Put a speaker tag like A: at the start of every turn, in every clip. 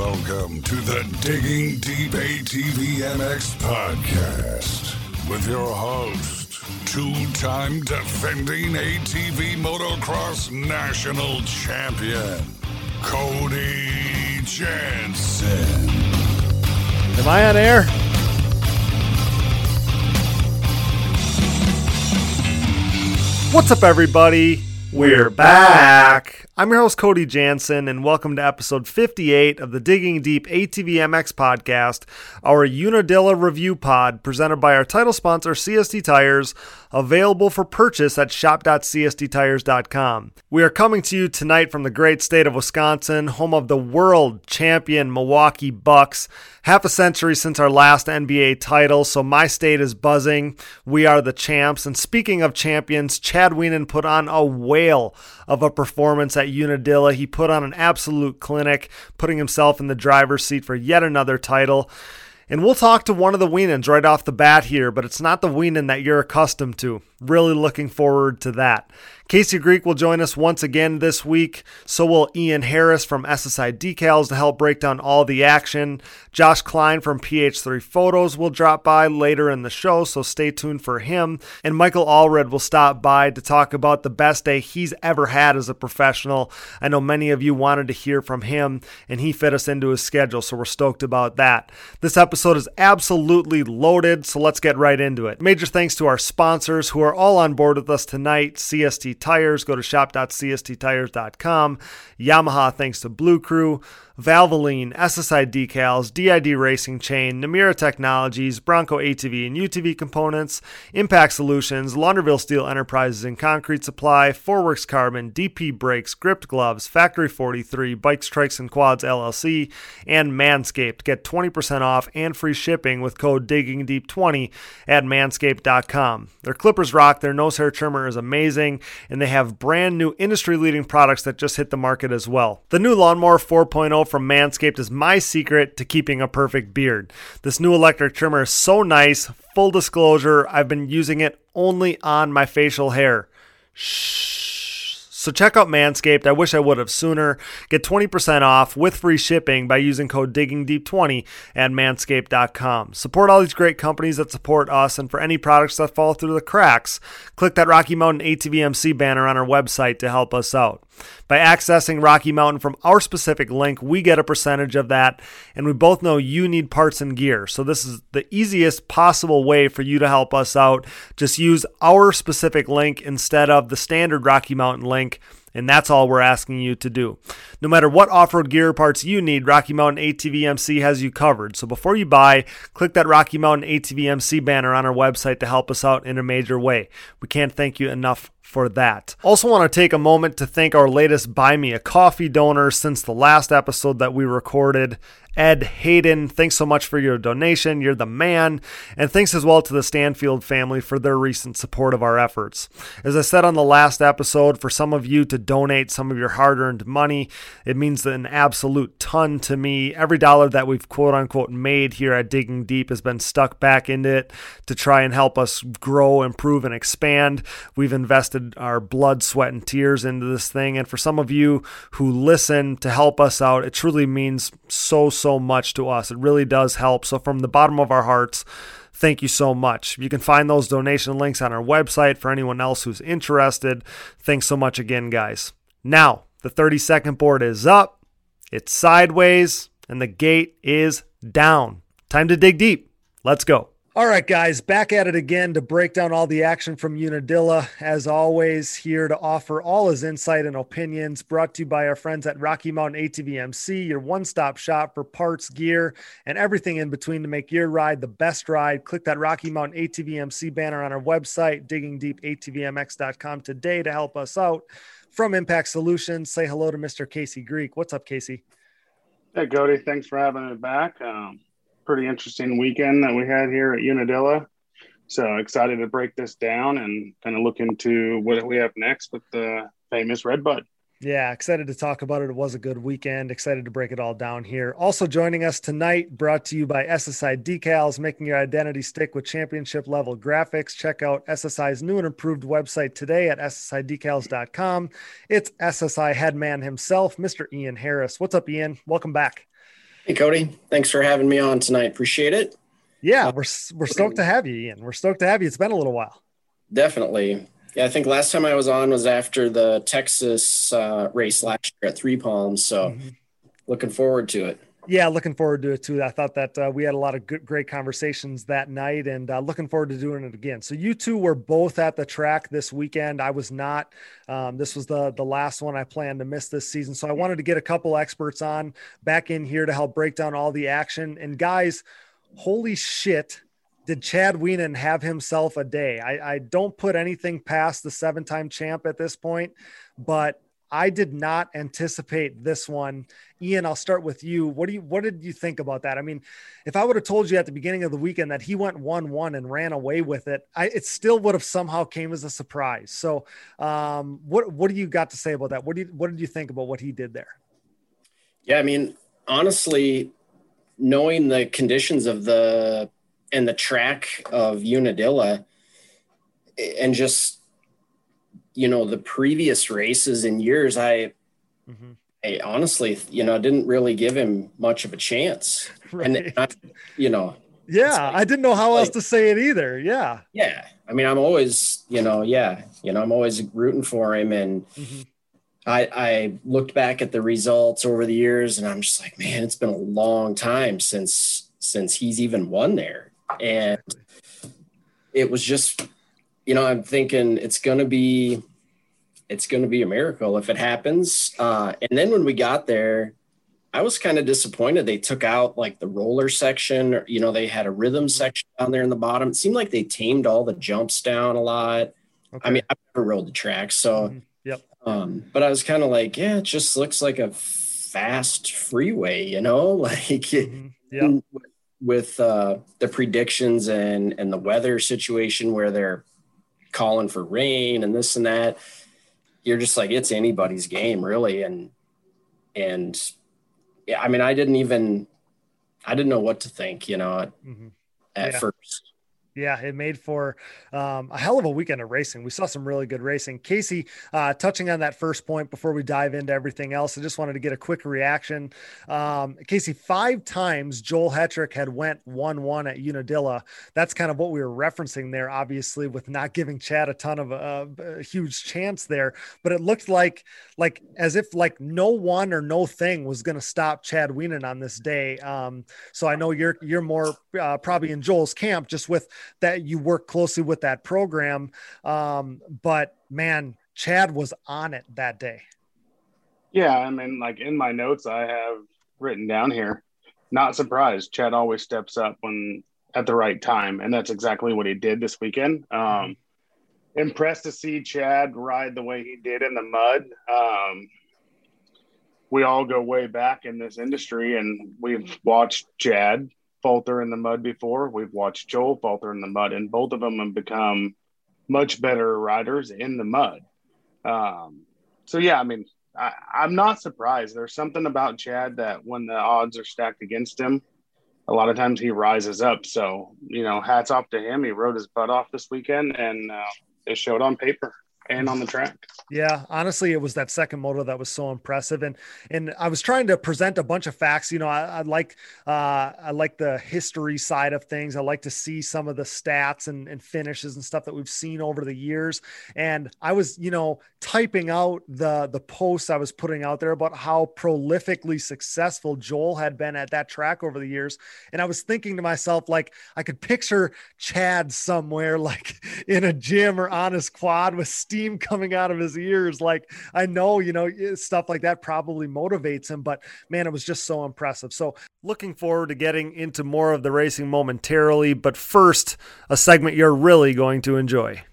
A: Welcome to the Digging Deep ATV MX podcast with your host, two time defending ATV motocross national champion, Cody Jansen.
B: Am I on air? What's up, everybody? We're back. I'm your host, Cody Jansen, and welcome to episode 58 of the Digging Deep ATV MX podcast, our Unadilla review pod presented by our title sponsor, CST Tires, available for purchase at shop.csttires.com. We are coming to you tonight from the great state of Wisconsin, home of the world champion Milwaukee Bucks. Half a century since our last NBA title, so my state is buzzing. We are the champs. And speaking of champions, Chad Wienen put on a whale of a performance at Unadilla. He put on an absolute clinic, putting himself in the driver's seat for yet another title. And we'll talk to one of the Wienens right off the bat here, but it's not the Wienen that you're accustomed to. Really looking forward to that. Casey Greek will join us once again this week. So will Ian Harris from SSI Decals to help break down all the action. Josh Klein from PH3 Photos will drop by later in the show, so stay tuned for him. And Michael Allred will stop by to talk about the best day he's ever had as a professional. I know many of you wanted to hear from him, and he fit us into his schedule, so we're stoked about that. This episode is absolutely loaded, so let's get right into it. Major thanks to our sponsors who are all on board with us tonight CST Tires. Go to shop.csttires.com. Yamaha, thanks to Blue Crew. Valvoline, SSI Decals, DID Racing Chain, Namura Technologies, Bronco ATV and UTV Components, Impact Solutions, Launderville Steel Enterprises and Concrete Supply, Forworks Carbon, DP Brakes, Gripped Gloves, Factory 43, Bikes, Trikes, and Quads LLC, and Manscaped. Get 20% off and free shipping with code DIGGINGDEEP20 at manscaped.com. Their clippers rock, their nose hair trimmer is amazing, and they have brand new industry leading products that just hit the market as well. The new Lawnmower 4.0 from Manscaped is my secret to keeping a perfect beard. This new electric trimmer is so nice. Full disclosure, I've been using it only on my facial hair. Shh. So check out Manscaped. I wish I would have sooner. Get 20% off with free shipping by using code DIGGINGDEEP20 at manscaped.com. Support all these great companies that support us, and for any products that fall through the cracks, click that Rocky Mountain ATVMC banner on our website to help us out. By accessing Rocky Mountain from our specific link, we get a percentage of that, and we both know you need parts and gear. So, this is the easiest possible way for you to help us out. Just use our specific link instead of the standard Rocky Mountain link. And that's all we're asking you to do. No matter what off road gear parts you need, Rocky Mountain ATVMC has you covered. So before you buy, click that Rocky Mountain ATVMC banner on our website to help us out in a major way. We can't thank you enough for that. Also, want to take a moment to thank our latest Buy Me a Coffee donor since the last episode that we recorded. Ed Hayden, thanks so much for your donation. You're the man. And thanks as well to the Stanfield family for their recent support of our efforts. As I said on the last episode, for some of you to donate some of your hard earned money, it means an absolute ton to me. Every dollar that we've quote unquote made here at Digging Deep has been stuck back into it to try and help us grow, improve, and expand. We've invested our blood, sweat, and tears into this thing. And for some of you who listen to help us out, it truly means so, so much to us. It really does help. So, from the bottom of our hearts, thank you so much. You can find those donation links on our website for anyone else who's interested. Thanks so much again, guys. Now, the 30 second board is up, it's sideways, and the gate is down. Time to dig deep. Let's go. All right, guys, back at it again to break down all the action from Unadilla. As always, here to offer all his insight and opinions, brought to you by our friends at Rocky Mountain ATVMC, your one stop shop for parts, gear, and everything in between to make your ride the best ride. Click that Rocky Mountain ATVMC banner on our website, diggingdeepatvmx.com today to help us out. From Impact Solutions, say hello to Mr. Casey Greek. What's up, Casey?
C: Hey, Cody. Thanks for having me back. Um, pretty interesting weekend that we had here at Unadilla. So excited to break this down and kind of look into what we have next with the famous Redbud.
B: Yeah, excited to talk about it. It was a good weekend. Excited to break it all down here. Also joining us tonight, brought to you by SSI Decals, making your identity stick with championship level graphics. Check out SSI's new and improved website today at ssidecals.com. It's SSI headman himself, Mr. Ian Harris. What's up, Ian? Welcome back.
D: Hey, Cody. Thanks for having me on tonight. Appreciate it.
B: Yeah, we're we're stoked to have you, Ian. We're stoked to have you. It's been a little while.
D: Definitely. Yeah, I think last time I was on was after the Texas uh, race last year at Three Palms. So, mm-hmm. looking forward to it.
B: Yeah, looking forward to it too. I thought that uh, we had a lot of good, great conversations that night, and uh, looking forward to doing it again. So you two were both at the track this weekend. I was not. Um, this was the the last one I planned to miss this season, so I wanted to get a couple experts on back in here to help break down all the action. And guys, holy shit, did Chad Wienen have himself a day? I, I don't put anything past the seven time champ at this point, but I did not anticipate this one. Ian, I'll start with you. What do you what did you think about that? I mean, if I would have told you at the beginning of the weekend that he went 1-1 and ran away with it, I it still would have somehow came as a surprise. So, um, what what do you got to say about that? What do you, what did you think about what he did there?
D: Yeah, I mean, honestly, knowing the conditions of the and the track of Unadilla and just you know the previous races and years i mm-hmm. i honestly you know didn't really give him much of a chance right. and I, you know
B: yeah like, i didn't know how like, else to say it either yeah
D: yeah i mean i'm always you know yeah you know i'm always rooting for him and mm-hmm. I, I looked back at the results over the years and I'm just like, man, it's been a long time since since he's even won there. And it was just, you know, I'm thinking it's gonna be it's going to be a miracle if it happens. Uh, and then when we got there, I was kind of disappointed. They took out like the roller section, or, you know, they had a rhythm section down there in the bottom. It seemed like they tamed all the jumps down a lot. Okay. I mean, I've never rode the track, so mm-hmm.
B: yep.
D: Um, but I was kind of like, yeah, it just looks like a fast freeway, you know, like mm-hmm.
B: yep.
D: with uh, the predictions and and the weather situation where they're calling for rain and this and that you're just like it's anybody's game really and and yeah i mean i didn't even i didn't know what to think you know mm-hmm. at
B: yeah.
D: first
B: yeah, it made for um, a hell of a weekend of racing. We saw some really good racing. Casey, uh, touching on that first point before we dive into everything else, I just wanted to get a quick reaction. Um, Casey, five times Joel Hetrick had went one-one at Unadilla. That's kind of what we were referencing there, obviously, with not giving Chad a ton of a huge chance there. But it looked like, like as if like no one or no thing was going to stop Chad Wienen on this day. Um, so I know you're you're more uh, probably in Joel's camp, just with that you work closely with that program. Um, but man, Chad was on it that day.
C: Yeah, I mean, like in my notes, I have written down here. Not surprised. Chad always steps up when at the right time, and that's exactly what he did this weekend. Um, impressed to see Chad ride the way he did in the mud. Um, we all go way back in this industry, and we've watched Chad falter in the mud before. We've watched Joel falter in the mud, and both of them have become much better riders in the mud. Um, so yeah, I mean, I, I'm not surprised. There's something about Chad that when the odds are stacked against him, a lot of times he rises up. So you know, hats off to him. He rode his butt off this weekend, and uh, it showed on paper and on the track.
B: Yeah, honestly, it was that second moto that was so impressive, and and I was trying to present a bunch of facts. You know, I, I like uh, I like the history side of things. I like to see some of the stats and, and finishes and stuff that we've seen over the years. And I was, you know, typing out the the posts I was putting out there about how prolifically successful Joel had been at that track over the years, and I was thinking to myself, like, I could picture Chad somewhere, like in a gym or on his quad with steam coming out of his ears. Like I know, you know, stuff like that probably motivates him, but man, it was just so impressive. So looking forward to getting into more of the racing momentarily. But first, a segment you're really going to enjoy.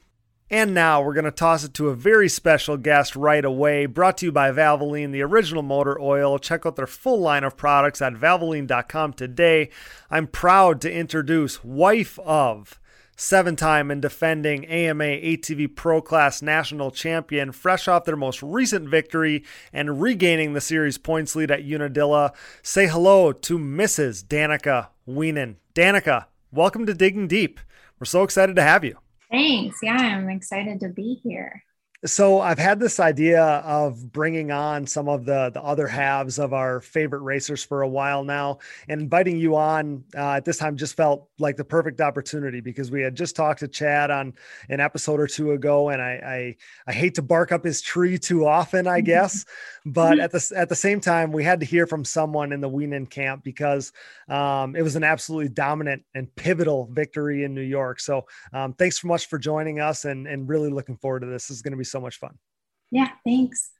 B: And now we're going to toss it to a very special guest right away, brought to you by Valvoline, the original motor oil. Check out their full line of products at valvoline.com today. I'm proud to introduce wife of seven time and defending AMA ATV Pro Class national champion, fresh off their most recent victory and regaining the series points lead at Unadilla. Say hello to Mrs. Danica Wienen. Danica, welcome to Digging Deep. We're so excited to have you.
E: Thanks. Yeah, I'm excited to be here.
B: So I've had this idea of bringing on some of the the other halves of our favorite racers for a while now, and inviting you on uh, at this time just felt like the perfect opportunity because we had just talked to Chad on an episode or two ago, and I I, I hate to bark up his tree too often, I guess, but at the at the same time we had to hear from someone in the Wienen camp because um, it was an absolutely dominant and pivotal victory in New York. So um, thanks so much for joining us, and and really looking forward to this. This is going to be so much fun.
E: Yeah, thanks.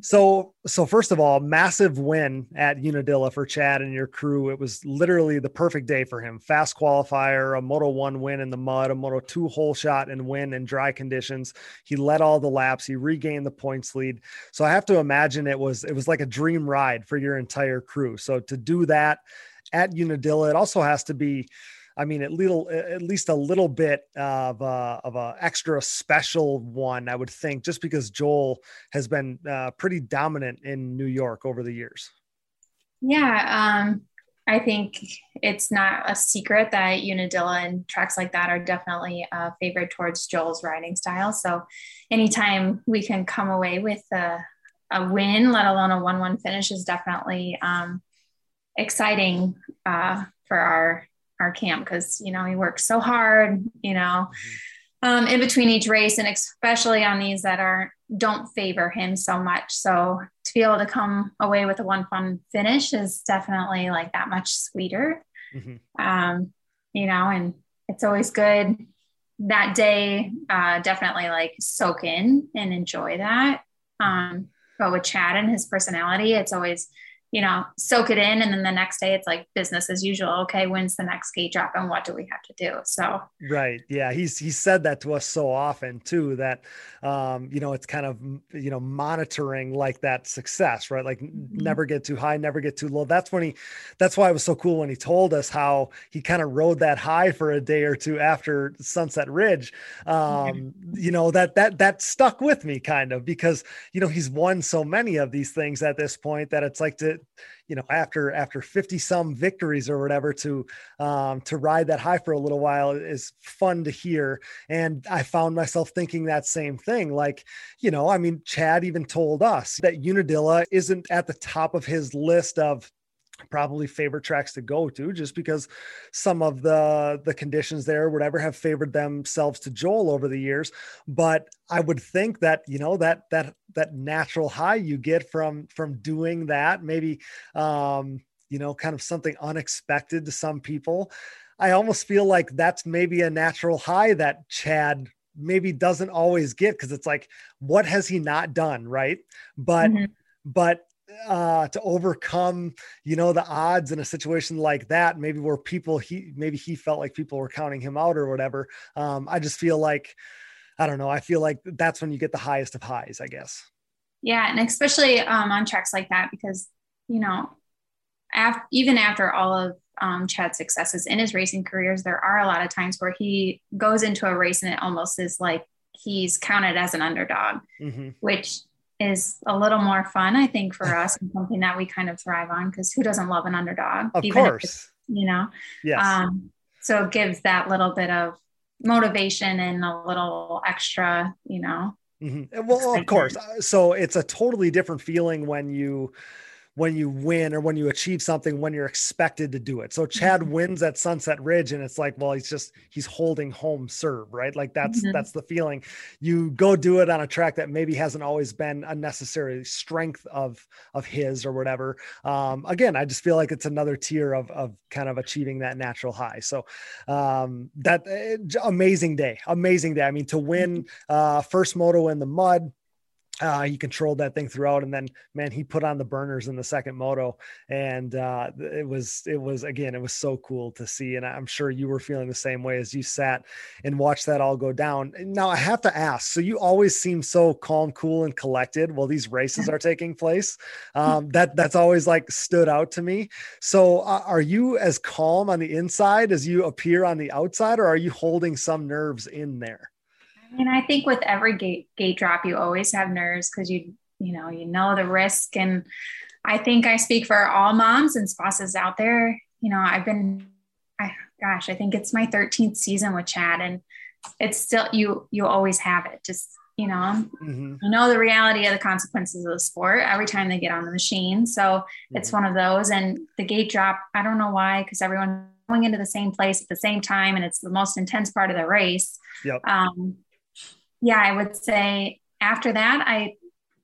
B: So, so first of all, massive win at Unadilla for Chad and your crew. It was literally the perfect day for him. Fast qualifier, a Moto One win in the mud, a Moto Two hole shot and win in dry conditions. He led all the laps. He regained the points lead. So I have to imagine it was it was like a dream ride for your entire crew. So to do that at Unadilla, it also has to be I mean, at little, at least a little bit of a, of a extra special one, I would think, just because Joel has been uh, pretty dominant in New York over the years.
E: Yeah, um, I think it's not a secret that Unadilla and tracks like that are definitely uh, favored towards Joel's riding style. So, anytime we can come away with a, a win, let alone a one-one finish, is definitely um, exciting uh, for our our camp because you know he works so hard you know mm-hmm. um, in between each race and especially on these that are don't favor him so much so to be able to come away with a one fun finish is definitely like that much sweeter mm-hmm. um, you know and it's always good that day uh, definitely like soak in and enjoy that um, but with chad and his personality it's always you know, soak it in. And then the next day it's like business as usual. Okay, when's the next gate drop and what do we have to do? So
B: right. Yeah. He's he said that to us so often too, that um, you know, it's kind of you know, monitoring like that success, right? Like mm-hmm. never get too high, never get too low. That's when he that's why it was so cool when he told us how he kind of rode that high for a day or two after Sunset Ridge. Um, mm-hmm. you know, that that that stuck with me kind of because you know he's won so many of these things at this point that it's like to you know after after 50 some victories or whatever to um to ride that high for a little while is fun to hear. And i found myself thinking that same thing like you know i mean chad even told us that unadilla isn't at the top of his list of probably favorite tracks to go to just because some of the the conditions there whatever have favored themselves to Joel over the years but I would think that you know that that that natural high you get from from doing that maybe um you know kind of something unexpected to some people I almost feel like that's maybe a natural high that Chad maybe doesn't always get because it's like what has he not done right but mm-hmm. but uh, to overcome, you know, the odds in a situation like that, maybe where people he maybe he felt like people were counting him out or whatever. Um, I just feel like I don't know. I feel like that's when you get the highest of highs, I guess.
E: Yeah, and especially um, on tracks like that because you know, after, even after all of um, Chad's successes in his racing careers, there are a lot of times where he goes into a race and it almost is like he's counted as an underdog, mm-hmm. which is a little more fun, I think, for us and something that we kind of thrive on because who doesn't love an underdog?
B: Of course.
E: you know?
B: Yes. Um,
E: so it gives that little bit of motivation and a little extra, you know.
B: Mm-hmm. Well, of course. So it's a totally different feeling when you when you win or when you achieve something when you're expected to do it. So Chad wins at Sunset Ridge and it's like, well, he's just he's holding home serve, right? Like that's mm-hmm. that's the feeling. You go do it on a track that maybe hasn't always been a necessary strength of of his or whatever. Um, again, I just feel like it's another tier of of kind of achieving that natural high. So um, that uh, amazing day, amazing day. I mean, to win mm-hmm. uh, first moto in the mud uh, he controlled that thing throughout, and then man, he put on the burners in the second moto, and uh, it was it was again, it was so cool to see, and I'm sure you were feeling the same way as you sat and watched that all go down. Now I have to ask, so you always seem so calm, cool, and collected while these races are taking place. Um, that that's always like stood out to me. So uh, are you as calm on the inside as you appear on the outside, or are you holding some nerves in there?
E: Mean, I think with every gate gate drop, you always have nerves because you you know you know the risk, and I think I speak for all moms and spouses out there. You know, I've been, I gosh, I think it's my 13th season with Chad, and it's still you you always have it. Just you know, mm-hmm. you know the reality of the consequences of the sport every time they get on the machine. So mm-hmm. it's one of those. And the gate drop, I don't know why, because everyone going into the same place at the same time, and it's the most intense part of the race.
B: Yep.
E: Um, yeah, I would say after that, I,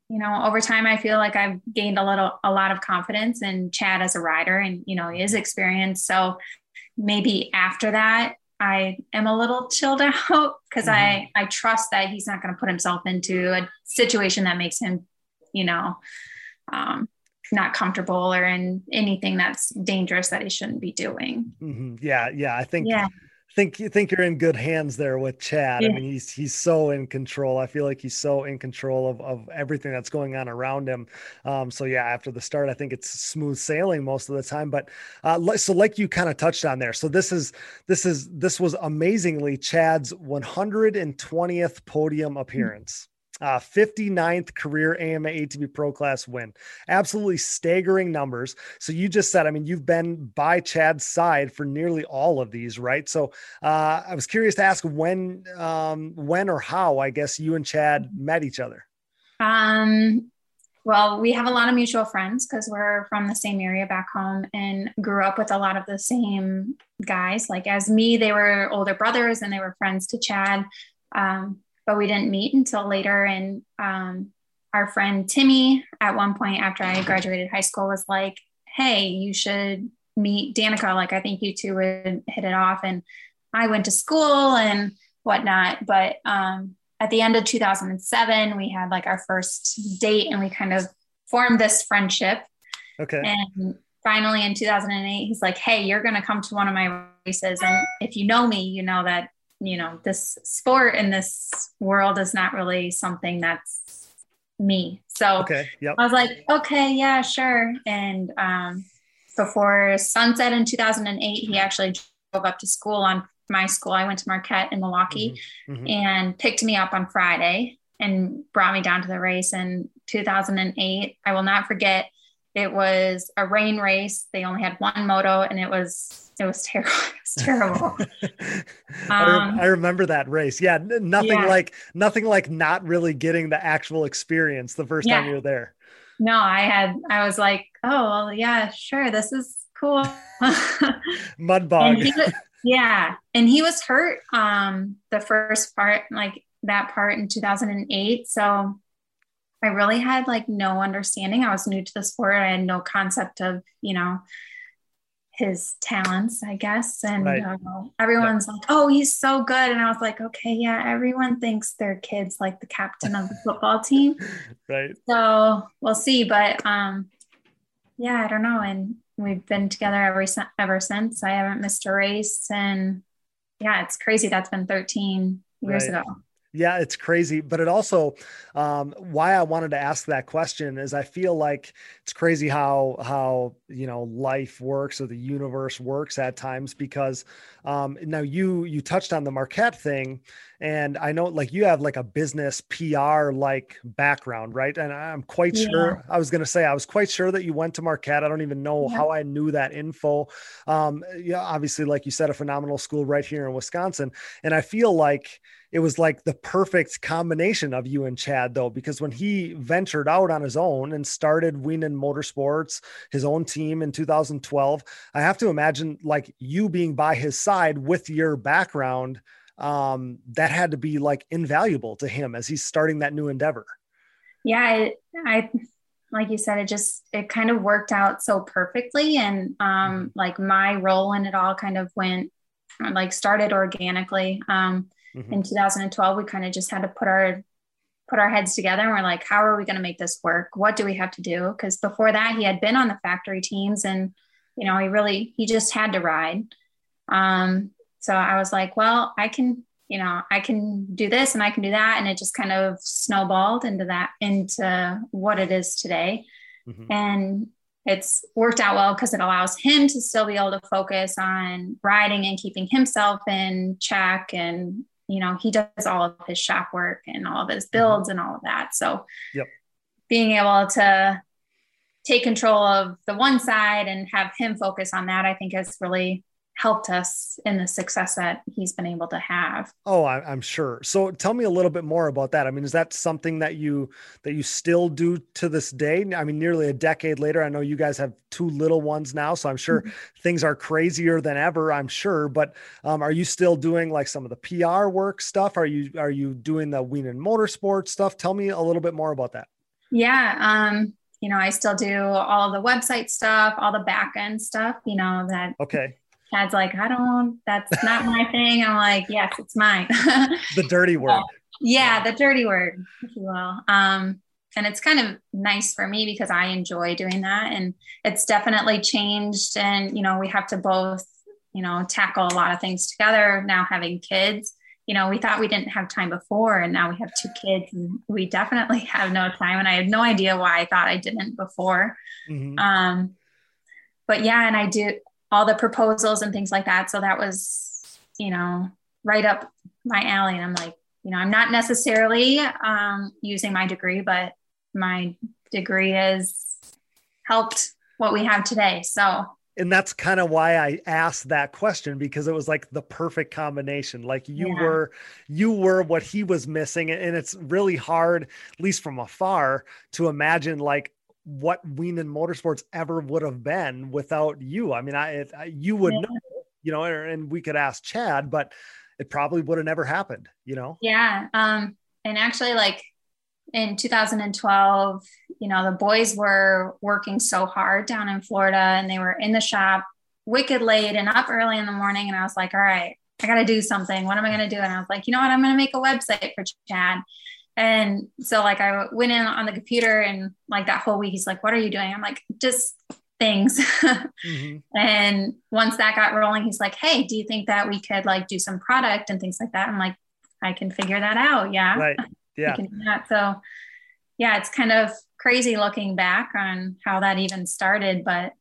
E: you know, over time, I feel like I've gained a little, a lot of confidence in Chad as a rider, and you know, he is experienced. So maybe after that, I am a little chilled out because mm-hmm. I I trust that he's not going to put himself into a situation that makes him, you know, um, not comfortable or in anything that's dangerous that he shouldn't be doing.
B: Mm-hmm. Yeah, yeah, I think. Yeah think think you're in good hands there with Chad. Yeah. I mean, he's he's so in control. I feel like he's so in control of, of everything that's going on around him. Um, so yeah, after the start, I think it's smooth sailing most of the time. But uh, so like you kind of touched on there. So this is this is this was amazingly Chad's 120th podium appearance uh, 59th career AMA ATV Pro Class win. Absolutely staggering numbers. So you just said, I mean, you've been by Chad's side for nearly all of these, right? So uh, I was curious to ask when, um, when or how, I guess, you and Chad met each other.
E: Um, well, we have a lot of mutual friends because we're from the same area back home and grew up with a lot of the same guys. Like as me, they were older brothers and they were friends to Chad. Um, but we didn't meet until later. And um, our friend Timmy, at one point after I graduated high school, was like, "Hey, you should meet Danica. Like, I think you two would hit it off." And I went to school and whatnot, but um, at the end of 2007, we had like our first date, and we kind of formed this friendship.
B: Okay.
E: And finally, in 2008, he's like, "Hey, you're going to come to one of my races, and if you know me, you know that you know, this sport in this world is not really something that's me. So
B: okay, yep.
E: I was like, okay, yeah, sure. And um, before sunset in 2008, he actually drove up to school on my school. I went to Marquette in Milwaukee mm-hmm, mm-hmm. and picked me up on Friday and brought me down to the race in 2008. I will not forget. It was a rain race. They only had one moto, and it was it was terrible. It was terrible.
B: I, um, I, remember that race. Yeah, nothing yeah. like nothing like not really getting the actual experience the first yeah. time you were there.
E: No, I had. I was like, oh well, yeah, sure, this is cool.
B: Mud bog.
E: Was, yeah, and he was hurt. Um, the first part, like that part in 2008. So I really had like no understanding. I was new to the sport. I had no concept of, you know, his talents, I guess. And right. uh, everyone's yeah. like, oh, he's so good. And I was like, okay, yeah, everyone thinks their kid's like the captain of the football team.
B: right.
E: So we'll see. But um, yeah, I don't know. And we've been together ever, ever since. I haven't missed a race. And yeah, it's crazy. That's been 13 years right. ago.
B: Yeah, it's crazy. But it also, um, why I wanted to ask that question is I feel like it's crazy how, how, you know, life works or the universe works at times because um, now you, you touched on the Marquette thing and I know like you have like a business PR like background, right? And I'm quite yeah. sure, I was going to say, I was quite sure that you went to Marquette. I don't even know yeah. how I knew that info. Um, yeah, obviously, like you said, a phenomenal school right here in Wisconsin. And I feel like, it was like the perfect combination of you and Chad, though, because when he ventured out on his own and started Wienen Motorsports, his own team in 2012, I have to imagine like you being by his side with your background, um, that had to be like invaluable to him as he's starting that new endeavor.
E: Yeah, I, I like you said, it just it kind of worked out so perfectly, and um, mm-hmm. like my role in it all kind of went like started organically. Um, mm-hmm. in 2012 we kind of just had to put our put our heads together and we're like how are we going to make this work? What do we have to do? Because before that he had been on the factory teams and you know he really he just had to ride. Um, so i was like well i can you know i can do this and i can do that. And it just kind of snowballed into that into what it is today. Mm-hmm. and it's worked out well because it allows him to still be able to focus on riding and keeping himself in check and you know, he does all of his shop work and all of his mm-hmm. builds mm-hmm. and all of that. So
B: yep.
E: being able to take control of the one side and have him focus on that, I think has really helped us in the success that he's been able to have.
B: Oh, I, am sure. So tell me a little bit more about that. I mean, is that something that you that you still do to this day? I mean, nearly a decade later. I know you guys have two little ones now, so I'm sure mm-hmm. things are crazier than ever. I'm sure, but um, are you still doing like some of the PR work stuff? Are you are you doing the Wienen Motorsport stuff? Tell me a little bit more about that.
E: Yeah. Um, you know, I still do all the website stuff, all the back end stuff, you know, that
B: okay.
E: Chad's like, I don't, that's not my thing. I'm like, yes, it's mine.
B: the dirty word.
E: yeah, the dirty word, if you will. Um, and it's kind of nice for me because I enjoy doing that. And it's definitely changed. And, you know, we have to both, you know, tackle a lot of things together now having kids. You know, we thought we didn't have time before, and now we have two kids, and we definitely have no time. And I had no idea why I thought I didn't before. Mm-hmm. Um, but yeah, and I do, all the proposals and things like that. So that was, you know, right up my alley. And I'm like, you know, I'm not necessarily um, using my degree, but my degree has helped what we have today. So,
B: and that's kind of why I asked that question because it was like the perfect combination. Like you yeah. were, you were what he was missing, and it's really hard, at least from afar, to imagine like what Wienen Motorsports ever would have been without you. I mean, I, I you would yeah. know, you know, and we could ask Chad, but it probably would have never happened, you know?
E: Yeah. Um, and actually like in 2012, you know, the boys were working so hard down in Florida and they were in the shop wicked late and up early in the morning. And I was like, all right, I got to do something. What am I going to do? And I was like, you know what? I'm going to make a website for Chad. And so like I went in on the computer and like that whole week, he's like, what are you doing? I'm like, just things. mm-hmm. And once that got rolling, he's like, Hey, do you think that we could like do some product and things like that? I'm like, I can figure that out. Yeah.
B: Right. Yeah.
E: So yeah, it's kind of crazy looking back on how that even started, but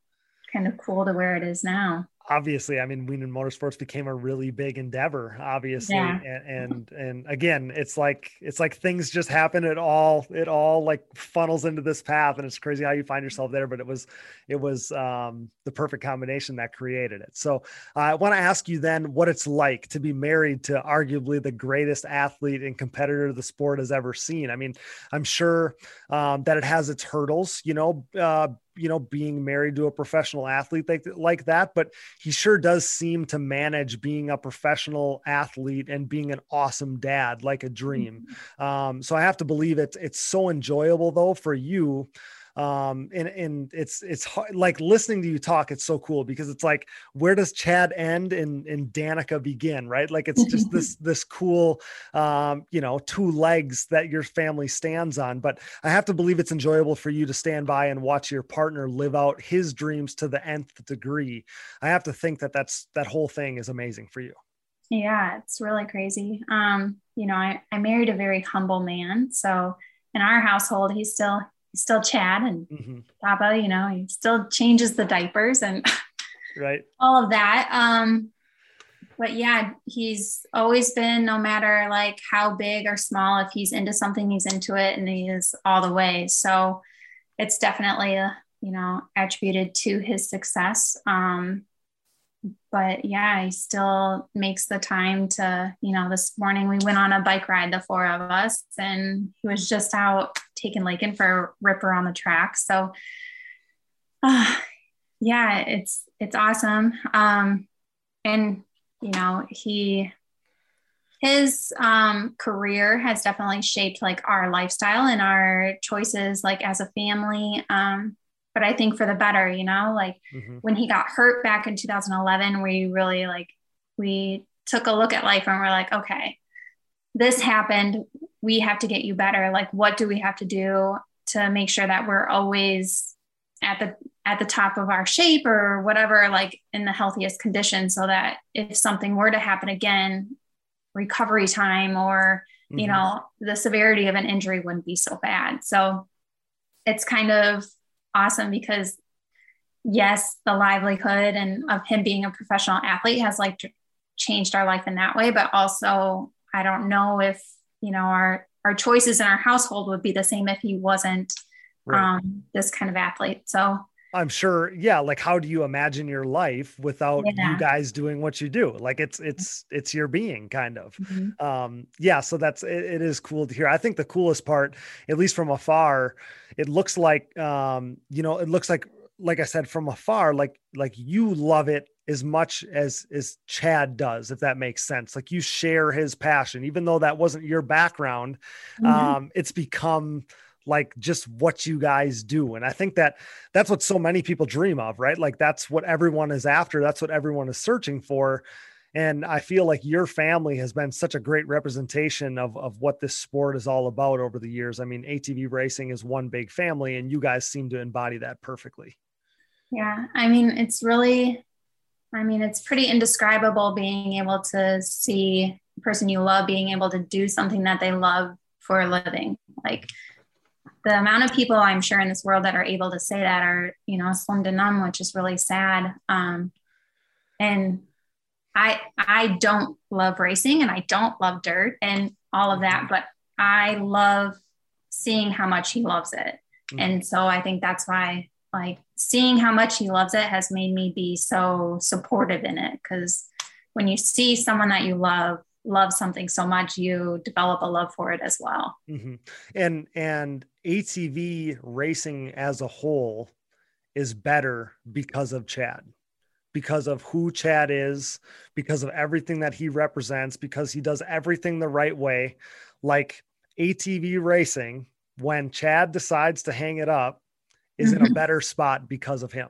E: kind of cool to where it is now
B: obviously, I mean, Wienen Motorsports became a really big endeavor, obviously, yeah. and, and and again, it's like it's like things just happen. It all it all like funnels into this path, and it's crazy how you find yourself there. But it was it was um, the perfect combination that created it. So uh, I want to ask you then what it's like to be married to arguably the greatest athlete and competitor the sport has ever seen. I mean, I'm sure um, that it has its hurdles, you know. Uh, you know, being married to a professional athlete like, like that, but he sure does seem to manage being a professional athlete and being an awesome dad like a dream. Mm-hmm. Um, so I have to believe it's it's so enjoyable though for you um and and it's it's hard, like listening to you talk it's so cool because it's like where does chad end and and danica begin right? Like it's just this this cool um you know two legs that your family stands on but i have to believe it's enjoyable for you to stand by and watch your partner live out his dreams to the nth degree. I have to think that that's that whole thing is amazing for you.
E: Yeah it's really crazy. Um you know i, I married a very humble man so in our household he's still still Chad and mm-hmm. Papa, you know, he still changes the diapers and
B: right
E: all of that. Um, but yeah, he's always been no matter like how big or small, if he's into something, he's into it and he is all the way. So it's definitely a, you know, attributed to his success. Um, but yeah, he still makes the time to, you know, this morning we went on a bike ride, the four of us, and he was just out taking Lakin for a ripper on the track. So, uh, yeah, it's it's awesome. Um, and you know, he his um, career has definitely shaped like our lifestyle and our choices, like as a family. Um, but I think for the better, you know, like mm-hmm. when he got hurt back in 2011, we really like, we took a look at life and we're like, okay, this happened. We have to get you better. Like, what do we have to do to make sure that we're always at the at the top of our shape or whatever, like in the healthiest condition, so that if something were to happen again, recovery time or mm-hmm. you know the severity of an injury wouldn't be so bad. So it's kind of awesome because yes, the livelihood and of him being a professional athlete has like changed our life in that way, but also I don't know if, you know, our our choices in our household would be the same if he wasn't right. um, this kind of athlete. So
B: I'm sure, yeah. Like, how do you imagine your life without
E: Yeah.
B: you guys doing what you do? Like, it's it's it's your being, kind of.
E: Mhm.
B: Um, yeah. So that's it, it is cool to hear. I think the coolest part, at least from afar, it looks like, um, you know, it looks like, like I said, from afar, like like you love it as much as as Chad does, if that makes sense. Like you share his passion, even though that wasn't your background.
E: Mhm.
B: Um, it's become like just what you guys do and i think that that's what so many people dream of right like that's what everyone is after that's what everyone is searching for and i feel like your family has been such a great representation of of what this sport is all about over the years i mean atv racing is one big family and you guys seem to embody that perfectly
E: Yeah, I mean, it's really, I mean, it's pretty indescribable being able to see a person you love being able to do something that they love for a living. Like the amount of people I'm sure in this world that are able to say that are, you know, slim to none, which is really sad. Um, and I, I don't love racing and I don't love dirt and all of that, but I love seeing how much he loves it.
B: Mhm.
E: And so I think that's why like seeing how much he loves it has made me be so supportive in it. Because when you see someone that you love love something so much you develop a love for it as well.
B: Hmm And and ATV racing as a whole is better because of Chad, because of who Chad is, because of everything that he represents, because he does everything the right way. Like ATV racing, when Chad decides to hang it up, is in a
E: Mhm.
B: better spot because of him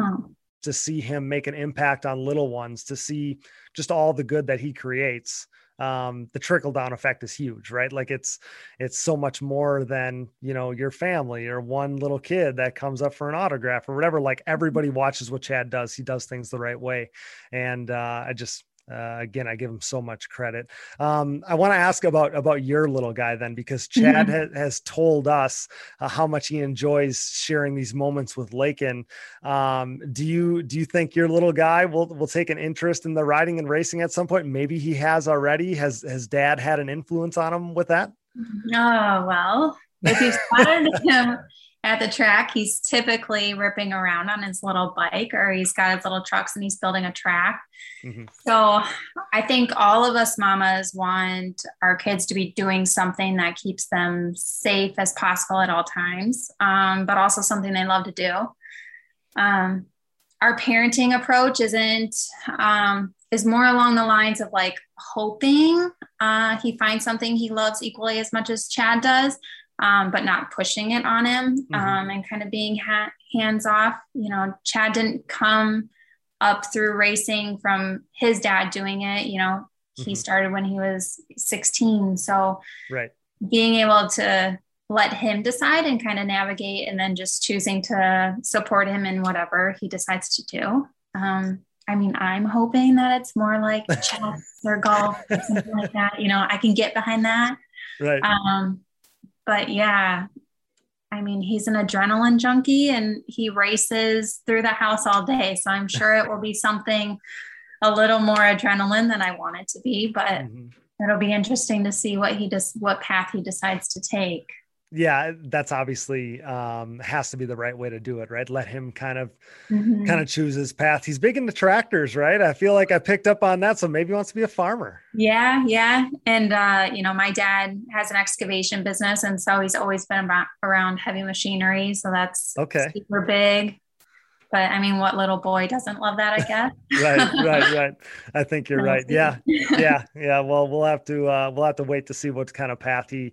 E: oh,
B: to see him make an impact on little ones, to see just all the good that he creates. Um, the trickle down effect is huge, right? Like it's it's so much more than you know your family or one little kid that comes up for an autograph or whatever. Like everybody watches what Chad does. He does things the right way, and uh, I just uh, again I give him so much credit. Um, I want to ask about about your little guy then because Chad
E: Mhm.
B: ha- has told us uh, how much he enjoys sharing these moments with Lakin. Um, do you do you think your little guy will will take an interest in the riding and racing at some point? Maybe he has already. Has has dad had an influence on him with that?
E: oh well if you spotted him at the track he's typically ripping around on his little bike or he's got his little trucks and he's building a track
B: Mhm.
E: So I think all of us mamas want our kids to be doing something that keeps them safe as possible at all times, um, but also something they love to do. Um, our parenting approach isn't um, is more along the lines of like hoping uh, he finds something he loves equally as much as Chad does, um, but not pushing it on him
B: Mhm.
E: um, and kind of being ha- hands off. You know, Chad didn't come up through racing from his dad doing it. You know, he
B: Mhm.
E: started when he was 16. So
B: Right.
E: being able to let him decide and kind of navigate and then just choosing to support him in whatever he decides to do. Um, I mean, I'm hoping that it's more like chess or golf or something like that. You know, I can get behind that.
B: Right.
E: Um, but yeah, I mean, he's an adrenaline junkie and he races through the house all day. So I'm sure it will be something a little more adrenaline than I want it to be, but
B: Mhm.
E: it'll be interesting to see what he does, what path he decides to take.
B: Yeah, that's obviously um, has to be the right way to do it, right? Let him kind of
E: Mhm.
B: kind of choose his path. He's big into tractors, right? I feel like I picked up on that, so maybe he wants to be a farmer.
E: Yeah, yeah. And, uh, you know, my dad has an excavation business. And so he's always been about, around heavy machinery. So that's
B: Okay.
E: super big. But I mean, what little boy doesn't love that, I guess?
B: Right, right, right. I think you're right. Yeah, yeah, yeah. Well, we'll have to uh, we'll have to wait to see what kind of path he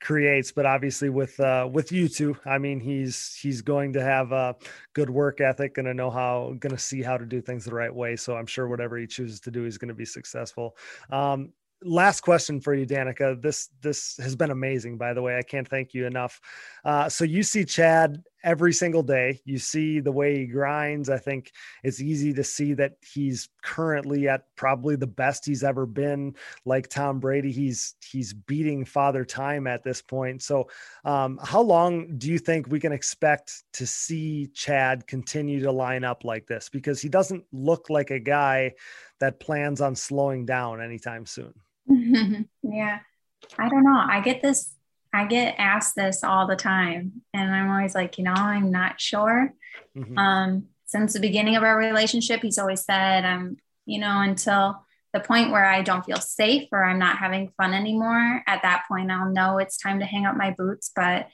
B: creates. But obviously, with uh, with you two, I mean, he's he's going to have a good work ethic, going to know how, going to see how to do things the right way. So I'm sure whatever he chooses to do, he's going to be successful. Um, last question for you, Danica. This this has been amazing, by the way. I can't thank you enough. Uh, so you see Chad every single day. You see the way he grinds. I think it's easy to see that he's currently at probably the best he's ever been. Like Tom Brady, he's he's beating Father Time at this point. So, um, how long do you think we can expect to see Chad continue to line up like this? Because he doesn't look like a guy that plans on slowing down anytime soon.
E: yeah. I don't know. I get this. I get asked this all the time, and I'm always like, you know, I'm not sure. Mm-hmm. Um, since the beginning of our relationship, he's always said, I'm, you know, until the point where I don't feel safe or I'm not having fun anymore, at that point, I'll know it's time to hang up my boots. But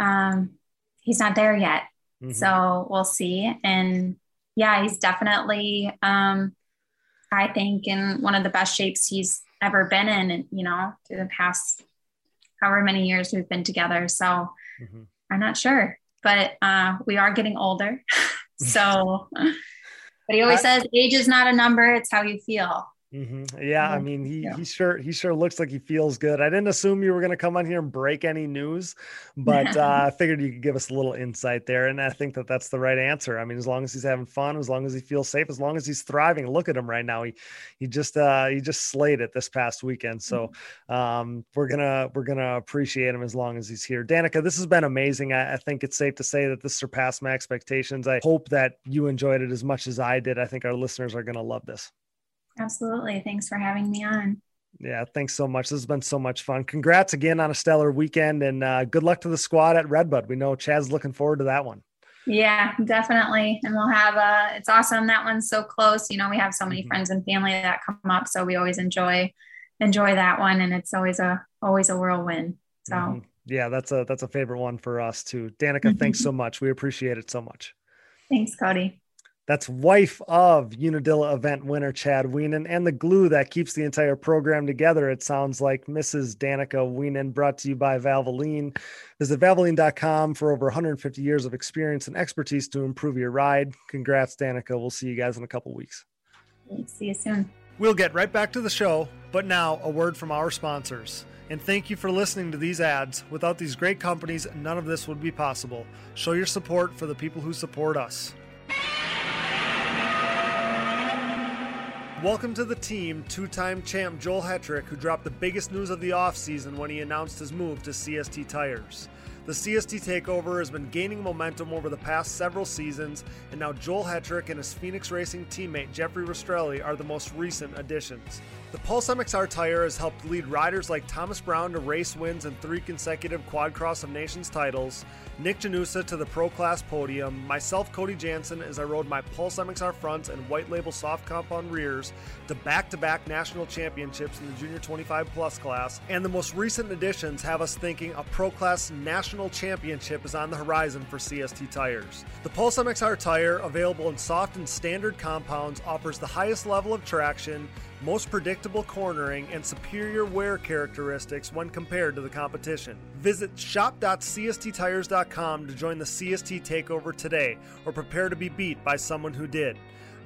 E: um, he's not there yet. Mm-hmm. So we'll see. And yeah, he's definitely, um, I think, in one of the best shapes he's ever been in, and you know, through the past however many years we've been together. So mm-hmm. I'm not sure, but uh, we are getting older. so, but he always says age is not a number; it's how you feel.
B: Mm-hmm. Yeah, I mean, he yeah. he sure he sure looks like he feels good. I didn't assume you were going to come on here and break any news, but uh, I figured you could give us a little insight there, and I think that that's the right answer. I mean, as long as he's having fun, as long as he feels safe, as long as he's thriving. Look at him right now. He he just uh, he just slayed it this past weekend. So mm-hmm. um, we're gonna we're gonna appreciate him as long as he's here. Danica, this has been amazing. I, I think it's safe to say that this surpassed my expectations. I hope that you enjoyed it as much as I did. I think our listeners are gonna love this.
E: Absolutely. Thanks for having me on.
B: Yeah, thanks so much. This has been so much fun. Congrats again on a stellar weekend and uh, good luck to the squad at Redbud. We know Chad's looking forward to that one.
E: Yeah, definitely. And we'll have uh it's awesome that one's so close. You know, we have so many mm-hmm. friends and family that come up, so we always enjoy enjoy that one and it's always a always a whirlwind. So mm-hmm.
B: yeah, that's a that's a favorite one for us too. Danica, thanks so much. We appreciate it so much.
E: Thanks, Cody.
B: That's wife of Unadilla event winner Chad Wienen and the glue that keeps the entire program together. It sounds like Mrs. Danica Wienen, brought to you by Valvoline. Visit valvoline.com for over 150 years of experience and expertise to improve your ride. Congrats, Danica. We'll see you guys in a couple weeks.
E: See you soon.
B: We'll get right back to the show, but now a word from our sponsors. And thank you for listening to these ads. Without these great companies, none of this would be possible. Show your support for the people who support us. Welcome to the team, two time champ Joel Hetrick, who dropped the biggest news of the offseason when he announced his move to CST Tires. The CST takeover has been gaining momentum over the past several seasons, and now Joel Hetrick and his Phoenix Racing teammate Jeffrey Rastrelli are the most recent additions. The Pulse MXR tire has helped lead riders like Thomas Brown to race wins and three consecutive Quad Cross of Nations titles, Nick Janusa to the Pro Class podium, myself, Cody Jansen, as I rode my Pulse MXR fronts and white label soft compound rears to back to back national championships in the Junior 25 Plus class, and the most recent additions have us thinking a Pro Class national championship is on the horizon for CST tires. The Pulse MXR tire, available in soft and standard compounds, offers the highest level of traction most predictable cornering, and superior wear characteristics when compared to the competition. Visit shop.csttires.com to join the CST takeover today or prepare to be beat by someone who did.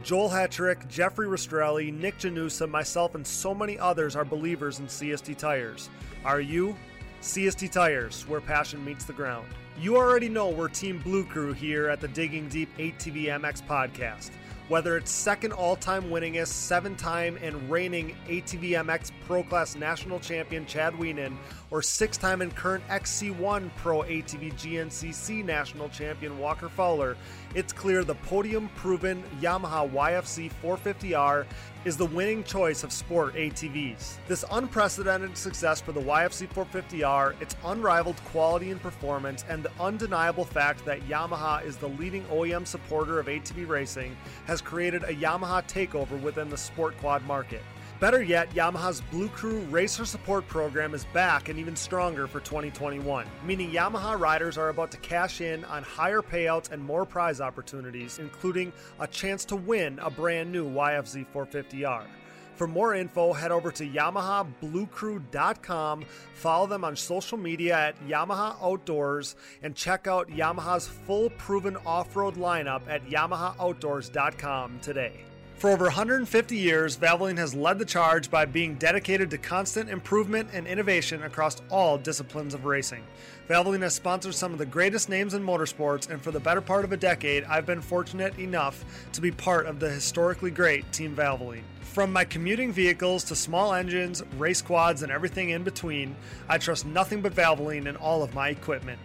B: Joel Hetrick, Jeffrey Rastrelli, Nick Janusa, myself, and so many others are believers in CST Tires. Are you? CST Tires, where passion meets the ground. You already know we're Team Blue Crew here at the Digging Deep ATV MX podcast. Whether it's second all time winningest, seven time and reigning ATV MX Pro Class National Champion Chad Wienen, or six time and current XC1 Pro ATV GNCC National Champion Walker Fowler, it's clear the podium proven Yamaha YFZ 450R is the winning choice of sport ATVs. This unprecedented success for the YFZ 450R, its unrivaled quality and performance, and the undeniable fact that Yamaha is the leading OEM supporter of ATV racing has created a Yamaha takeover within the sport quad market. Better yet, Yamaha's Blue Crew Racer Support Program is back and even stronger for 2021, meaning Yamaha riders are about to cash in on higher payouts and more prize opportunities, including a chance to win a brand new YFZ 450R. For more info, head over to YamahaBlueCrew.com, follow them on social media at Yamaha Outdoors, and check out Yamaha's full proven off road lineup at YamahaOutdoors.com today. For over 150 years, Valvoline has led the charge by being dedicated to constant improvement and innovation across all disciplines of racing. Valvoline has sponsored some of the greatest names in motorsports, and for the better part of a decade, I've been fortunate enough to be part of the historically great Team Valvoline. From my commuting vehicles to small engines, race quads, and everything in between, I trust nothing but Valvoline in all of my equipment.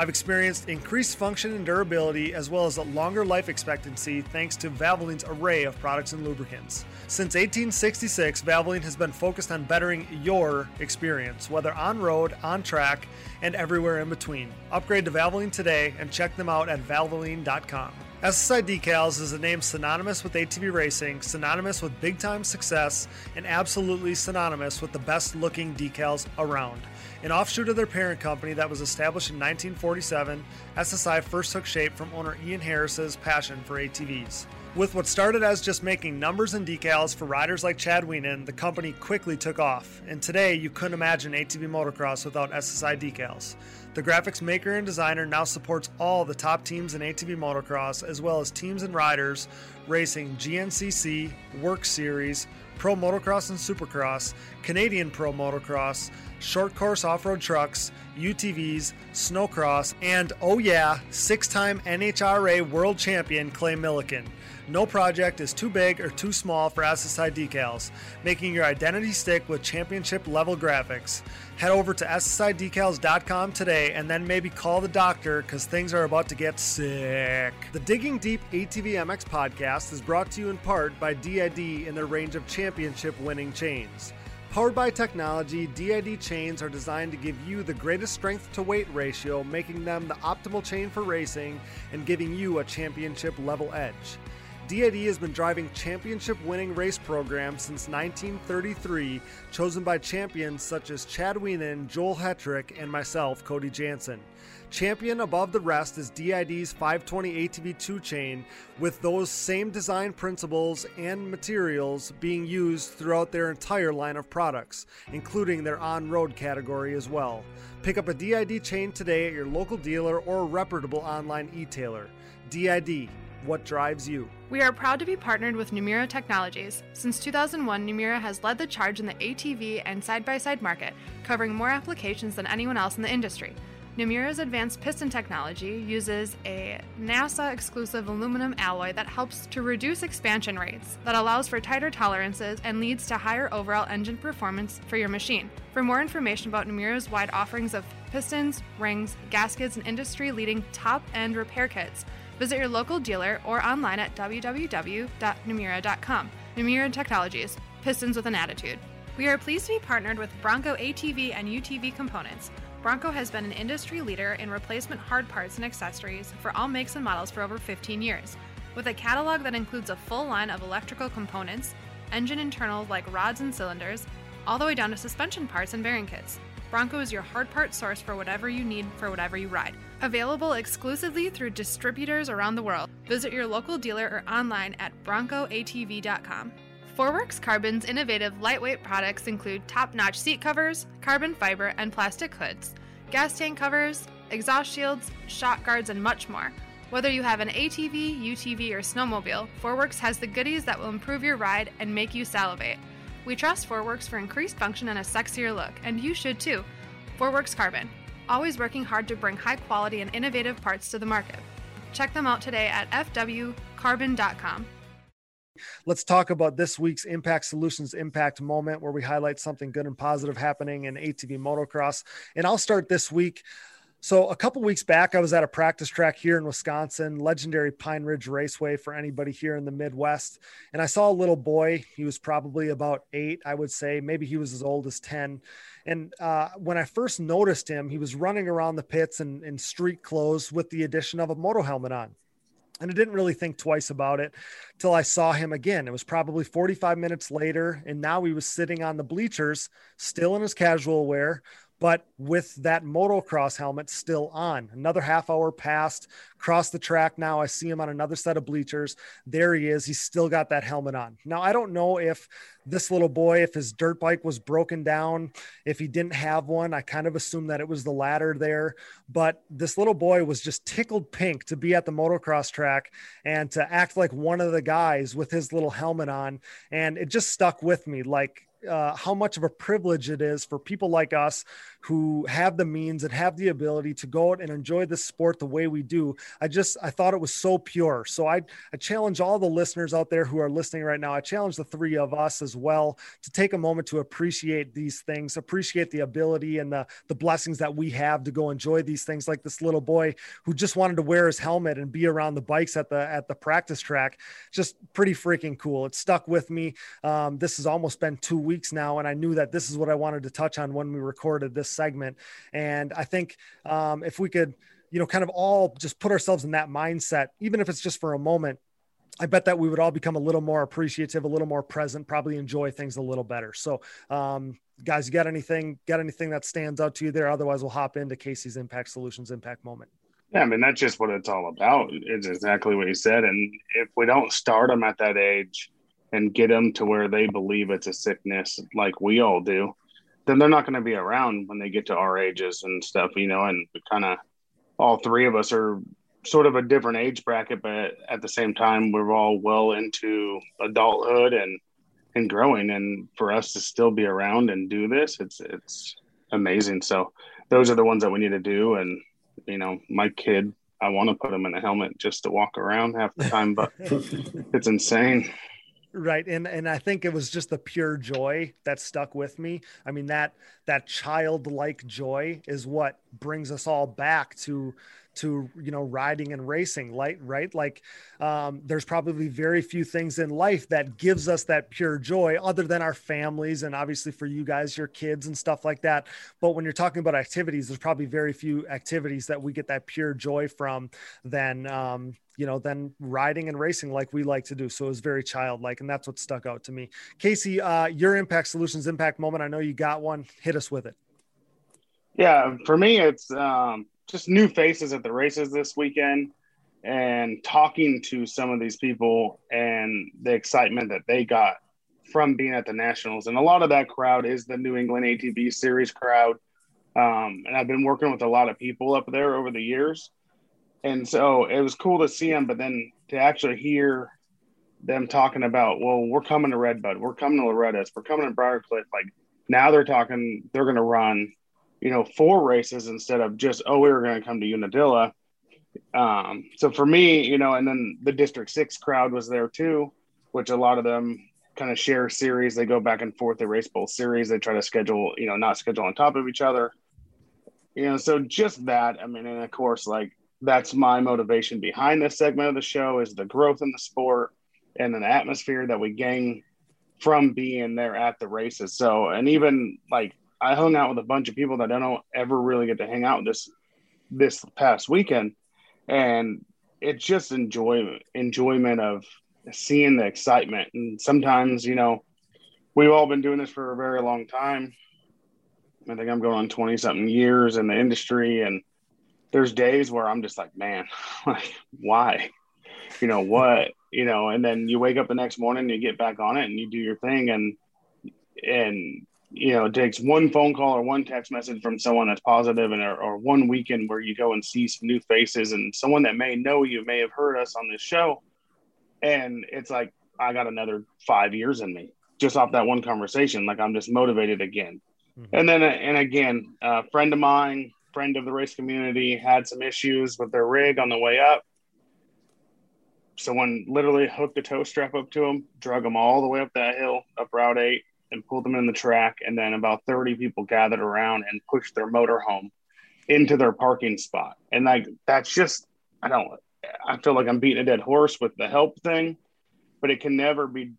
B: I've experienced increased function and durability as well as a longer life expectancy thanks to Valvoline's array of products and lubricants. Since 1866, Valvoline has been focused on bettering your experience, whether on road, on track, and everywhere in between. Upgrade to Valvoline today and check them out at valvoline.com. SSI Decals is a name synonymous with ATV racing, synonymous with big time success, and absolutely synonymous with the best looking decals around. An offshoot of their parent company that was established in 1947, SSI first took shape from owner Ian Harris's passion for ATVs. With what started as just making numbers and decals for riders like Chad Wienen, the company quickly took off, and today you couldn't imagine ATV motocross without SSI decals. The graphics maker and designer now supports all the top teams in ATV motocross, as well as teams and riders racing GNCC, WORCS Series, Pro Motocross and Supercross, Canadian Pro Motocross, short course off road trucks, UTVs, snowcross, and oh yeah, six time NHRA world champion Clay Millican. No project is too big or too small for SSI decals, making your identity stick with championship level graphics. Head over to SSIDecals.com today and then maybe call the doctor because things are about to get sick. The Digging Deep ATV MX podcast is brought to you in part by DID in their range of championship winning chains. Powered by technology, DID chains are designed to give you the greatest strength to weight ratio, making them the optimal chain for racing and giving you a championship level edge. DID has been driving championship winning race programs since 1933, chosen by champions such as Chad Wienen, Joel Hetrick, and myself, Cody Jansen. Champion above the rest is DID's 520 ATV2 chain, with those same design principles and materials being used throughout their entire line of products, including their on road category as well. Pick up a DID chain today at your local dealer or reputable online e-tailer. DID what drives you.
F: We are proud to be partnered with Namura Technologies. Since 2001, Namura has led the charge in the ATV and side by side market, covering more applications than anyone else in the industry. Namura's advanced piston technology uses a NASA exclusive aluminum alloy that helps to reduce expansion rates, that allows for tighter tolerances, and leads to higher overall engine performance for your machine. For more information about Namura's wide offerings of pistons, rings, gaskets, and industry leading top end repair kits, Visit your local dealer or online at www.namura.com. Numera Technologies, pistons with an attitude. We are pleased to be partnered with Bronco ATV and UTV components. Bronco has been an industry leader in replacement hard parts and accessories for all makes and models for over 15 years. With a catalog that includes a full line of electrical components, engine internals like rods and cylinders, all the way down to suspension parts and bearing kits. Bronco is your hard part source for whatever you need for whatever you ride. Available exclusively through distributors around the world. Visit your local dealer or online at broncoatv.com. Forworks Carbon's innovative lightweight products include top notch seat covers, carbon fiber, and plastic hoods, gas tank covers, exhaust shields, shock guards, and much more. Whether you have an ATV, UTV, or snowmobile, Forworks has the goodies that will improve your ride and make you salivate. We trust Forworks for increased function and a sexier look, and you should too. Forworks Carbon, always working hard to bring high quality and innovative parts to the market. Check them out today at fwcarbon.com.
B: Let's talk about this week's Impact Solutions Impact Moment, where we highlight something good and positive happening in ATV motocross. And I'll start this week so a couple weeks back, I was at a practice track here in Wisconsin, legendary Pine Ridge Raceway for anybody here in the Midwest, and I saw a little boy. He was probably about eight, I would say, maybe he was as old as ten. And uh, when I first noticed him, he was running around the pits in, in street clothes with the addition of a moto helmet on. And I didn't really think twice about it till I saw him again. It was probably 45 minutes later, and now he was sitting on the bleachers, still in his casual wear, but with that motocross helmet still on. Another half hour passed, crossed the track. Now I see him on another set of bleachers. There he is. He's still got that helmet on. Now I don't know if this little boy, if his dirt bike was broken down, if he didn't have one. I kind of assumed that it was the latter there. But this little boy was just tickled pink to be at the motocross track and to act like one of the guys with his little helmet on. And it just stuck with me. Like, uh, how much of a privilege it is for people like us who have the means and have the ability to go out and enjoy this sport the way we do. I just I thought it was so pure. So I I challenge all the listeners out there who are listening right now. I challenge the three of us as well to take a moment to appreciate these things, appreciate the ability and the the blessings that we have to go enjoy these things. Like this little boy who just wanted to wear his helmet and be around the bikes at the at the practice track. Just pretty freaking cool. It stuck with me. Um, this has almost been two weeks now, and I knew that this is what I wanted to touch on when we recorded this segment. And I think um, if we could, you know, kind of all just put ourselves in that mindset, even if it's just for a moment, I bet that we would all become a little more appreciative, a little more present, probably enjoy things a little better. So, um, guys, you got anything, got anything that stands out to you there? Otherwise, we'll hop into Casey's Impact Solutions Impact Moment.
C: Yeah, I mean that's just what it's all about. It's exactly what you said. And if we don't start them at that age and get them to where they believe it's a sickness, like we all do, then they're not going to be around when they get to our ages and stuff. You know, and kind of all three of us are sort of a different age bracket, but at the same time, we're all well into adulthood and and growing. And for us to still be around and do this, it's it's amazing. So those are the ones that we need to do. And you know, my kid, I want to put him in a helmet just to walk around half the time, but it's insane.
B: Right. And and I think it was just the pure joy that stuck with me. I mean, that that childlike joy is what brings us all back to to you know riding and racing light right like um, there's probably very few things in life that gives us that pure joy other than our families and obviously for you guys your kids and stuff like that but when you're talking about activities there's probably very few activities that we get that pure joy from than um, you know than riding and racing like we like to do. So it was very childlike and that's what stuck out to me. Casey uh, your impact solutions impact moment i know you got one. Hit us with it.
C: Yeah for me it's um, just new faces at the races this weekend and talking to some of these people and the excitement that they got from being at the nationals. And a lot of that crowd is the new england atv series crowd. Um, and i've been working with a lot of people up there over the years and so it was cool to see them but then to actually hear them talking about well we're coming to redbud we're coming to loretta's we're coming to briarcliff like now they're talking they're going to run you know, four races instead of just, oh, we were going to come to Unadilla. Um, so for me, you know, and then the District Six crowd was there too, which a lot of them kind of share series. They go back and forth. They race both series. They try to schedule, you know, not schedule on top of each other. You know, so just that. I mean, and of course, like that's my motivation behind this segment of the show is the growth in the sport and an atmosphere that we gain from being there at the races. So, and even like I hung out with a bunch of people that I don't ever really get to hang out this this past weekend, and it's just enjoyment enjoyment of seeing the excitement. And sometimes, you know, we've all been doing this for a very long time. I think I'm going on 20 something years in the industry, and there's days where I'm just like, man, like why? You know what? You know, and then you wake up the next morning, you get back on it, and you do your thing, and and you know, it takes one phone call or one text message from someone that's positive and or, or one weekend where you go and see some new faces and someone that may know you may have heard us on this show. And it's like, I got another five years in me just off that one conversation. Like I'm just motivated again. Mm-hmm. And then, and again, a friend of mine, friend of the race community had some issues with their rig on the way up. Someone literally hooked a tow strap up to him, drug him all the way up that hill, up Route 8, and pulled them in the track. And then about 30 people gathered around and pushed their motor home into their parking spot. And like, that's just, I don't, I feel like I'm beating a dead horse with the help thing, but it can never be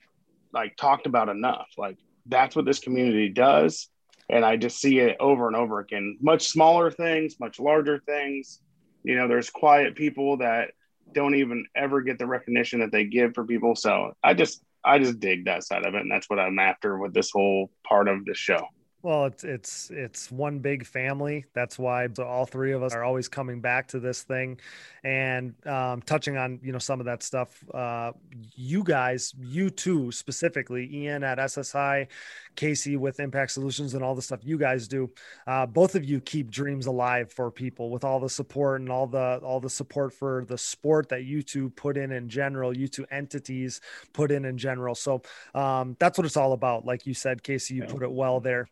C: like talked about enough. Like, that's what this community does. And I just see it over and over again. Much smaller things, much larger things. You know, there's quiet people that don't even ever get the recognition that they give for people. So I just I just dig that side of it, and that's what I'm after with this whole part of the show.
B: Well, it's it's it's one big family. That's why all three of us are always coming back to this thing, and um, touching on you know some of that stuff. Uh, you guys, you two specifically, Ian at SSI, Casey with Impact Solutions and all the stuff you guys do. Uh, both of you keep dreams alive for people with all the support and all the all the support for the sport that you two put in in general. You two entities put in in general. So um, that's what it's all about. Like you said, Casey, you put it well there.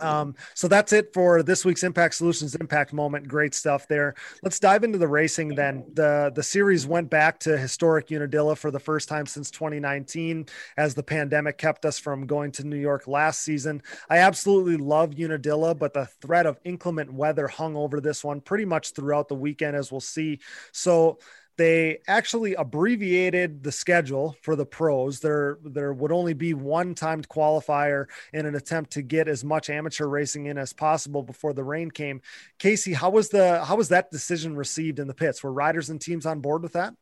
B: Um, so that's it for this week's Impact Solutions Impact Moment. Great stuff there. Let's dive into the racing then. The the series went back to historic Unadilla for the first time since 2019 as the pandemic kept us from going to New York last season. I absolutely love Unadilla, but the threat of inclement weather hung over this one pretty much throughout the weekend as we'll see. So they actually abbreviated the schedule for the pros. There, there would only be one timed qualifier in an attempt to get as much amateur racing in as possible before the rain came. Casey, how was the how was that decision received in the pits? Were riders and teams on board with that?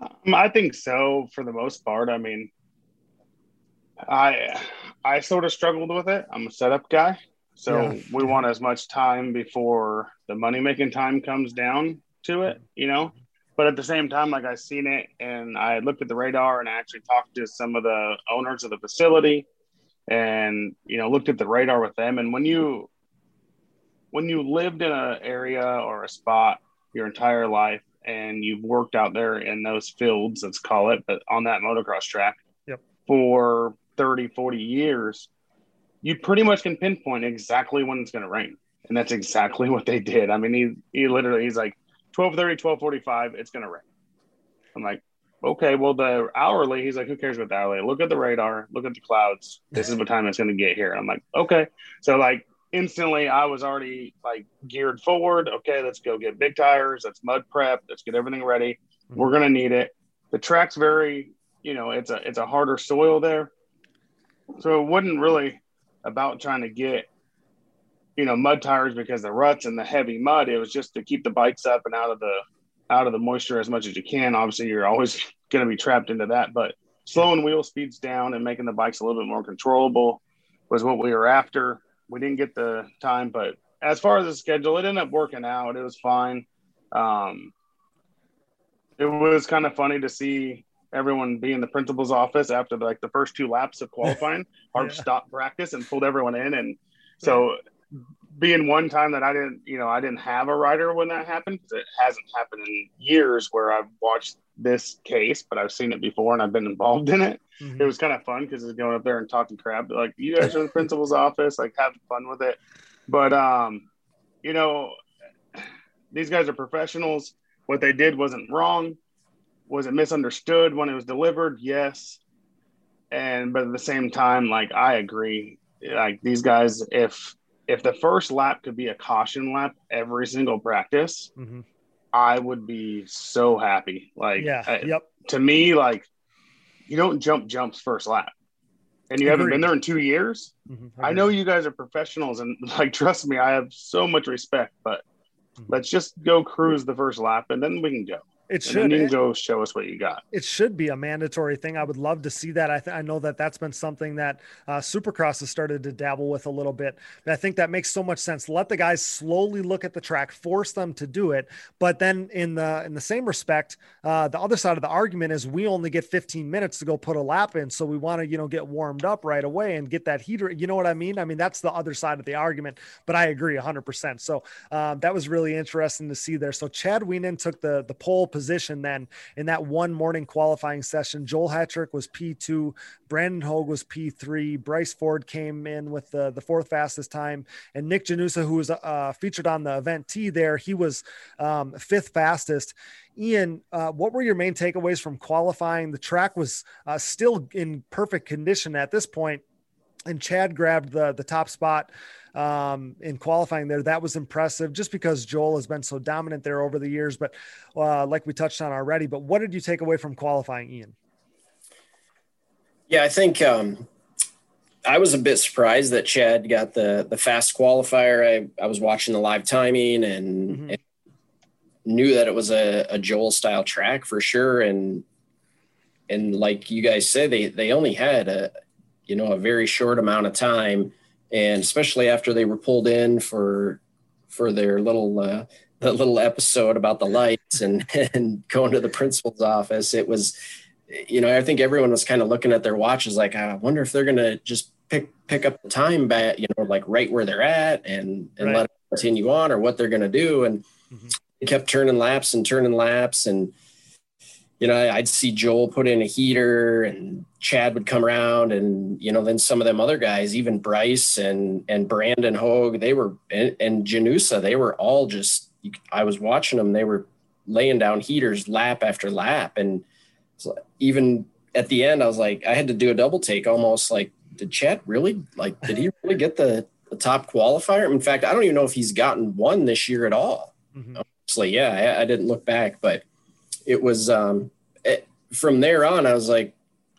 C: Um, I think so for the most part. I mean, I I sort of struggled with it. I'm a setup guy, so yeah. we want as much time before the money making time comes down to it, you know. But at the same time, like I seen it and I looked at the radar and I actually talked to some of the owners of the facility and you know looked at the radar with them. And when you when you lived in an area or a spot your entire life and you've worked out there in those fields, let's call it, but on that motocross track
B: yep. for
C: 30, 40 years, you pretty much can pinpoint exactly when it's going to rain. And that's exactly what they did. I mean, he, he literally, he's like, 1230, 1245, it's going to rain. I'm like, okay, well, the hourly, he's like, who cares about the hourly? Look at the radar, look at the clouds. This is what time it's going to get here. I'm like, okay. So, like, instantly, I was already like geared forward. Okay, let's go get big tires. Let's mud prep. Let's get everything ready. Mm-hmm. We're going to need it. The track's very, you know, it's a, it's a harder soil there. So, it wasn't really about trying to get you know mud tires because the ruts and the heavy mud it was just to keep the bikes up and out of the out of the moisture as much as you can. Obviously you're always going to be trapped into that but slowing wheel speeds down and making the bikes a little bit more controllable was what we were after. We didn't get the time but as far as the schedule it ended up working out. It was fine. Um, it was kind of funny to see everyone be in the principal's office after like the first two laps of qualifying. Harv yeah. stopped practice and pulled everyone in, and so being one time that I didn't, you know, I didn't have a rider when that happened. It hasn't happened in years where I've watched this case, but I've seen it before and I've been involved in it. Mm-hmm. It was kind of fun because it's going up there and talking crap. Like you guys are in the principal's office, like having fun with it. But um, you know, these guys are professionals. What they did wasn't wrong. Was it misunderstood when it was delivered? Yes. And but at the same time, like I agree. Like these guys, if if the first lap could be a caution lap every single practice, mm-hmm. I would be so happy. Like,
B: yeah, I, yep.
C: To me, like, you don't jump jumps first lap, and you Agreed. haven't been there in two years. Mm-hmm. I know you guys are professionals, and like, trust me, I have so much respect. But mm-hmm. let's just go cruise the first lap, and then we can go.
B: It should.
C: you go show us what you got.
B: It should be a mandatory thing. I would love to see that. I, th- I know that that's been something that uh, Supercross has started to dabble with a little bit. And I think that makes so much sense. Let the guys slowly look at the track, force them to do it. But then in the in the same respect, uh, the other side of the argument is we only get 15 minutes to go put a lap in, so we want to you know get warmed up right away and get that heater. You know what I mean? I mean that's the other side of the argument. But I agree 100. percent So um, that was really interesting to see there. So Chad Wienen took the the pole position position then in that one morning qualifying session. Joel Hetrick was P2, Brandon Hogue was P3, Bryce Ford came in with the, the fourth fastest time, and Nick Janusa, who was uh, featured on the event T there, he was um, fifth fastest. Ian, uh, what were your main takeaways from qualifying? The track was uh, still in perfect condition at this point, and Chad grabbed the the top spot um, in qualifying there. That was impressive just because Joel has been so dominant there over the years. But uh, like we touched on already, but what did you take away from qualifying, Ian?
D: Yeah, I think um, I was a bit surprised that Chad got the the fast qualifier. I, I was watching the live timing and, mm-hmm. and knew that it was a, a Joel style track for sure. And and like you guys said, they they only had a you know a very short amount of time and especially after they were pulled in for for their little uh, the little episode about the lights and and going to the principal's office, it was you know, I think everyone was kind of looking at their watches like, I wonder if they're going to just pick pick up the time back, you know, like right where they're at and and right. let it continue on or what they're going to do. And mm-hmm. they kept turning laps and turning laps and you know, I'd see Joel put in a heater and Chad would come around and, you know, then some of them other guys, even Bryce and, and Brandon Hogue, they were, and, and Janusa, they were all just, I was watching them, they were laying down heaters lap after lap. And so even at the end, I was like, I had to do a double take almost like, did Chad really, like, did he really get the, the top qualifier? In fact, I don't even know if he's gotten one this year at all. Mm-hmm. Honestly, yeah, I, I didn't look back, but it was um, it, from there on, I was like,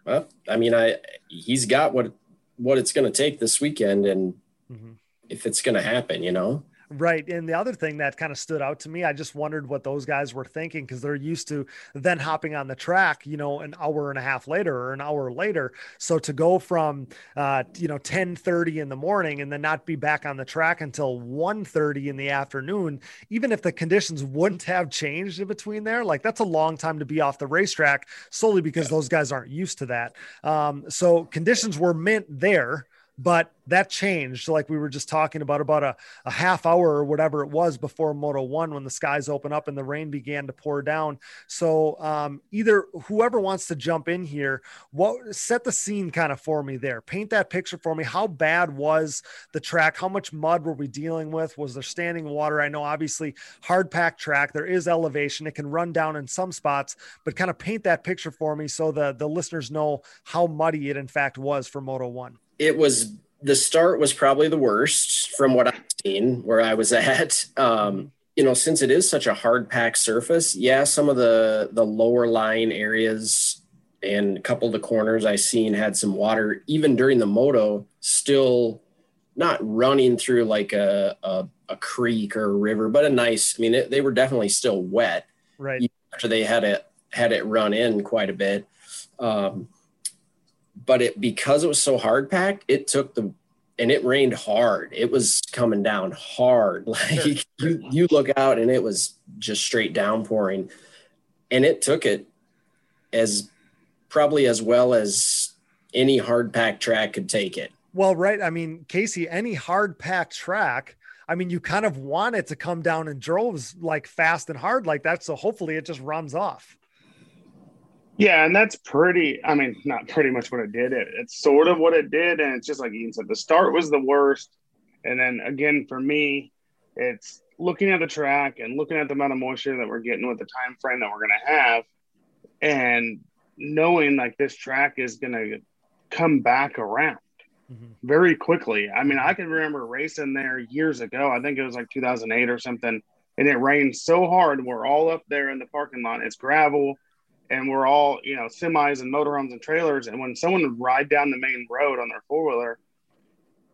D: well, I mean, I he's got what what it's going to take this weekend, and mm-hmm. if it's going to happen, you know.
B: Right. And the other thing that kind of stood out to me, I just wondered what those guys were thinking because they're used to then hopping on the track, you know, an hour and a half later or an hour later. So to go from, uh, you know, 10 30 in the morning and then not be back on the track until 1 30 in the afternoon, even if the conditions wouldn't have changed in between there, like that's a long time to be off the racetrack solely because those guys aren't used to that. Um, so conditions were meant there but that changed. Like we were just talking about about a, a half hour or whatever it was before moto one when the skies opened up and the rain began to pour down. So um, either whoever wants to jump in here what set the scene kind of for me there. Paint that picture for me. How bad was the track? How much mud were we dealing with? Was there standing water? I know obviously hard packed track. There is elevation. It can run down in some spots but kind of paint that picture for me so the the listeners know how muddy it in fact was for moto one
D: it was the start was probably the worst from what I've seen where I was at. Um, you know, since it is such a hard packed surface, yeah, some of the the lower lying areas and a couple of the corners I seen had some water even during the moto, still not running through like a a, a creek or a river, but a nice. I mean, it, they were definitely still wet.
B: Right
D: after they had it had it run in quite a bit. Um, but it because it was so hard packed, it took the and it rained hard. It was coming down hard. Like you you look out and it was just straight downpouring. And it took it as probably as well as any hard packed track could take it.
B: Well, right. I mean, Casey, any hard packed track, I mean, you kind of want it to come down in droves like fast and hard like that. So hopefully it just runs off.
C: Yeah, and that's pretty. I mean, not pretty much what it did. It, it's sort of what it did, and it's just like Ian said. The start was the worst, and then again for me, it's looking at the track and looking at the amount of moisture that we're getting with the time frame that we're going to have, and knowing like this track is going to come back around mm-hmm. very quickly. I mean, I can remember racing there years ago. I think it was like 2008 or something, and it rained so hard. We're all up there in the parking lot. It's gravel and we're all you know semis and motorhomes and trailers and when someone would ride down the main road on their four-wheeler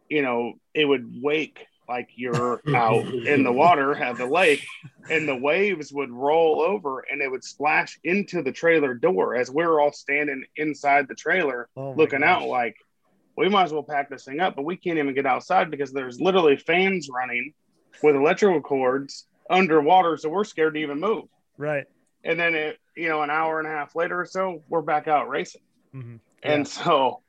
C: you know it would wake like you're out in the water at the lake and the waves would roll over and it would splash into the trailer door as we are all standing inside the trailer oh looking gosh. out like we might as well pack this thing up but we can't even get outside because there's literally fans running with electrical cords underwater so we're scared to even move
B: right
C: and then it you know, an hour and a half later or so, we're back out racing. Mm-hmm. Yeah. And so,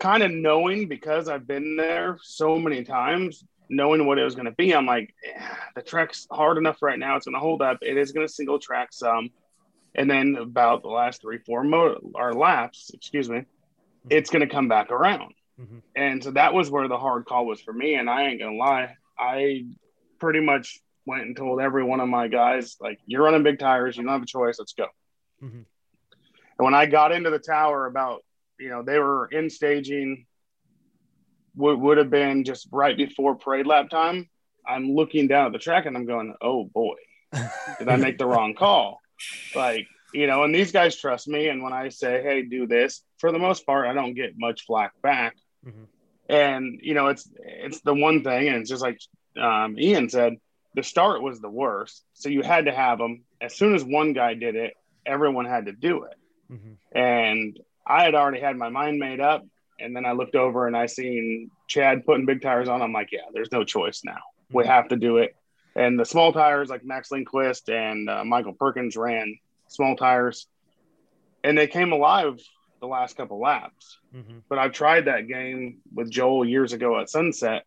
C: kind of knowing because I've been there so many times, knowing what it was going to be, I'm like, yeah, the track's hard enough right now. It's going to hold up. It is going to single track some. And then about the last three, four mo- or laps, excuse me, mm-hmm. it's going to come back around. Mm-hmm. And so that was where the hard call was for me. And I ain't going to lie, I pretty much went and told every one of my guys, like, you're running big tires. You don't have a choice. Let's go. Mm-hmm. And when I got into the tower, about you know they were in staging, would would have been just right before parade lap time. I'm looking down at the track and I'm going, oh boy, did I make the wrong call? Like you know, and these guys trust me. And when I say, hey, do this, for the most part, I don't get much flack back. Mm-hmm. And you know, it's it's the one thing, and it's just like um, Ian said, the start was the worst. So you had to have them. As soon as one guy did it, everyone had to do it. Mm-hmm. And I had already had my mind made up. And then I looked over and I seen Chad putting big tires on. I'm like, yeah, there's no choice now. Mm-hmm. We have to do it. And the small tires, like Max Lindquist and uh, Michael Perkins, ran small tires. and they came alive the last couple laps. Mm-hmm. But I've tried that game with Joel years ago at Sunset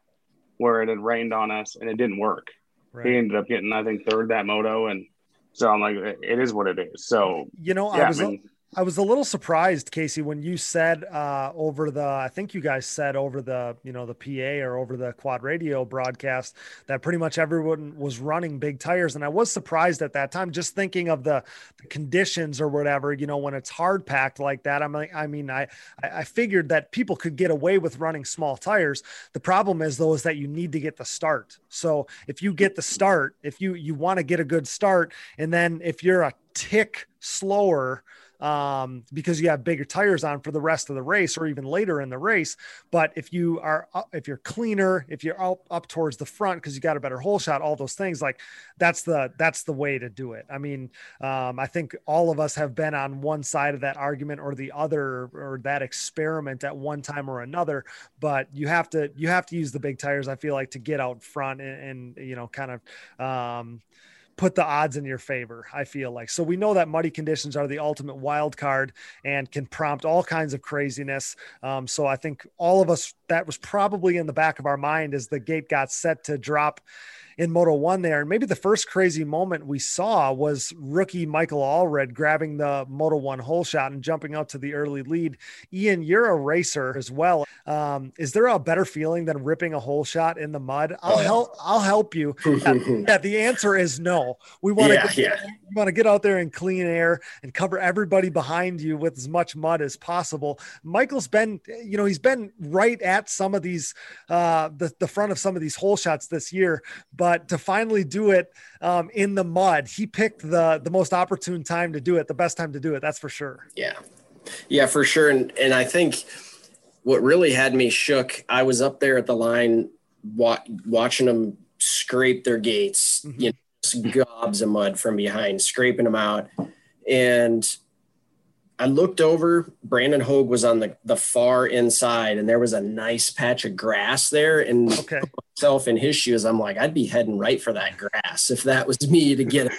C: where it had rained on us and it didn't work. Right. He ended up getting, I think, third that moto. And so I'm like, it is what it is. So,
B: you know, yeah, I was, I mean, I was a little surprised, Casey, when you said uh, over the, I think you guys said over the, you know, the PA or over the quad radio broadcast that pretty much everyone was running big tires. And I was surprised at that time, just thinking of the, the conditions or whatever, you know, when it's hard packed like that. I'm like, I mean, I, I figured that people could get away with running small tires. The problem is though, is that you need to get the start. So if you get the start, if you, you want to get a good start, and then if you're a tick slower, um, because you have bigger tires on for the rest of the race or even later in the race. But if you are, if you're cleaner, if you're up, up towards the front because you got a better hole shot, all those things like that's the that's the way to do it. I mean, um, I think all of us have been on one side of that argument or the other or that experiment at one time or another. But you have to you have to use the big tires. I feel like to get out front and, and you know kind of um, put the odds in your favor. I feel like so we know that muddy conditions are the ultimate wild card and can prompt all kinds of craziness. Um, so I think all of us that was probably in the back of our mind as the gate got set to drop in Moto One there. And maybe the first crazy moment we saw was rookie Michael Allred grabbing the Moto One hole shot and jumping out to the early lead. Ian, you're a racer as well. Um, is there a better feeling than ripping a hole shot in the mud? I'll help. I'll help you. yeah, yeah, the answer is no. We want to yeah, yeah. Want to get out there in clean air and cover everybody behind you with as much mud as possible. Michael's been, you know, he's been right at some of these, uh, the the front of some of these hole shots this year, but but to finally do it um, in the mud, he picked the the most opportune time to do it, the best time to do it. That's for sure.
D: Yeah, yeah, for sure. And and I think what really had me shook, I was up there at the line wa- watching them scrape their gates, mm-hmm. you know, gobs of mud from behind, scraping them out, and I looked over. Brandon Hogue was on the, the far inside, and there was a nice patch of grass there. And okay. myself in his shoes, I'm like, I'd be heading right for that grass if that was me to get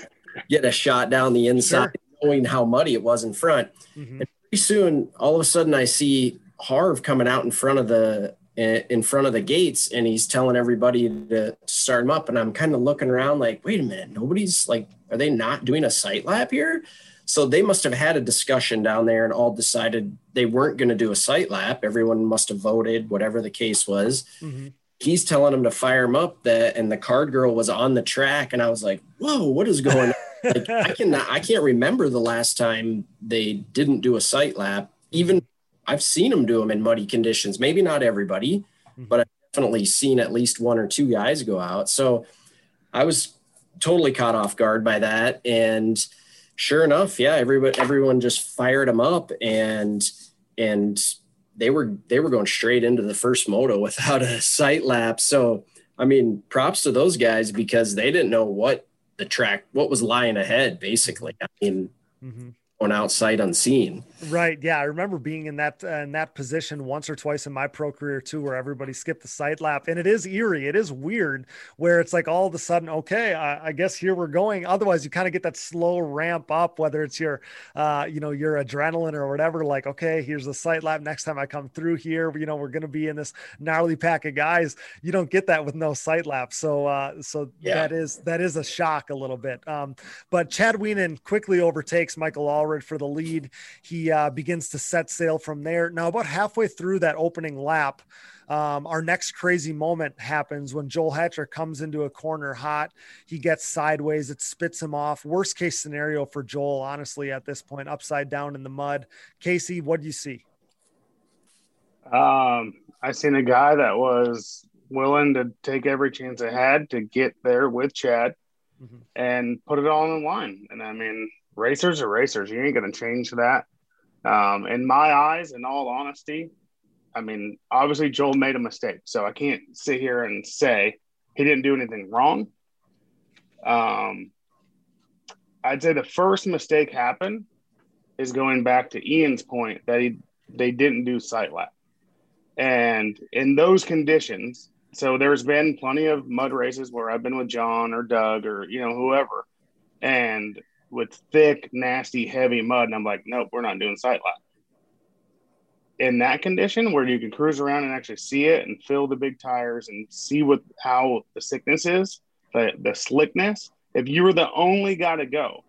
D: get a shot down the inside, sure. knowing how muddy it was in front. Mm-hmm. And pretty soon, all of a sudden, I see Harv coming out in front of the in front of the gates, and he's telling everybody to start him up. And I'm kind of looking around, like, wait a minute, nobody's like, are they not doing a sight lap here? So they must have had a discussion down there and all decided they weren't going to do a sight lap. Everyone must have voted, whatever the case was. Mm-hmm. He's telling them to fire him up that, and the card girl was on the track. And I was like, whoa, what is going on? like, I cannot, I can't remember the last time they didn't do a sight lap. Even I've seen them do them in muddy conditions. Maybe not everybody, mm-hmm. but I've definitely seen at least one or two guys go out. So I was totally caught off guard by that. And, sure enough, yeah, everyone everyone just fired them up and and they were they were going straight into the first moto without a sight lap. So I mean, props to those guys because they didn't know what the track what was lying ahead. Basically, I mean, mm-hmm going out sight unseen.
B: Right. Yeah. I remember being in that uh, in that position once or twice in my pro career too, where everybody skipped the sight lap, and it is eerie. It is weird where it's like all of a sudden, okay, I, I guess here we're going. Otherwise, you kind of get that slow ramp up, whether it's your, uh, you know, your adrenaline or whatever. Like, okay, here's the sight lap. Next time I come through here, you know, we're going to be in this gnarly pack of guys. You don't get that with no sight lap. So, uh, so yeah. that is that is a shock a little bit. Um, but Chad Wienen quickly overtakes Michael Allred for the lead. He uh, begins to set sail from there. Now, about halfway through that opening lap, um, our next crazy moment happens when Joel Hatcher comes into a corner hot. He gets sideways, it spits him off. Worst case scenario for Joel, honestly, at this point, upside down in the mud. Casey, what do you see?
C: Um, I seen a guy that was willing to take every chance it had to get there with Chad mm-hmm. and put it all in line. And I mean, racers are racers. You ain't going to change that. Um, in my eyes, in all honesty, I mean, obviously Joel made a mistake, so I can't sit here and say he didn't do anything wrong. Um, I'd say the first mistake happened is going back to Ian's point that he they didn't do sight lap, and in those conditions, so there's been plenty of mud races where I've been with John or Doug or you know whoever, and with thick, nasty, heavy mud. And I'm like, nope, we're not doing sight lap. In that condition where you can cruise around and actually see it and feel the big tires and see what how the sickness is, the, the slickness, if you were the only guy to go,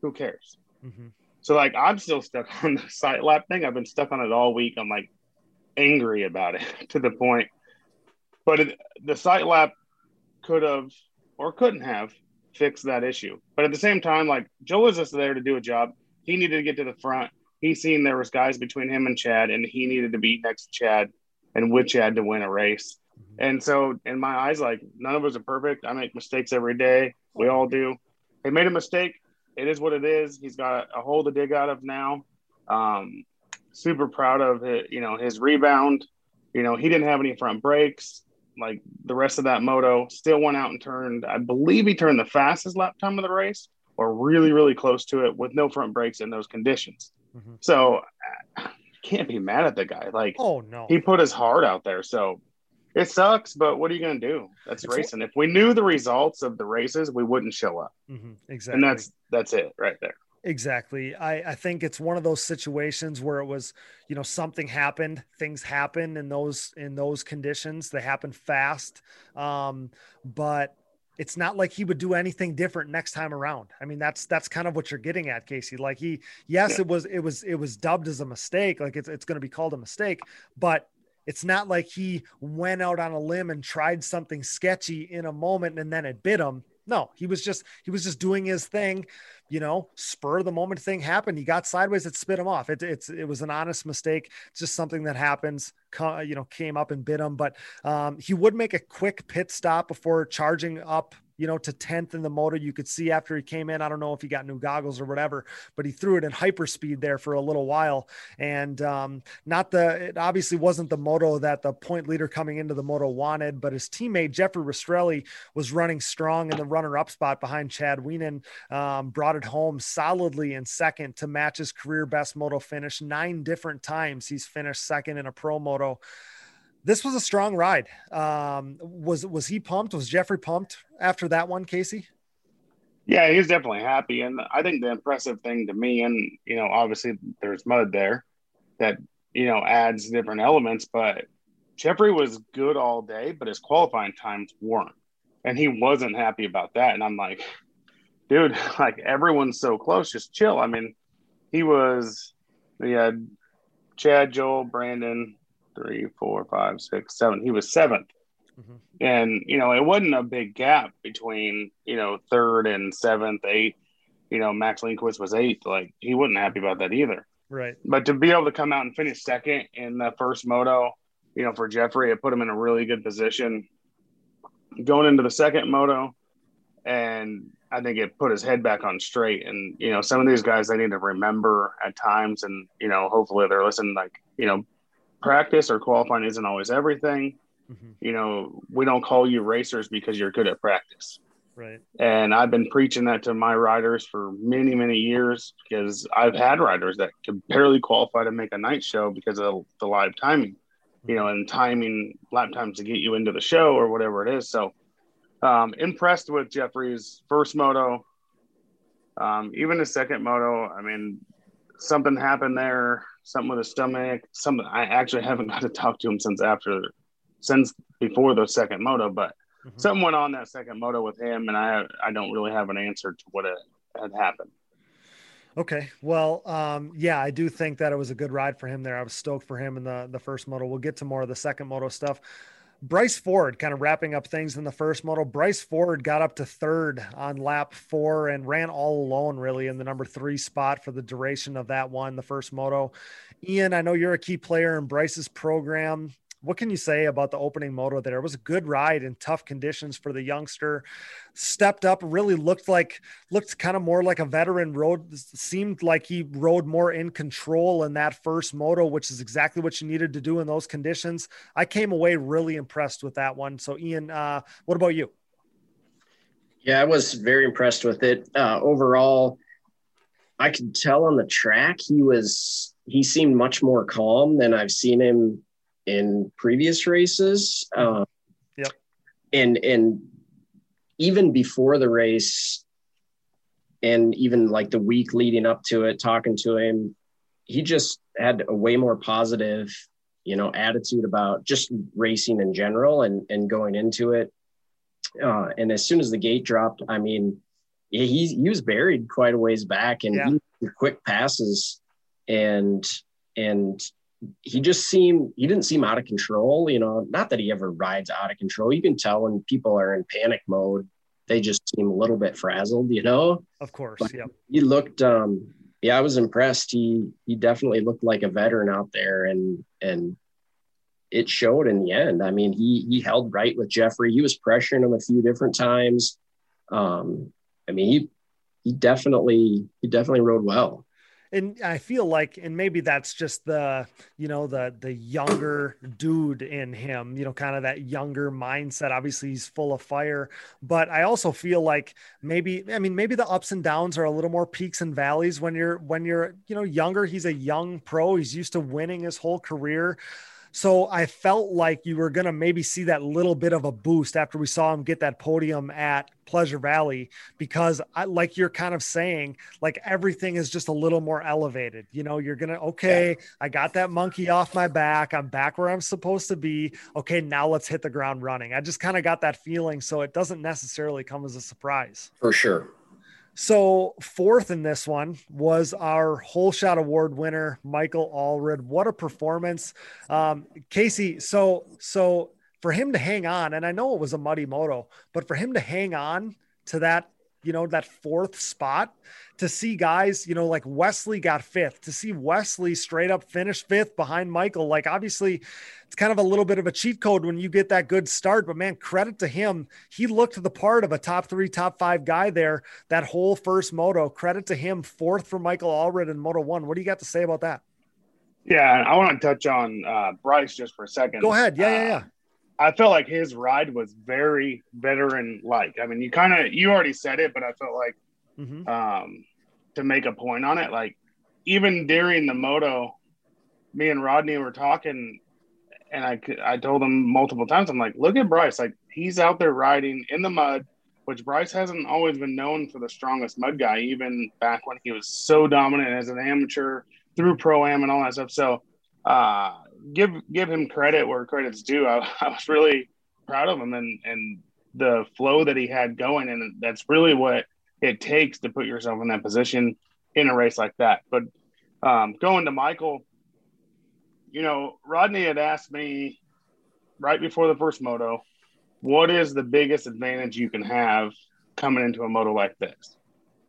C: who cares? Mm-hmm. So like I'm still stuck on the sight lap thing. I've been stuck on it all week. I'm like angry about it to the point. But it, the sight lap could have or couldn't have fixed that issue. But at the same time, like Joe was just there to do a job. He needed to get to the front. He seen there was guys between him and Chad, and he needed to be next to Chad and with Chad to win a race. Mm-hmm. And so in my eyes, like none of us are perfect. I make mistakes every day. We all do. He made a mistake. It is what it is. He's got a hole to dig out of now. Um, super proud of it. You know his rebound. You know he didn't have any front brakes like the rest of that moto. Still went out and turned. I believe he turned the fastest lap time of the race, or really really close to it with no front brakes in those conditions. Mm-hmm. So can't be mad at the guy. Like
B: oh no,
C: he put his heart out there. So it sucks, but what are you going to do? That's it's racing. If we knew the results of the races, we wouldn't show up.
B: Mm-hmm, exactly.
C: And that's that's it right there.
B: Exactly. I, I think it's one of those situations where it was, you know, something happened, things happen in those in those conditions. They happen fast. Um, but it's not like he would do anything different next time around. I mean, that's that's kind of what you're getting at, Casey. Like he, yes, yeah. it was it was it was dubbed as a mistake. Like it's it's going to be called a mistake, but it's not like he went out on a limb and tried something sketchy in a moment and then it bit him. No, he was just he was just doing his thing, you know. Spur of the moment thing happened. He got sideways. It spit him off. It, it's it was an honest mistake. It's just something that happens. You know, came up and bit him. But um, he would make a quick pit stop before charging up you know, to 10th in the moto. You could see after he came in, I don't know if he got new goggles or whatever, but he threw it in hyperspeed there for a little while. And um, not the, it obviously wasn't the moto that the point leader coming into the moto wanted, but his teammate Jeffrey Rastrelli was running strong in the runner up spot behind Chad Wienen, um, brought it home solidly in second to match his career best moto finish. Nine different times he's finished second in a pro moto this was a strong ride. Um, was was he pumped? Was Jeffrey pumped after that one, Casey?
C: Yeah, he's definitely happy, and I think the impressive thing to me, and you know, obviously there's mud there that you know adds different elements, but Jeffrey was good all day, but his qualifying times weren't, and he wasn't happy about that. And I'm like, dude, like everyone's so close, just chill. I mean, he was, he had Chad, Joel, Brandon, three, four, five, six, seven. He was 7th mm-hmm. And, you know, it wasn't a big gap between, you know, third and seventh, eighth. You know, Max Lindquist was eighth. Like, he wasn't happy about that either.
B: Right.
C: But to be able to come out and finish second in the first moto, you know, for Jeffrey, it put him in a really good position going into the second moto. And I think it put his head back on straight. And, you know, some of these guys, they need to remember at times, and, you know, hopefully they're listening, like, you know, practice or qualifying isn't always everything. Mm-hmm. You know, we don't call you racers because you're good at practice.
B: Right.
C: And I've been preaching that to my riders for many, many years because I've had riders that could barely qualify to make a night show because of the live timing, mm-hmm. you know, and timing lap times to get you into the show or whatever it is. So, um, impressed with Jeffrey's first moto, um, even the second moto. I mean, something happened there something with his stomach. Something I actually haven't got to talk to him since after, since before the second moto, but mm-hmm. something went on that second moto with him, and I I don't really have an answer to what it, had happened.
B: Okay. Well, um, yeah, I do think that it was a good ride for him there. I was stoked for him in the, the first moto. We'll get to more of the second moto stuff. Bryce Ford kind of wrapping up things in the first moto. Bryce Ford got up to third on lap four and ran all alone, really, in the number three spot for the duration of that one, the first moto. Ian, I know you're a key player in Bryce's program what can you say about the opening moto there? It was a good ride in tough conditions for the youngster. Stepped up, really looked like looked kind of more like a veteran. Rode seemed like he rode more in control in that first moto, which is exactly what you needed to do in those conditions. I came away really impressed with that one. So, Ian, uh, what about you?
D: Yeah, I was very impressed with it. Uh, overall, I could tell on the track he was he seemed much more calm than I've seen him in previous races. Um,
B: yep.
D: And and even before the race, and even like the week leading up to it, talking to him, he just had a way more positive, you know, attitude about just racing in general and and going into it. Uh, and as soon as the gate dropped, I mean, he he was buried quite a ways back, and
B: Yeah.
D: he quick passes, and and he just seemed he didn't seem out of control. You know, not that he ever rides out of control. You can tell when people are in panic mode, they just seem a little bit frazzled. You know,
B: Of course.
D: But-
B: Yeah.
D: he looked um yeah i was impressed he he definitely looked like a veteran out there and and it showed in the end i mean he he held right with jeffrey he was pressuring him a few different times um i mean he he definitely he definitely rode well
B: and I feel like, and maybe that's just the, you know, the the younger dude in him, you know, kind of that younger mindset. Obviously, he's full of fire, but I also feel like maybe, I mean, maybe the ups and downs are a little more peaks and valleys when you're when you're, you know, younger. He's a young pro. He's used to winning his whole career. So I felt like you were going to maybe see that little bit of a boost after we saw him get that podium at Pleasure Valley because I like you're kind of saying like everything is just a little more elevated. You know, you're going to okay, I got that monkey off my back. I'm back where I'm supposed to be. Okay, now let's hit the ground running. I just kind of got that feeling so it doesn't necessarily come as a surprise.
D: for sure
B: So fourth in this one was our whole shot award winner, Michael Allred. What a performance. Um, Casey. So, so for him to hang on, and I know it was a muddy moto, but for him to hang on to that, you know, that fourth spot to see guys, you know, like Wesley got fifth to see Wesley straight up finish fifth behind Michael. Like obviously it's kind of a little bit of a cheat code when you get that good start, but man, credit to him. He looked the part of a top three, top five guy there that whole first moto. Credit to him. Fourth for Michael Allred in Moto One. What do you got to say about that?
C: Yeah, I want to touch on uh, Bryce just for a second.
B: Go ahead. Yeah, yeah,
C: Uh,
B: yeah.
C: I felt like his ride was very veteran like. I mean, you kind of you already said it, but I felt like
B: hmm
C: um, to make a point on it, like even during the moto, me and Rodney were talking, and I I told him multiple times, I'm like, look at Bryce, like he's out there riding in the mud, which Bryce hasn't always been known for the strongest mud guy, even back when he was so dominant as an amateur through pro am and all that stuff. So uh, give give him credit where credit's due. I, I was really proud of him and and the flow that he had going, and that's really what it takes to put yourself in that position in a race like that. But um, going to Michael, you know, Rodney had asked me right before the first moto, what is the biggest advantage you can have coming into a moto like this?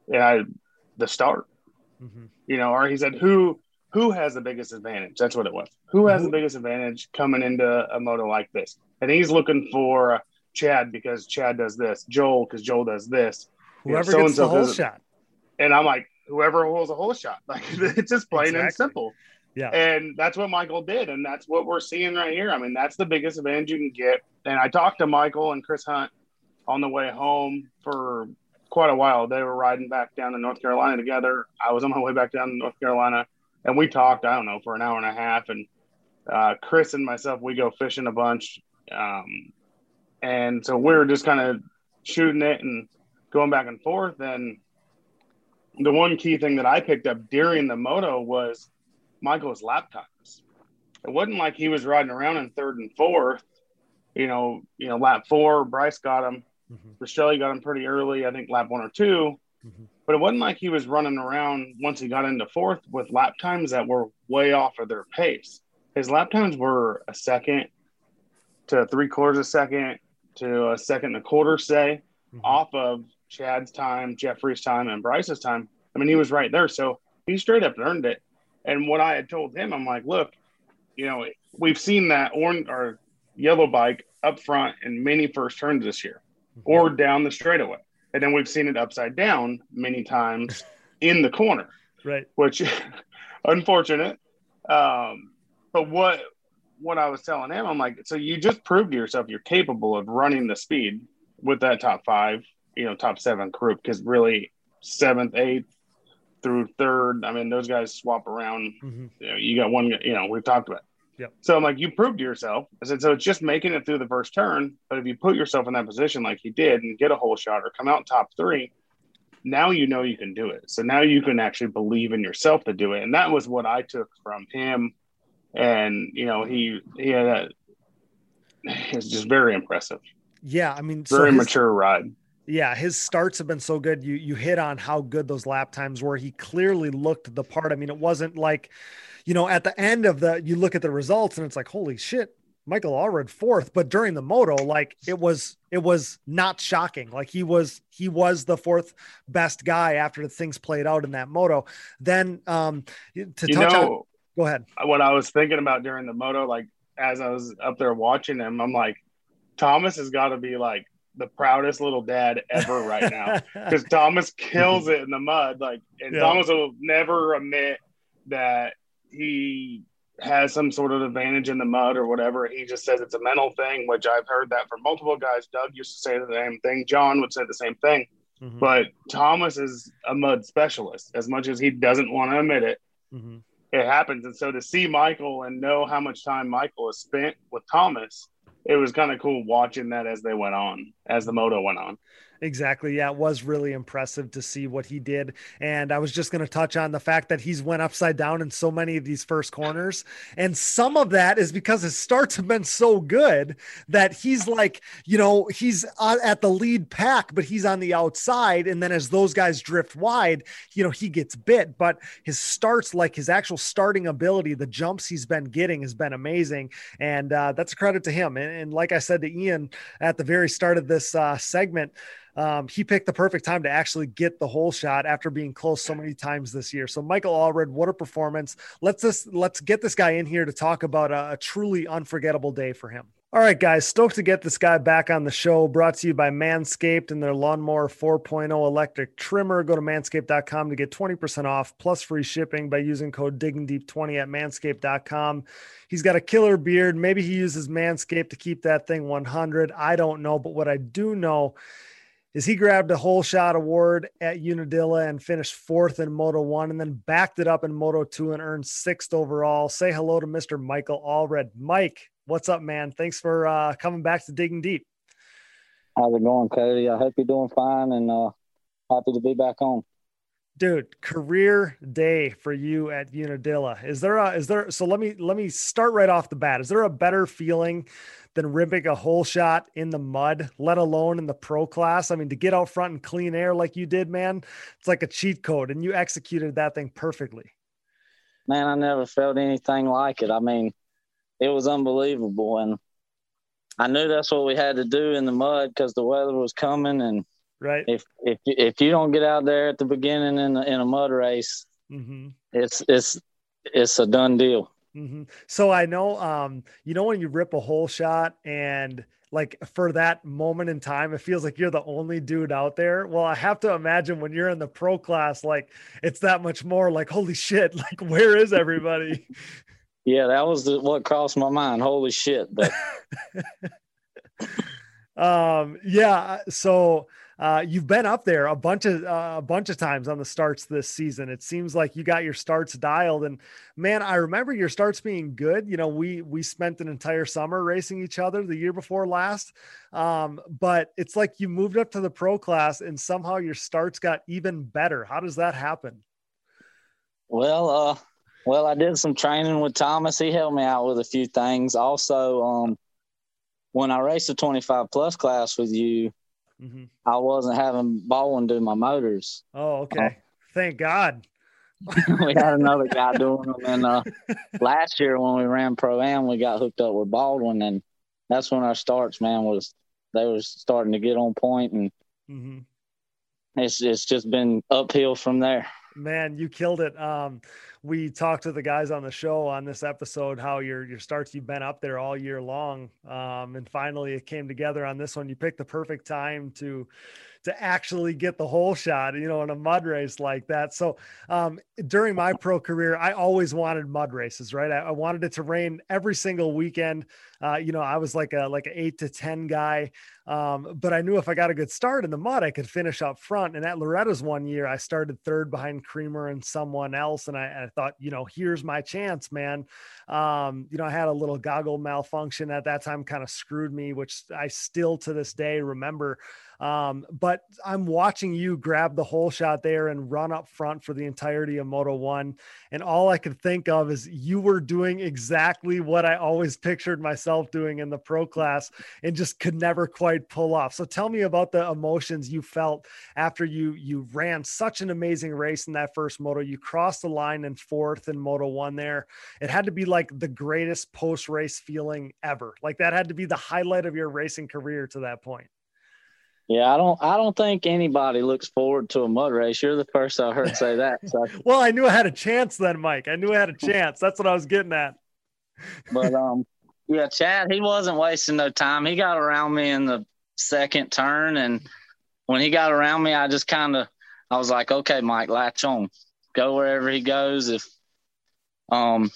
C: And I, the start.
B: hmm
C: You know, or he said, who who has the biggest advantage? That's what it was. Who has the biggest advantage coming into a moto like this? And he's looking for Chad because Chad does this, Joel because Joel does this.
B: Whoever gets the whole shot.
C: And I'm like, whoever holds a whole shot. Like it's just plain and simple.
B: Yeah.
C: And that's what Michael did. And that's what we're seeing right here. I mean, that's the biggest advantage you can get. And I talked to Michael and Chris Hunt on the way home for quite a while. They were riding back down to North Carolina together. I was on my way back down to North Carolina and we talked, I don't know, for an hour and a half. And uh, Chris and myself, we go fishing a bunch. Um, and so we were just kind of shooting it and going back and forth. And the one key thing that I picked up during the moto was Michael's lap times. It wasn't like he was riding around in third and fourth. You know, you know, lap four, Bryce got him. Rastrelli got him pretty early, I think lap one or 2
B: Mhm.
C: But it wasn't like he was running around once he got into fourth with lap times that were way off of their pace. His lap times were a second to three quarters a second to a second and a quarter, say,
B: Mhm.
C: off of Chad's time, Jeffrey's time, and Bryce's time. I mean, he was right there. So he straight up earned it. And what I had told him, I'm like, look, you know, we've seen that orange or yellow bike up front in many first turns this year or down the straightaway. And then we've seen it upside down many times in the corner,
B: Right.
C: which unfortunate. Um, but what what I was telling him, I'm like, so you just proved to yourself you're capable of running the speed with that top five, you know, top seven group because really seventh, eighth through third, I mean, those guys swap around.
B: Mhm.
C: You know, you got one, you know, we've talked about. it.
B: Yep.
C: So I'm like, you proved to yourself. I said, so it's just making it through the first turn. But if you put yourself in that position like you did and get a whole shot or come out top three, now you know you can do it. So now you can actually believe in yourself to do it. And that was what I took from him. And you know, he he had a it's just very impressive.
B: Yeah, I mean,
C: very so his, mature ride.
B: Yeah, his starts have been so good. You you hit on how good those lap times were. He clearly looked the part. I mean, it wasn't like, you know, at the end of the you look at the results and it's like, holy shit, Michael Allred fourth, but during the moto, like it was, it was not shocking. Like he was, he was the fourth best guy after the things played out in that moto. Then, um, to you touch know, on, go ahead.
C: What I was thinking about during the moto, like as I was up there watching him, I'm like, Thomas has got to be like the proudest little dad ever right now because Thomas kills it in the mud. Like, and yeah. Thomas will never admit that he has some sort of advantage in the mud or whatever. He just says it's a mental thing, which I've heard that from multiple guys. Doug used to say the same thing. John would say the same thing. Mm-hmm. But Thomas is a mud specialist, as much as he doesn't want to admit it. Mm-hmm. It happens. And so to see Michael and know how much time Michael has spent with Thomas, it was kind of cool watching that as they went on, as the moto went on.
B: Exactly. Yeah, it was really impressive to see what he did. And I was just going to touch on the fact that he's went upside down in so many of these first corners. And some of that is because his starts have been so good that he's like, you know, he's at the lead pack, but he's on the outside. And then as those guys drift wide, you know, he gets bit. But his starts, like his actual starting ability, the jumps he's been getting has been amazing. And uh, that's a credit to him. And, and, like I said to Ian at the very start of this uh, segment, um, he picked the perfect time to actually get the whole shot after being close so many times this year. So Michael Allred, what a performance! Let's just let's get this guy in here to talk about a, a truly unforgettable day for him. All right, guys, stoked to get this guy back on the show. Brought to you by Manscaped and their Lawnmower 4.0 electric trimmer. Go to manscaped.com to get 20% off plus free shipping by using code diggingdeep20 at manscaped.com. He's got a killer beard. Maybe he uses Manscaped to keep that thing 100. I don't know, but what I do know is he grabbed a whole shot award at Unadilla and finished fourth in Moto One and then backed it up in Moto Two and earned sixth overall. Say hello to Mr. Michael Allred. Mike, what's up, man? Thanks for uh, coming back to Digging Deep.
G: How's it going, Cody? I hope you're doing fine and uh, happy to be back on.
B: Dude, career day for you at Unadilla. Is there a is there so let me let me start right off the bat. Is there a better feeling than ripping a whole shot in the mud, let alone in the pro class. I mean, to get out front and clean air like you did, man, it's like a cheat code, and you executed that thing perfectly.
G: Man, I never felt anything like it. I mean, it was unbelievable, and I knew that's what we had to do in the mud because the weather was coming, and
B: right
G: if if if you don't get out there at the beginning in a, in a mud race, mm-hmm. it's it's it's a done deal.
B: Mm-hmm. So I know, um, you know, when you rip a whole shot and like for that moment in time, it feels like you're the only dude out there. Well, I have to imagine when you're in the pro class, like it's that much more like, holy shit, like where is everybody?
G: yeah, that was the, what crossed my mind. Holy shit. But
B: um, yeah. So, uh, you've been up there a bunch of uh, a bunch of times on the starts this season. It seems like you got your starts dialed, and man, I remember your starts being good. You know, we we spent an entire summer racing each other the year before last, um, but it's like you moved up to the pro class, and somehow your starts got even better. How does that happen?
G: Well, uh, well, I did some training with Thomas. He helped me out with a few things. Also, um, when I raced the 25 plus class with you, Mm-hmm. I wasn't having Baldwin do my motors.
B: Oh, okay. Uh, Thank God.
G: we had another guy doing them. And uh, last year when we ran pro am, we got hooked up with Baldwin, and that's when our starts, man, was they was starting to get on point, and mm-hmm. it's it's just been uphill from there.
B: Man, you killed it. Um, we talked to the guys on the show on this episode how your your starts you've been up there all year long, um, and finally it came together on this one. You picked the perfect time to to actually get the whole shot, you know, in a mud race like that. So um, during my pro career, I always wanted mud races, right? I, I wanted it to rain every single weekend. Uh, you know, I was like a like an eight to ten guy, um, but I knew if I got a good start in the mud, I could finish up front. And at Loretta's one year, I started third behind Creamer and someone else, and I, I thought, you know, here's my chance, man. Um, you know, I had a little goggle malfunction at that time, kind of screwed me, which I still to this day remember. Um, but I'm watching you grab the whole shot there and run up front for the entirety of Moto One. And all I could think of is you were doing exactly what I always pictured myself doing in the pro class and just could never quite pull off. So tell me about the emotions you felt after you you ran such an amazing race in that first moto. You crossed the line in fourth in Moto One there. It had to be like the greatest post race feeling ever. Like that had to be the highlight of your racing career to that point.
G: Yeah, I don't. I don't think anybody looks forward to a mud race. You're the first I heard say that. So.
B: well, I knew I had a chance then, Mike. I knew I had a chance. That's what I was getting at.
G: but um, yeah, Chad, he wasn't wasting no time. He got around me in the second turn, and when he got around me, I just kind of, I was like, okay, Mike, latch on, go wherever he goes. If um,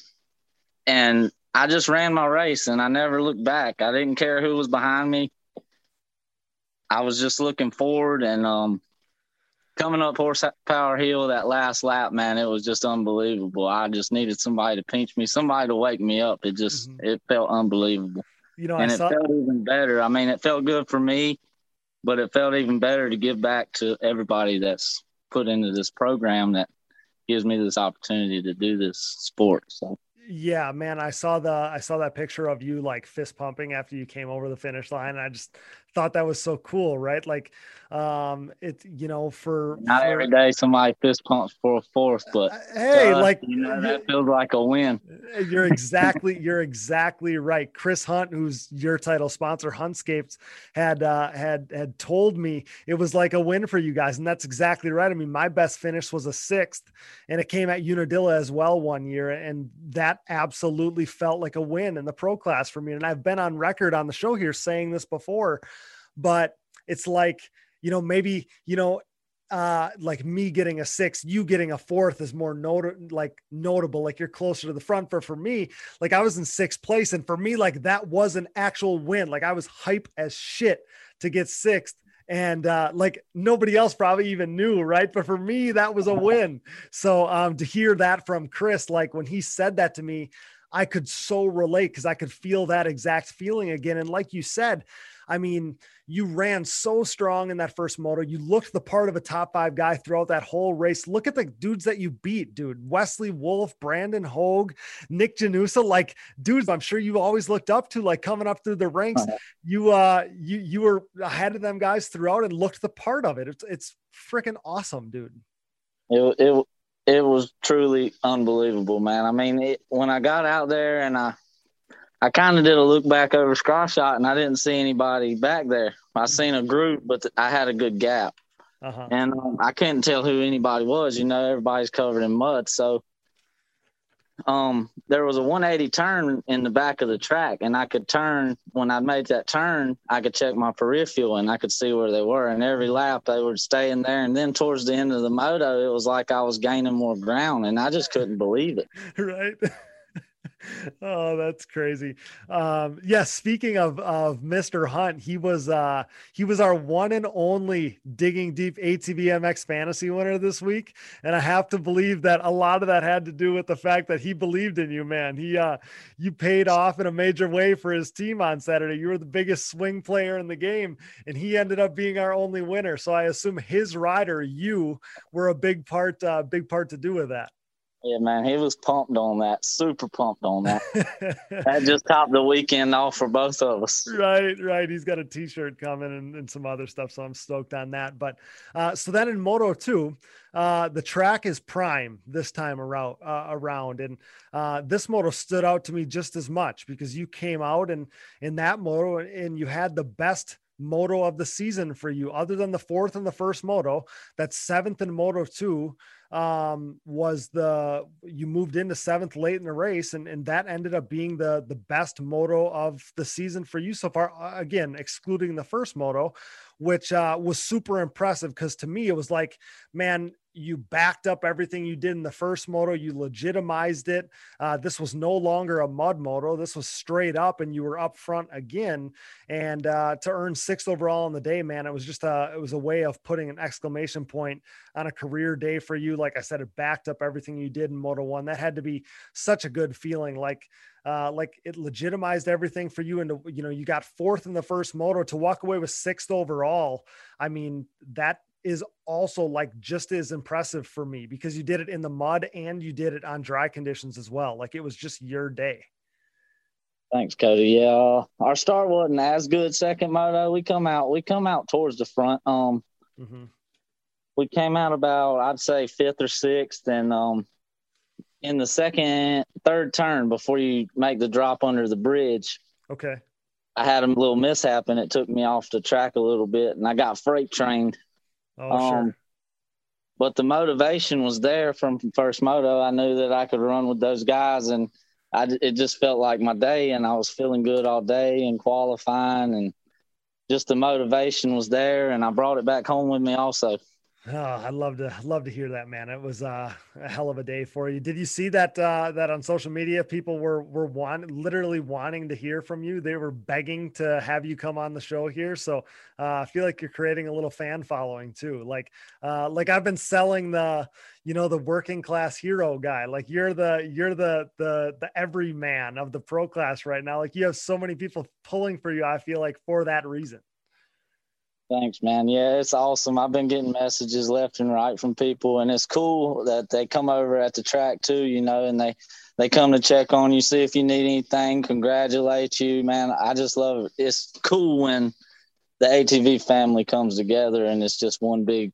G: and I just ran my race, and I never looked back. I didn't care who was behind me. I was just looking forward and um, coming up Horsepower Hill that last lap, man, it was just unbelievable. I just needed somebody to pinch me, somebody to wake me up. It just mm-hmm. it felt unbelievable. You know, and I it saw- felt even better. I mean, it felt good for me, but it felt even better to give back to everybody that's put into this program that gives me this opportunity to do this sport. So
B: yeah, man, I saw the I saw that picture of you like fist pumping after you came over the finish line. I just thought that was so cool, right? Like, um, it you know for
G: not
B: for,
G: every day somebody fist pumps for a fourth, but uh,
B: hey, uh, like
G: you know that feels like a win.
B: Uh, you're exactly you're exactly right. Chris Hunt, who's your title sponsor, Huntscapes, had uh, had had told me it was like a win for you guys, and that's exactly right. I mean, my best finish was a sixth, and it came at Unadilla as well one year, and that absolutely felt like a win in the pro class for me. And I've been on record on the show here saying this before but it's like you know maybe you know uh like me getting a six you getting a fourth is more not- like notable like you're closer to the front for for me like i was in sixth place and for me like that was an actual win like i was hype as shit to get sixth and uh, like nobody else probably even knew, right? But for me, that was a win. So um, to hear that from Chris, like when he said that to me, I could so relate because I could feel that exact feeling again. And like you said, I mean, you ran so strong in that first moto. You looked the part of a top five guy throughout that whole race. Look at the dudes that you beat, dude. Wesley Wolf, Brandon Hogue, Nick Janusa, like dudes I'm sure you always looked up to, like coming up through the ranks. Uh-huh. You uh you you were ahead of them guys throughout and looked the part of it. It's it's freaking awesome, dude.
G: It it it was truly unbelievable, man. I mean, it, when I got out there and I I kind of did a look back over scratch shot and I didn't see anybody back there. I seen a group, but I had a good gap. Uh-huh. And um, I couldn't tell who anybody was. You know, everybody's covered in mud. So um, there was a 180 turn in the back of the track, and I could turn when I made that turn. I could check my peripheral and I could see where they were. And every lap they were staying there. And then towards the end of the moto, it was like I was gaining more ground, and I just couldn't believe it.
B: right. oh, that's crazy. Um, yes, yeah, speaking of of Mr. Hunt, he was uh he was our one and only digging deep ATV MX fantasy winner this week. And I have to believe that a lot of that had to do with the fact that he believed in you, man. He uh you paid off in a major way for his team on Saturday. You were the biggest swing player in the game, and he ended up being our only winner. So I assume his rider, you, were a big part, uh, big part to do with that.
G: Yeah, man, he was pumped on that, super pumped on that. that just topped the weekend off for both of us.
B: Right, right. He's got a T-shirt coming and, and some other stuff, so I'm stoked on that. But uh, so then in Moto Two, uh, the track is prime this time around. Uh, around, and uh, this moto stood out to me just as much because you came out and in that moto and you had the best moto of the season for you, other than the fourth and the first moto. That seventh in Moto Two um, was the you moved into seventh late in the race, and, and that ended up being the the best moto of the season for you so far. Again, excluding the first moto, which uh, was super impressive because to me it was like, man, you backed up everything you did in the first moto. You legitimized it. Uh, this was no longer a mud moto. This was straight up, and you were up front again. And uh, to earn sixth overall in the day, man, it was just a it was a way of putting an exclamation point on a career day for you. Like I said, it backed up everything you did in Moto One. That had to be such a good feeling. Like uh, like it legitimized everything for you. And you know, you got fourth in the first moto to walk away with sixth overall. I mean, that is also like just as impressive for me because you did it in the mud and you did it on dry conditions as well. Like it was just your day.
G: Thanks, Cody. Yeah, our start wasn't as good. Second moto, we come out, we come out towards the front. Um, mm-hmm. we came out about I'd say fifth or sixth, and um, in the second, third turn before you make the drop under the bridge.
B: Okay.
G: I had a little mishap and it took me off the track a little bit, and I got freight trained
B: Oh, um, sure.
G: But the motivation was there from first moto. I knew that I could run with those guys, and I, it just felt like my day, and I was feeling good all day and qualifying, and just the motivation was there, and I brought it back home with me also.
B: Oh, I'd love to love to hear that, man. It was uh, a hell of a day for you. Did you see that uh, that on social media? People were were want, literally wanting to hear from you. They were begging to have you come on the show here. So uh, I feel like you're creating a little fan following too. Like uh, like I've been selling the you know the working class hero guy. Like you're the you're the the the everyman of the pro class right now. Like you have so many people pulling for you. I feel like for that reason.
G: Thanks, man. Yeah, it's awesome. I've been getting messages left and right from people, and it's cool that they come over at the track too, you know, and they they come to check on you, see if you need anything, congratulate you, man. I just love it. It's cool when the ATV family comes together and it's just one big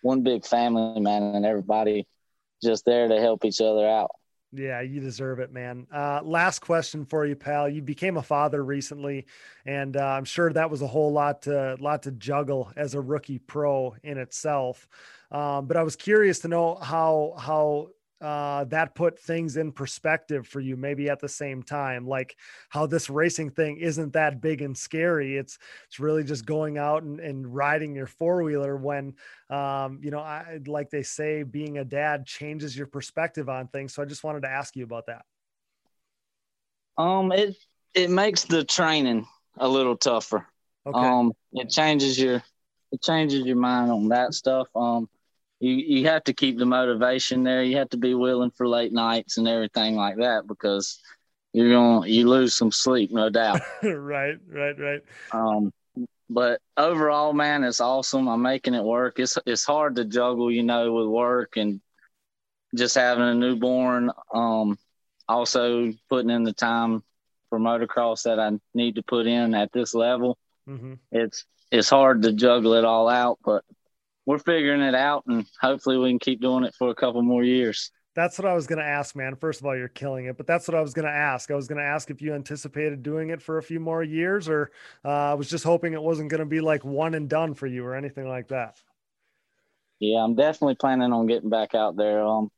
G: one big family, man, and everybody just there to help each other out.
B: Yeah, you deserve it, man. Uh, last question for you, pal. You became a father recently, and uh, I'm sure that was a whole lot to lot to juggle as a rookie pro in itself. Um, but I was curious to know how how uh, that put things in perspective for you maybe at the same time like how this racing thing isn't that big and scary. It's it's really just going out and, and riding your four-wheeler when um, you know I, like they say being a dad changes your perspective on things. So i just wanted to ask you about that.
G: Um it it makes the training a little tougher. Okay. um it changes your it changes your mind on that stuff. Um you you have to keep the motivation there. You have to be willing for late nights and everything like that because you're gonna you lose some sleep, no doubt.
B: right, right, right.
G: Um, but overall, man, it's awesome. I'm making it work. It's it's hard to juggle, you know, with work and just having a newborn. Um, also putting in the time for motocross that I need to put in at this level. Mm-hmm. It's it's hard to juggle it all out, but we're figuring it out and hopefully we can keep doing it for a couple more years.
B: That's what I was going to ask, man. First of all, you're killing it, but that's what I was going to ask. I was going to ask if you anticipated doing it for a few more years, or uh, I was just hoping it wasn't going to be like one and done for you or anything like that.
G: Yeah, I'm definitely planning on getting back out there. Um,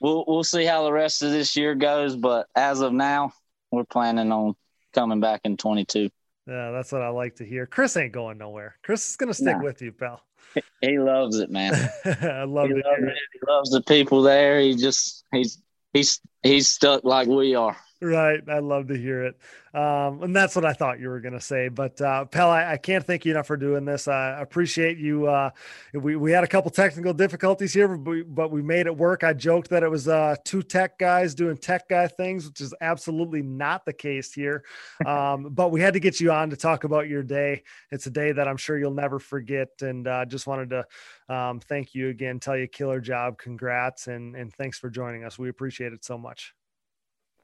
G: we'll we'll see how the rest of this year goes, but as of now, we're planning on coming back in 22.
B: Yeah, that's what I like to hear. Chris ain't going nowhere. Chris is going to stick nah. with you, pal.
G: He loves it, man.
B: I love
G: he
B: it.
G: Loves it. He loves the people there. He just he's he's he's stuck like we are.
B: Right. I love to hear it. Um, and that's what I thought you were going to say. But, uh, Pell, I, I, can't thank you enough for doing this. I appreciate you. Uh, we, we had a couple technical difficulties here, but we, but we made it work. I joked that it was uh, two tech guys doing tech guy things, which is absolutely not the case here. Um, but we had to get you on to talk about your day. It's a day that I'm sure you'll never forget. And uh, just wanted to um, thank you again, tell you killer job. Congrats. And, and thanks for joining us. We appreciate it so much.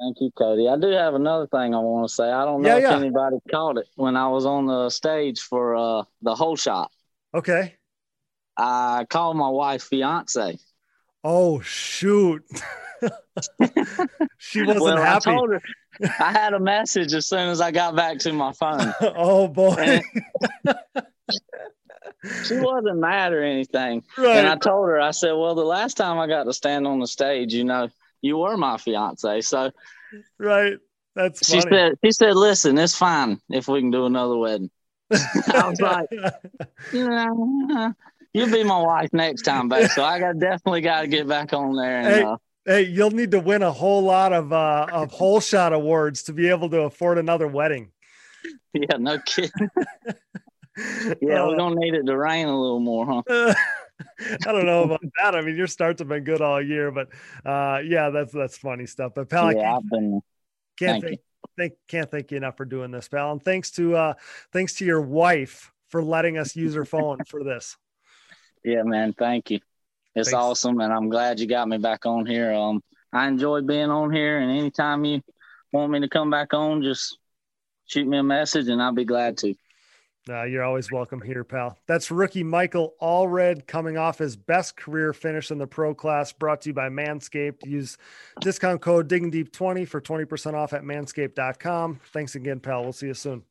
G: Thank you, Cody. I do have another thing I want to say. I don't know yeah, if yeah. anybody caught it when I was on the stage for uh, the whole shot.
B: Okay.
G: I called my wife fiance.
B: Oh shoot. she wasn't well, happy.
G: I her I had a message as soon as I got back to my phone.
B: oh boy.
G: she wasn't mad or anything. Right. And I told her, I said, Well, the last time I got to stand on the stage, you know, you were my fiance. So,
B: right. That's
G: she said. She said, "Listen, it's fine if we can do another wedding." I was like, you know, you'll be my wife next time back. So I got definitely got to get back on there. And,
B: Hey.
G: uh,
B: Hey, you'll need to win a whole lot of uh, of whole shot awards to be able to afford another wedding.
G: yeah, no kidding. Yeah,
B: Uh,
G: we're gonna need it to rain a little more, huh?
B: I don't know about that. I mean, your starts have been good all year, but uh, yeah, that's that's funny stuff. But pal, I
G: yeah,
B: can't,
G: I've been.
B: can't
G: thank
B: thank, thank can't thank you enough for doing this, pal. And thanks to uh, thanks to your wife for letting us use her phone for this.
G: Yeah, man. Thank you. It's
B: Thanks.
G: awesome, and I'm glad you got me back on here. Um, I enjoy being on here, and anytime you want me to come back on, just shoot me a message, and I'll be glad to.
B: Uh, you're always welcome here, pal. That's rookie Michael Allred coming off his best career finish in the pro class, brought to you by Manscaped. Use discount code Digging Deep 20 for 20% off at manscaped.com. Thanks again, pal. We'll see you soon.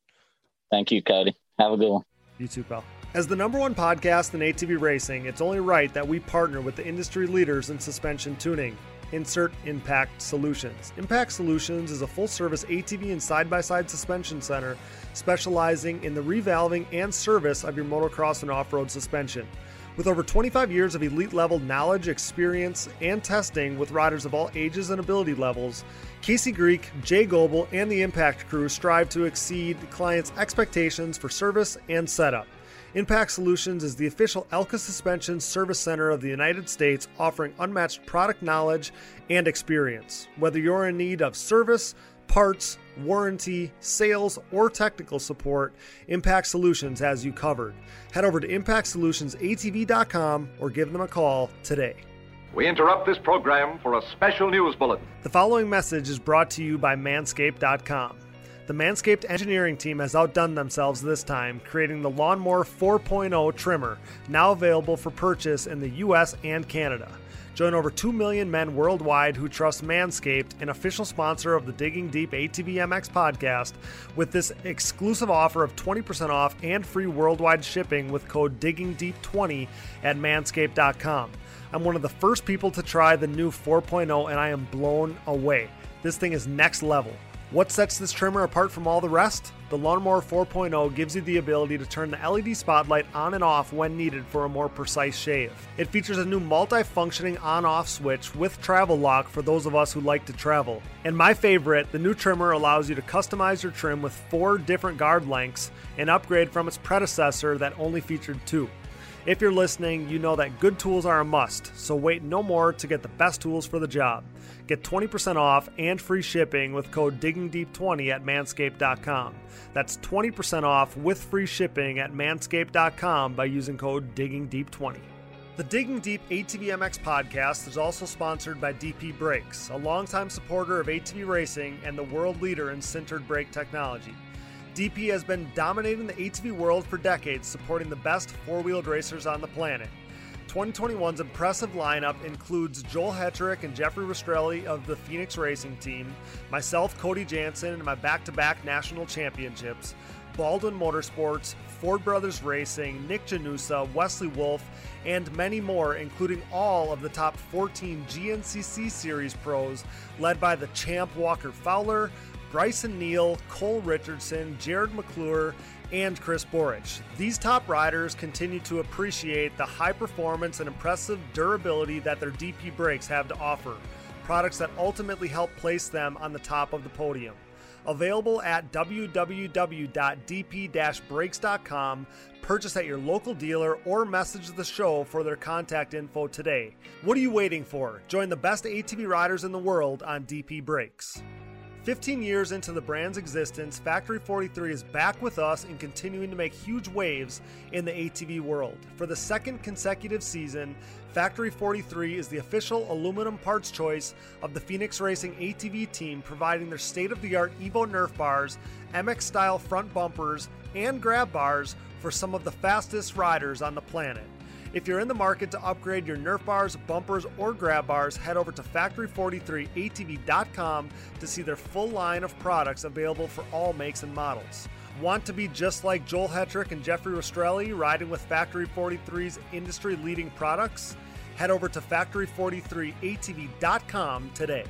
G: Thank you, Cody. Have a good one.
B: You too, pal. As the number one podcast in ATV racing, it's only right that we partner with the industry leaders in suspension tuning. Insert Impact Solutions. Impact Solutions is a full service ATV and side by side suspension center specializing in the revalving and service of your motocross and off road suspension. With over 25 years of elite level knowledge, experience, and testing with riders of all ages and ability levels, Casey Greek, Jay Goebel, and the Impact crew strive to exceed clients' expectations for service and setup. Impact Solutions is the official Elka Suspension Service Center of the United States, offering unmatched product knowledge and experience. Whether you're in need of service, parts, warranty, sales, or technical support, Impact Solutions has you covered. Head over to impactsolutionsatv.com or give them a call today.
H: We interrupt this program for a special news bulletin.
B: The following message is brought to you by Manscaped.com. The Manscaped engineering team has outdone themselves this time, creating the Lawnmower 4.0 trimmer, now available for purchase in the US and Canada. Join over 2 million men worldwide who trust Manscaped, an official sponsor of the Digging Deep ATV MX podcast, with this exclusive offer of 20% off and free worldwide shipping with code DiggingDeep20 at manscaped.com. I'm one of the first people to try the new 4.0 and I am blown away. This thing is next level. What sets this trimmer apart from all the rest? The Lawnmower 4.0 gives you the ability to turn the LED spotlight on and off when needed for a more precise shave. It features a new multi-functioning on-off switch with travel lock for those of us who like to travel. And my favorite, the new trimmer allows you to customize your trim with four different guard lengths, an upgrade from its predecessor that only featured two. If you're listening, you know that good tools are a must, so wait no more to get the best tools for the job. Get 20% off and free shipping with code DiggingDeep20 at manscaped.com. That's 20% off with free shipping at manscaped.com by using code DiggingDeep20. The Digging Deep ATVMX podcast is also sponsored by DP Brakes, a longtime supporter of ATV racing and the world leader in sintered brake technology. DP has been dominating the ATV world for decades, supporting the best four wheeled racers on the planet. 2021's impressive lineup includes Joel Hetrick and Jeffrey Rastrelli of the Phoenix Racing Team, myself, Cody Jansen, and my back to back national championships, Baldwin Motorsports, Ford Brothers Racing, Nick Janusa, Wesley Wolf, and many more, including all of the top 14 GNCC Series pros, led by the champ Walker Fowler, Bryson Neal, Cole Richardson, Jared McClure, and Chris Borich. These top riders continue to appreciate the high performance and impressive durability that their DP brakes have to offer, products that ultimately help place them on the top of the podium. Available at www.dp-brakes.com. Purchase at your local dealer or message the show for their contact info today. What are you waiting for? Join the best ATV riders in the world on DP Brakes. 15 years into the brand's existence, Factory 43 is back with us and continuing to make huge waves in the ATV world. For the second consecutive season, Factory 43 is the official aluminum parts choice of the Phoenix Racing ATV team, providing their state of the art Evo Nerf bars, MX style front bumpers, and grab bars for some of the fastest riders on the planet. If you're in the market to upgrade your Nerf bars, bumpers, or grab bars, head over to factory43atv.com to see their full line of products available for all makes and models. Want to be just like Joel Hetrick and Jeffrey Rastrelli riding with Factory 43's industry leading products? Head over to factory43atv.com today.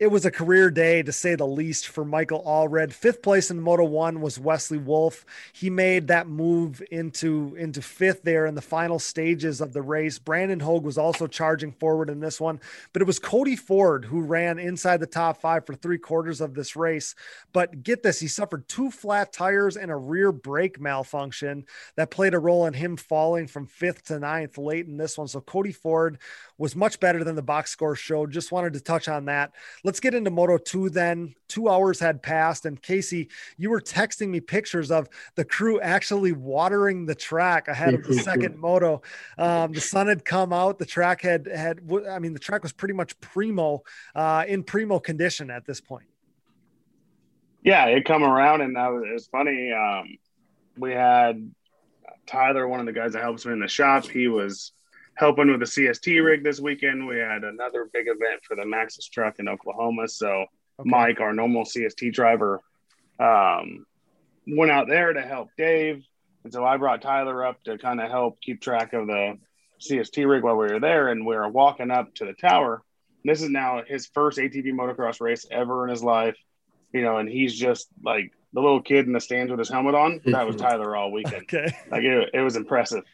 B: It was a career day to say the least for Michael Allred. Fifth place in Moto One was Wesley Wolf. He made that move into into fifth there in the final stages of the race. Brandon Hogue was also charging forward in this one, but it was Cody Ford who ran inside the top five for three quarters of this race. But get this, he suffered two flat tires and a rear brake malfunction that played a role in him falling from fifth to ninth late in this one. So Cody Ford was much better than the box score showed. Just wanted to touch on that. Let's get into Moto 2 then. Two hours had passed, and Casey, you were texting me pictures of the crew actually watering the track ahead of the second Moto. Um, the sun had come out. The track had, had, I mean, the track was pretty much primo, uh, in primo condition at this point.
C: Yeah, it come around, and that was, it was funny. Um, we had Tyler, one of the guys that helps me in the shop. He was helping with the CST rig this weekend. We had another big event for the Maxxis truck in Oklahoma. So okay. Mike, our normal CST driver, um, went out there to help Dave. And so I brought Tyler up to kind of help keep track of the CST rig while we were there. And we were walking up to the tower. This is now his first ATV motocross race ever in his life. You know, and he's just like the little kid in the stands with his helmet on. That was Tyler all weekend. okay. Like it, it was impressive.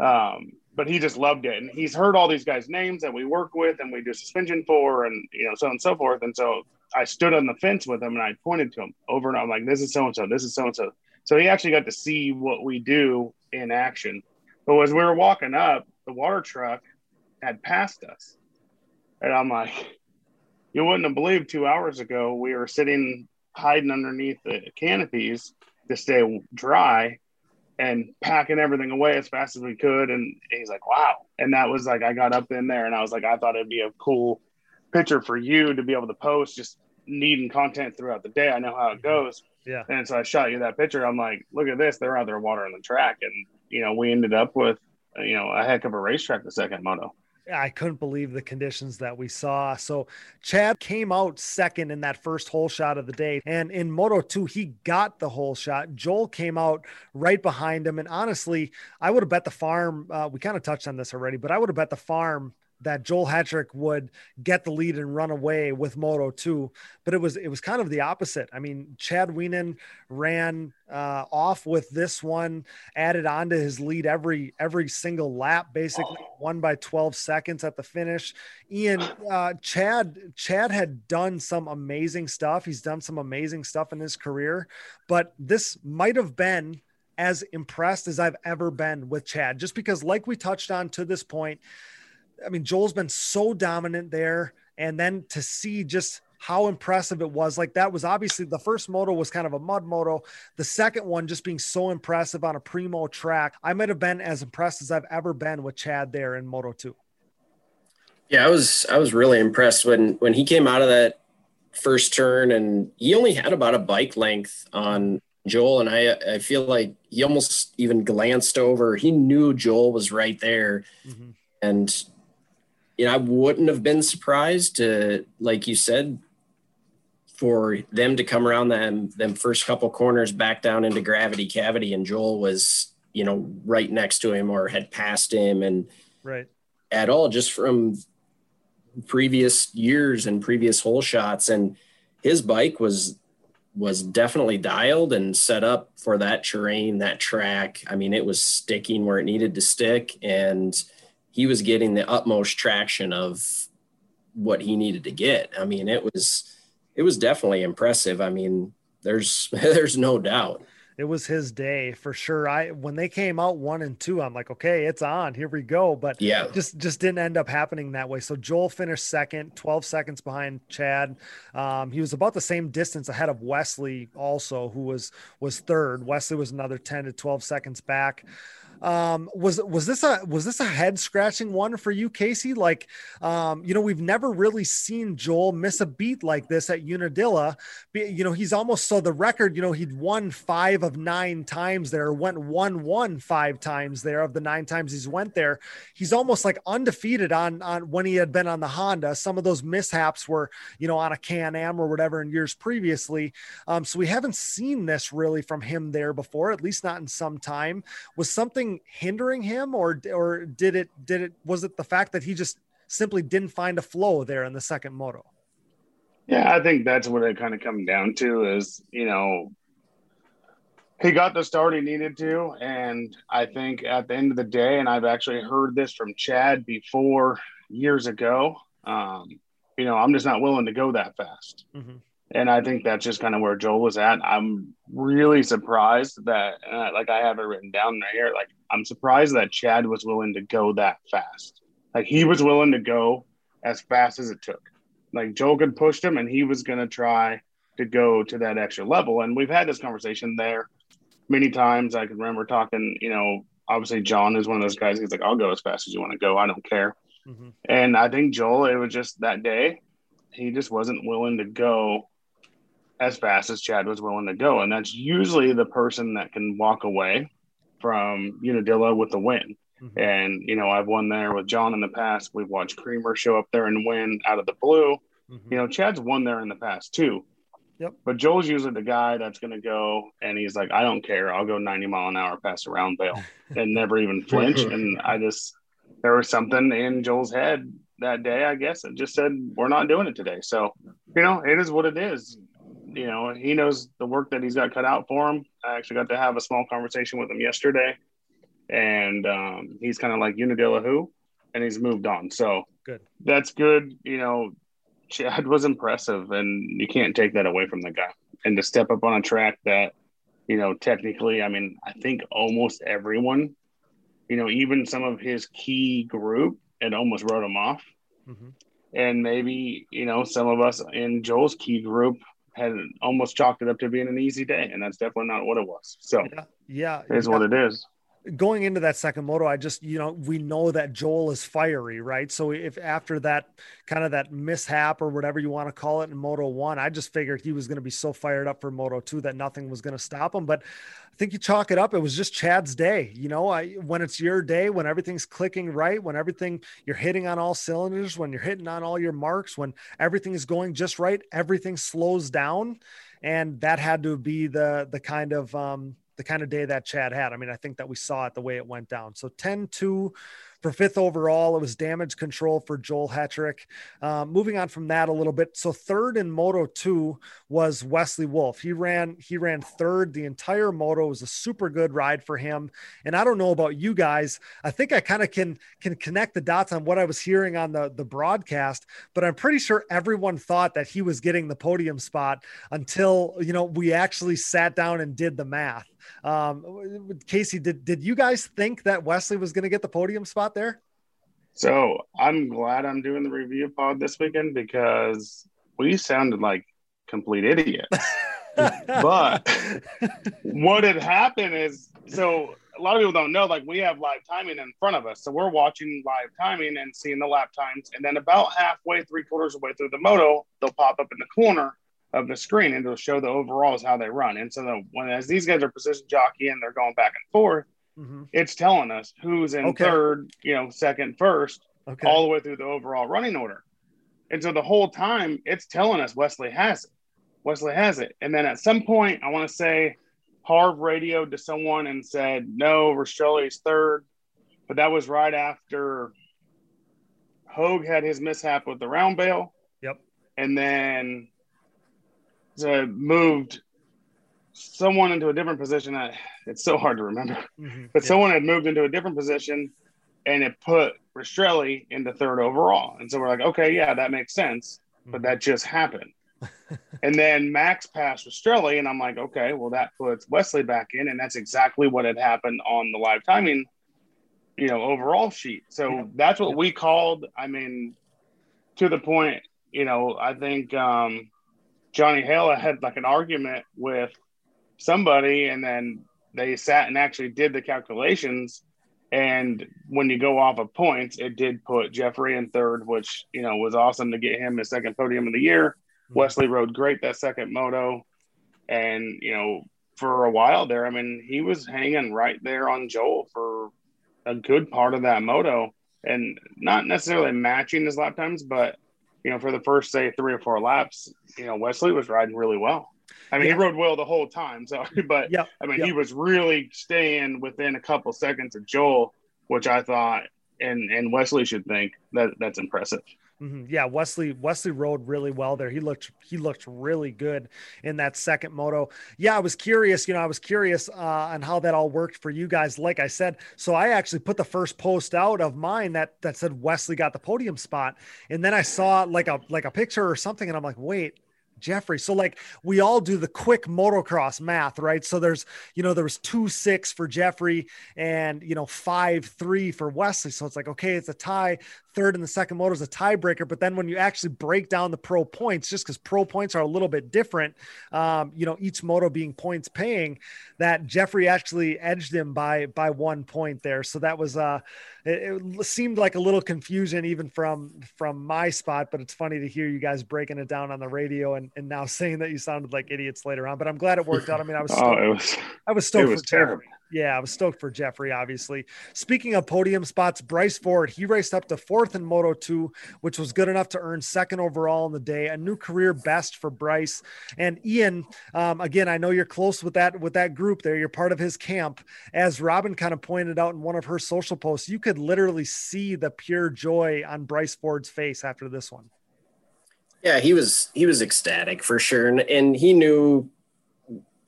C: Um, but he just loved it. And he's heard all these guys' names that we work with and we do suspension for and, you know, so on and so forth. And so I stood on the fence with him and I pointed to him over and I'm like, this is so and so, this is so and so. So he actually got to see what we do in action. But as we were walking up, the water truck had passed us. And I'm like, you wouldn't have believed two hours ago we were sitting hiding underneath the canopies to stay dry and packing everything away as fast as we could. And he's like, wow. And that was like, I got up in there and I was like, I thought it'd be a cool picture for you to be able to post just needing content throughout the day. I know how it mm-hmm. goes.
B: Yeah.
C: And so I shot you that picture. I'm like, look at this. They're out there watering the track. And, you know, we ended up with, you know, a heck of a racetrack the second moto.
B: I couldn't believe the conditions that we saw. So Chad came out second in that first hole shot of the day. And in Moto 2, he got the hole shot. Joel came out right behind him. And honestly, I would have bet the farm. Uh, we kind of touched on this already, but I would have bet the farm that Joel Hetrick would get the lead and run away with Moto 2, but it was it was kind of the opposite. I mean, Chad Wienen ran uh, off with this one, added on to his lead every every single lap, basically won by 12 seconds at the finish. Ian, uh, Chad Chad had done some amazing stuff. He's done some amazing stuff in his career, but this might have been as impressed as I've ever been with Chad, just because, like we touched on to this point, I mean, Joel's been so dominant there. And then to see just how impressive it was. Like that was obviously the first moto was kind of a mud moto. The second one just being so impressive on a primo track. I might have been as impressed as I've ever been with Chad there in Moto 2.
D: Yeah, I was I was really impressed when when he came out of that first turn and he only had about a bike length on Joel and I I feel like he almost even glanced over. He knew Joel was right there. Mm-hmm. And you know, I wouldn't have been surprised to, like you said, for them to come around them them first couple corners back down into gravity cavity, and Joel was, you know, right next to him or had passed him, and
B: right.
D: at all just from previous years and previous hole shots, and his bike was was definitely dialed and set up for that terrain, that track. I mean, it was sticking where it needed to stick, and he was getting the utmost traction of what he needed to get. I mean, it was it was definitely impressive. I mean, there's there's no doubt.
B: It was his day for sure. I when they came out one and two, I'm like, okay, it's on. Here we go. But
D: yeah,
B: just just didn't end up happening that way. So Joel finished second, 12 seconds behind Chad. Um, he was about the same distance ahead of Wesley, also, who was was third. Wesley was another 10 to 12 seconds back. Um, was was this a was this a head scratching one for you, Casey? Like, um, you know, we've never really seen Joel miss a beat like this at Unadilla. You know, he's almost so the record. You know, he'd won five of nine times there, went one one five times there of the nine times he's went there. He's almost like undefeated on on when he had been on the Honda. Some of those mishaps were you know on a Can Am or whatever in years previously. Um, so we haven't seen this really from him there before, at least not in some time. Was something hindering him or or did it did it was it the fact that he just simply didn't find a flow there in the second moto
C: Yeah, I think that's what it kind of comes down to is, you know, he got the start he needed to. And I think at the end of the day, and I've actually heard this from Chad before years ago, um, you know, I'm just not willing to go that fast. Mm-hmm. And I think that's just kind of where Joel was at. I'm really surprised that, uh, like, I have it written down right here. Like, I'm surprised that Chad was willing to go that fast. Like, he was willing to go as fast as it took. Like, Joel could push him, and he was going to try to go to that extra level. And we've had this conversation there many times. I can remember talking, you know, obviously John is one of those guys. He's like, I'll go as fast as you want to go. I don't care. Mm-hmm. And I think Joel, it was just that day, he just wasn't willing to go as fast as Chad was willing to go. And that's usually the person that can walk away from Unadilla with the win. Mm-hmm. And, you know, I've won there with John in the past. We've watched Creamer show up there and win out of the blue. Mm-hmm. You know, Chad's won there in the past too. Yep. But Joel's usually the guy that's going to go and he's like, I don't care. I'll go 90 mile an hour past a round bale and never even flinch. and I just, there was something in Joel's head that day, I guess, it just said, we're not doing it today. So, you know, it is what it is you know, he knows the work that he's got cut out for him. I actually got to have a small conversation with him yesterday, and um, he's kind of like Unadilla who, and he's moved on. So
B: good.
C: That's good. You know, Chad was impressive, and you can't take that away from the guy. And to step up on a track that, you know, technically, I mean, I think almost everyone, you know, even some of his key group, it almost wrote him off. Mm-hmm. And maybe, you know, some of us in Joel's key group had almost chalked it up to being an easy day, and that's definitely not what it was. So
B: yeah, yeah
C: it is yeah. what it is.
B: Going into that second moto, I just you know we know that Joel is fiery, right? So if after that kind of that mishap or whatever you want to call it in Moto One, I just figured he was going to be so fired up for Moto Two that nothing was going to stop him. But I think you chalk it up. It was just Chad's day. You know, I, when it's your day, when everything's clicking right, when everything you're hitting on all cylinders, when you're hitting on all your marks, when everything is going just right, everything slows down. And that had to be the, the kind of, um, the kind of day that Chad had. I mean, I think that we saw it the way it went down. So 10 2 for fifth overall, it was damage control for Joel Hetrick. Um, moving on from that a little bit. So third in Moto 2 was Wesley Wolf. He ran he ran third the entire moto. It was a super good ride for him. And I don't know about you guys. I think I kind of can can connect the dots on what I was hearing on the the broadcast, but I'm pretty sure everyone thought that he was getting the podium spot until, you know, we actually sat down and did the math. Um, Casey, did did you guys think that Wesley was going to get the podium spot there?
C: So I'm glad I'm doing the review pod this weekend because we sounded like complete idiots. but what had happened is so a lot of people don't know like we have live timing in front of us so we're watching live timing and seeing the lap times and then about halfway three quarters of the way through the moto they'll pop up in the corner of the screen and it'll show the overalls how they run. And so the, when as these guys are position jockeying, they're going back and forth. Mm-hmm. It's telling us who's in okay. third, you know, second, first, okay. all the way through the overall running order. And so the whole time it's telling us Wesley has it. Wesley has it. And then at some point, I want to say Harv radioed to someone and said, no, Rastrelli's third. But that was right after Hogue had his mishap with the round bale.
B: Yep.
C: And then uh, moved someone into a different position. I, it's so hard to remember, mm-hmm. but yeah. someone had moved into a different position and it put Rastrelli into third overall. And so we're like, okay, yeah, that makes sense, but mm-hmm. that just happened. and then Max passed Rastrelli, and I'm like, okay, well, that puts Wesley back in, and that's exactly what had happened on the live timing, you know, overall sheet. So yeah. that's what yeah. we called. I mean, to the point, you know, I think um, Johnny Hale had like an argument with somebody, and then they sat and actually did the calculations. And when you go off of points, it did put Jeffrey in third, which you know was awesome to get him his second podium of the year. Mm-hmm. Wesley rode great that second moto, and you know for a while there, I mean he was hanging right there on Joel for a good part of that moto, and not necessarily matching his lap times, but you know, for the first say three or four laps, you know, Wesley was riding really well. I mean, yeah. he rode well the whole time. So, but yeah, I mean, he was really staying within a couple seconds of Joel, which I thought, and and Wesley should think that that's impressive.
B: Mm-hmm. Yeah, Wesley Wesley rode really well there. He looked he looked really good in that second moto. Yeah, I was curious. You know, I was curious uh, on how that all worked for you guys. Like I said, so I actually put the first post out of mine that that said Wesley got the podium spot, and then I saw like a like a picture or something, and I'm like, wait, Jeffrey. So like we all do the quick motocross math, right? So there's, you know, there was two six for Jeffrey and you know five three for Wesley. So it's like okay, it's a tie. Third and the second moto is a tiebreaker. But then when you actually break down the pro points, just because pro points are a little bit different, um, you know, each moto being points paying, that Jeffrey actually edged him by by one point there. So that was uh it, it, seemed like a little confusion even from from my spot but it's funny to hear you guys breaking it down on the radio and, and now saying that you sounded like idiots later on but i'm glad it worked out i mean i was
C: stoked, oh, it was
B: i was stoked
C: it was terrible
B: yeah, I was stoked for Jeffrey, obviously. Speaking of podium spots, Bryce Ford, he raced up to fourth in Moto 2, which was good enough to earn second overall in the day, a new career best for Bryce. And Ian, um, again, I know you're close with that with that group there. You're part of his camp. As Robin kind of pointed out in one of her social posts, you could literally see the pure joy on Bryce Ford's face after this one.
D: Yeah, he was he was ecstatic for sure. And and he knew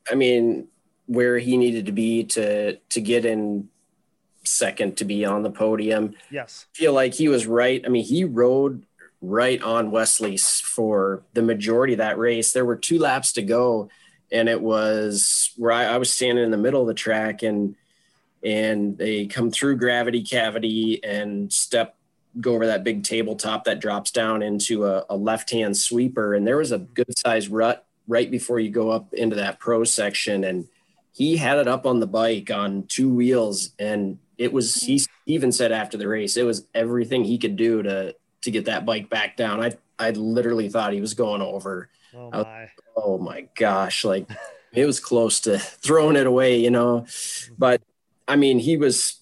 D: I mean, where he needed to be to to get in second to be on the podium.
B: Yes.
D: feel like he was right. I mean, he rode right on Wesley's for the majority of that race. There were two laps to go, and it was where I, I was standing in the middle of the track and and they come through gravity cavity and step go over that big tabletop that drops down into a, a left hand sweeper. And there was a good sized rut right before you go up into that pro section. And he had it up on the bike on two wheels and it was he even said after the race it was everything he could do to to get that bike back down. I i literally thought he was going over.
B: Oh my,
D: was, oh my gosh like it was close to throwing it away you know? But i mean he was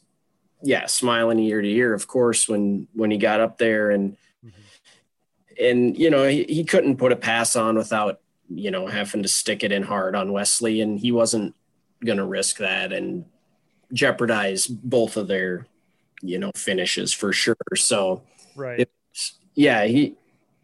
D: yeah smiling ear to ear of course when when he got up there and mm-hmm. and you know he, he couldn't put a pass on without you know having to stick it in hard on wesley and he wasn't going to risk that and jeopardize both of their, you know, finishes for sure. So,
B: right.
D: It, yeah, he,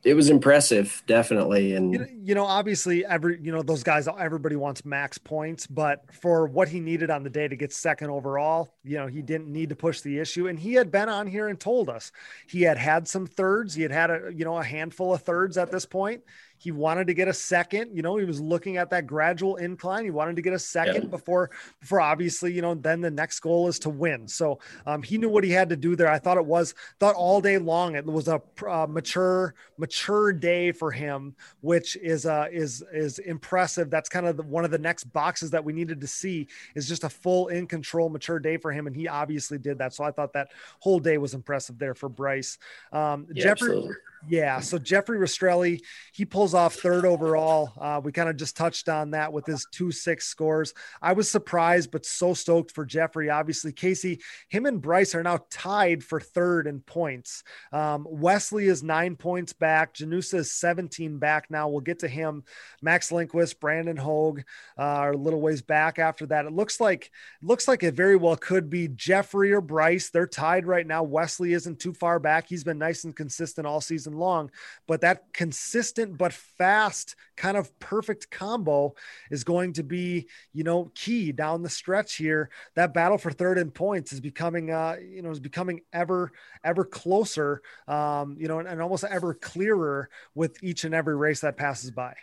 D: it was impressive, definitely. And
B: you know, you know, obviously, every you know those guys, everybody wants max points, but for what he needed on the day to get second overall, you know, he didn't need to push the issue. And he had been on here and told us he had had some thirds. He had had a you know a handful of thirds at this point. He wanted to get a second. You know, he was looking at that gradual incline. He wanted to get a second yeah. before, before obviously, you know, then the next goal is to win. So um, he knew what he had to do there. I thought it was thought all day long it was a uh, mature, mature day for him, which is uh, is is impressive. That's kind of the, one of the next boxes that we needed to see is just a full in control, mature day for him, and he obviously did that. So I thought that whole day was impressive there for Bryce. Um, yeah, Jeffrey. Absolutely. Yeah. So Jeffrey Rastrelli, he pulls off third overall. Uh, we kind of just touched on that with his two six scores. I was surprised, but so stoked for Jeffrey. Obviously, Casey, him and Bryce are now tied for third in points. Um, Wesley is nine points back. Janusa is 17 back now. We'll get to him. Max Lindquist, Brandon Hogue uh, are a little ways back after that. It looks like it looks like it very well could be Jeffrey or Bryce. They're tied right now. Wesley isn't too far back. He's been nice and consistent all season season long. But that consistent but fast kind of perfect combo is going to be, you know, key down the stretch here. That battle for third in points is becoming, uh, you know, is becoming ever, ever closer, um, you know, and, and almost ever clearer with each and every race that passes by.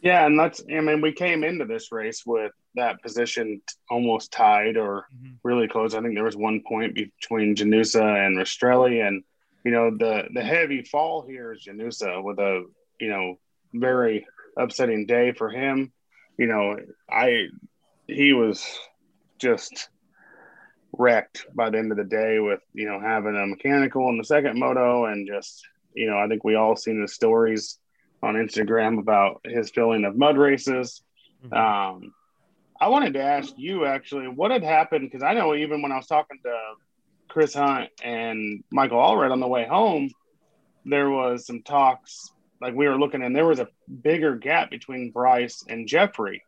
C: Yeah, and that's I mean we came into this race with that position almost tied or mm-hmm. really close. I think there was one point between Janusa and Rastrelli, and you know, the the heavy fall here is Janusa with a you know very upsetting day for him. You know, I he was just wrecked by the end of the day with you know having a mechanical in the second moto and just you know I think we all seen the stories on Instagram about his feeling of mud races. Mm-hmm. Um, I wanted to ask you actually what had happened because I know even when I was talking to Chris Hunt and Michael Allred on the way home, there was some talks like we were looking and there was a bigger gap between Bryce and Jeffrey.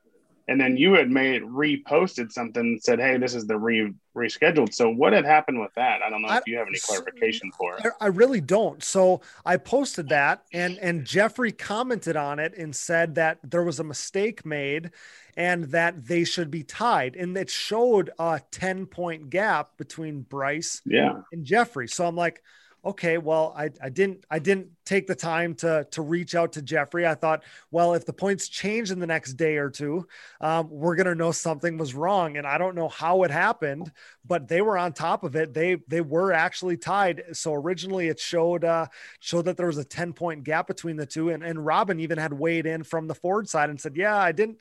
C: And then you had made reposted something and said, "Hey, this is the re rescheduled." So what had happened with that? I don't know
B: I-
C: if you have any clarification for it.
B: I, really don't. So I posted that, and and Jeffrey commented on it and said that there was a mistake made, and that they should be tied, and it showed a ten point gap between Bryce
C: Yeah,
B: and Jeffrey. So I'm like, okay, well, I, I didn't I didn't take the time to to reach out to Jeffrey. I thought, well, if the points change in the next day or two, um, we're gonna know something was wrong. And I don't know how it happened, but they were on top of it. They they were actually tied. So originally it showed uh showed that there was a 10 point gap between the two. And, and Robin even had weighed in from the Ford side and said, Yeah, I didn't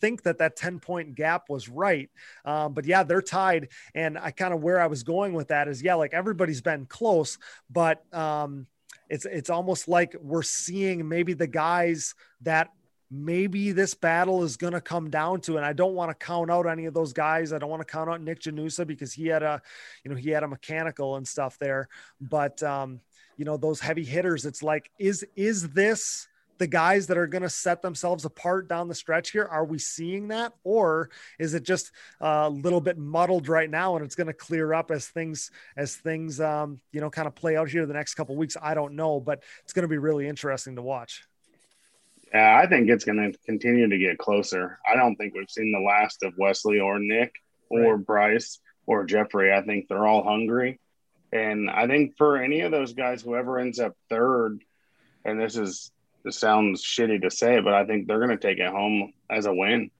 B: think that that 10 point gap was right. Um, but yeah, they're tied. And I kind of where I was going with that is yeah, like everybody's been close, but um, it's it's almost like we're seeing maybe the guys that maybe this battle is going to come down to and i don't want to count out any of those guys. I don't want to count out nick janusa because he had a you know he had a mechanical and stuff there. But um you know those heavy hitters it's like is is this the guys that are going to set themselves apart down the stretch here are we seeing that or is it just a little bit muddled right now and it's going to clear up as things as things um you know kind of play out here the next couple weeks i don't know but it's going to be really interesting to watch
C: yeah. I think it's going to continue to get closer. I don't think we've seen the last of Wesley or Nick or Bryce or Jeffrey. I think they're all hungry, and I think for any of those guys, whoever ends up third, and this is this sounds shitty to say, but I think they're going to take it home as a win.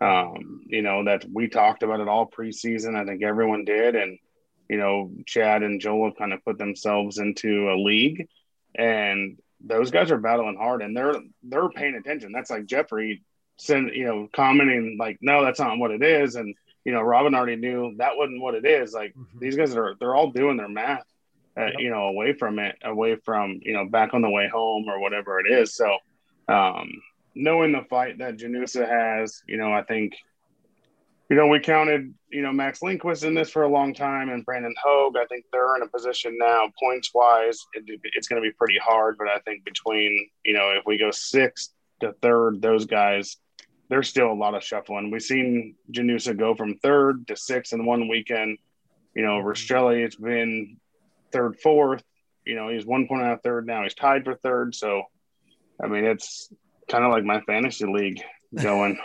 C: Um, you know that we talked about it all preseason. I think everyone did, and you know Chad and Joel have kind of put themselves into a league, and those guys are battling hard, and they're they're paying attention. That's like Jeffrey send you know commenting like, no, that's not what it is, and you know Robin already knew that wasn't what it is. Like
B: Mhm.
C: these guys are they're all doing their math, uh, you know, away from it, away from you know back on the way home or whatever it is. So. um knowing the fight that Janusa has, you know, I think, you know, we counted, you know, Max Lindquist in this for a long time and Brandon Hogue. I think they're in a position now, points wise, it, it's going to be pretty hard. But I think between, you know, if we go sixth to third, those guys, there's still a lot of shuffling. We've seen Janusa go from third to sixth in one weekend. You know, Rastrelli, it's been third, fourth. You know, he's one point out of third now. He's tied for third. So, I mean, it's kind of like my fantasy league going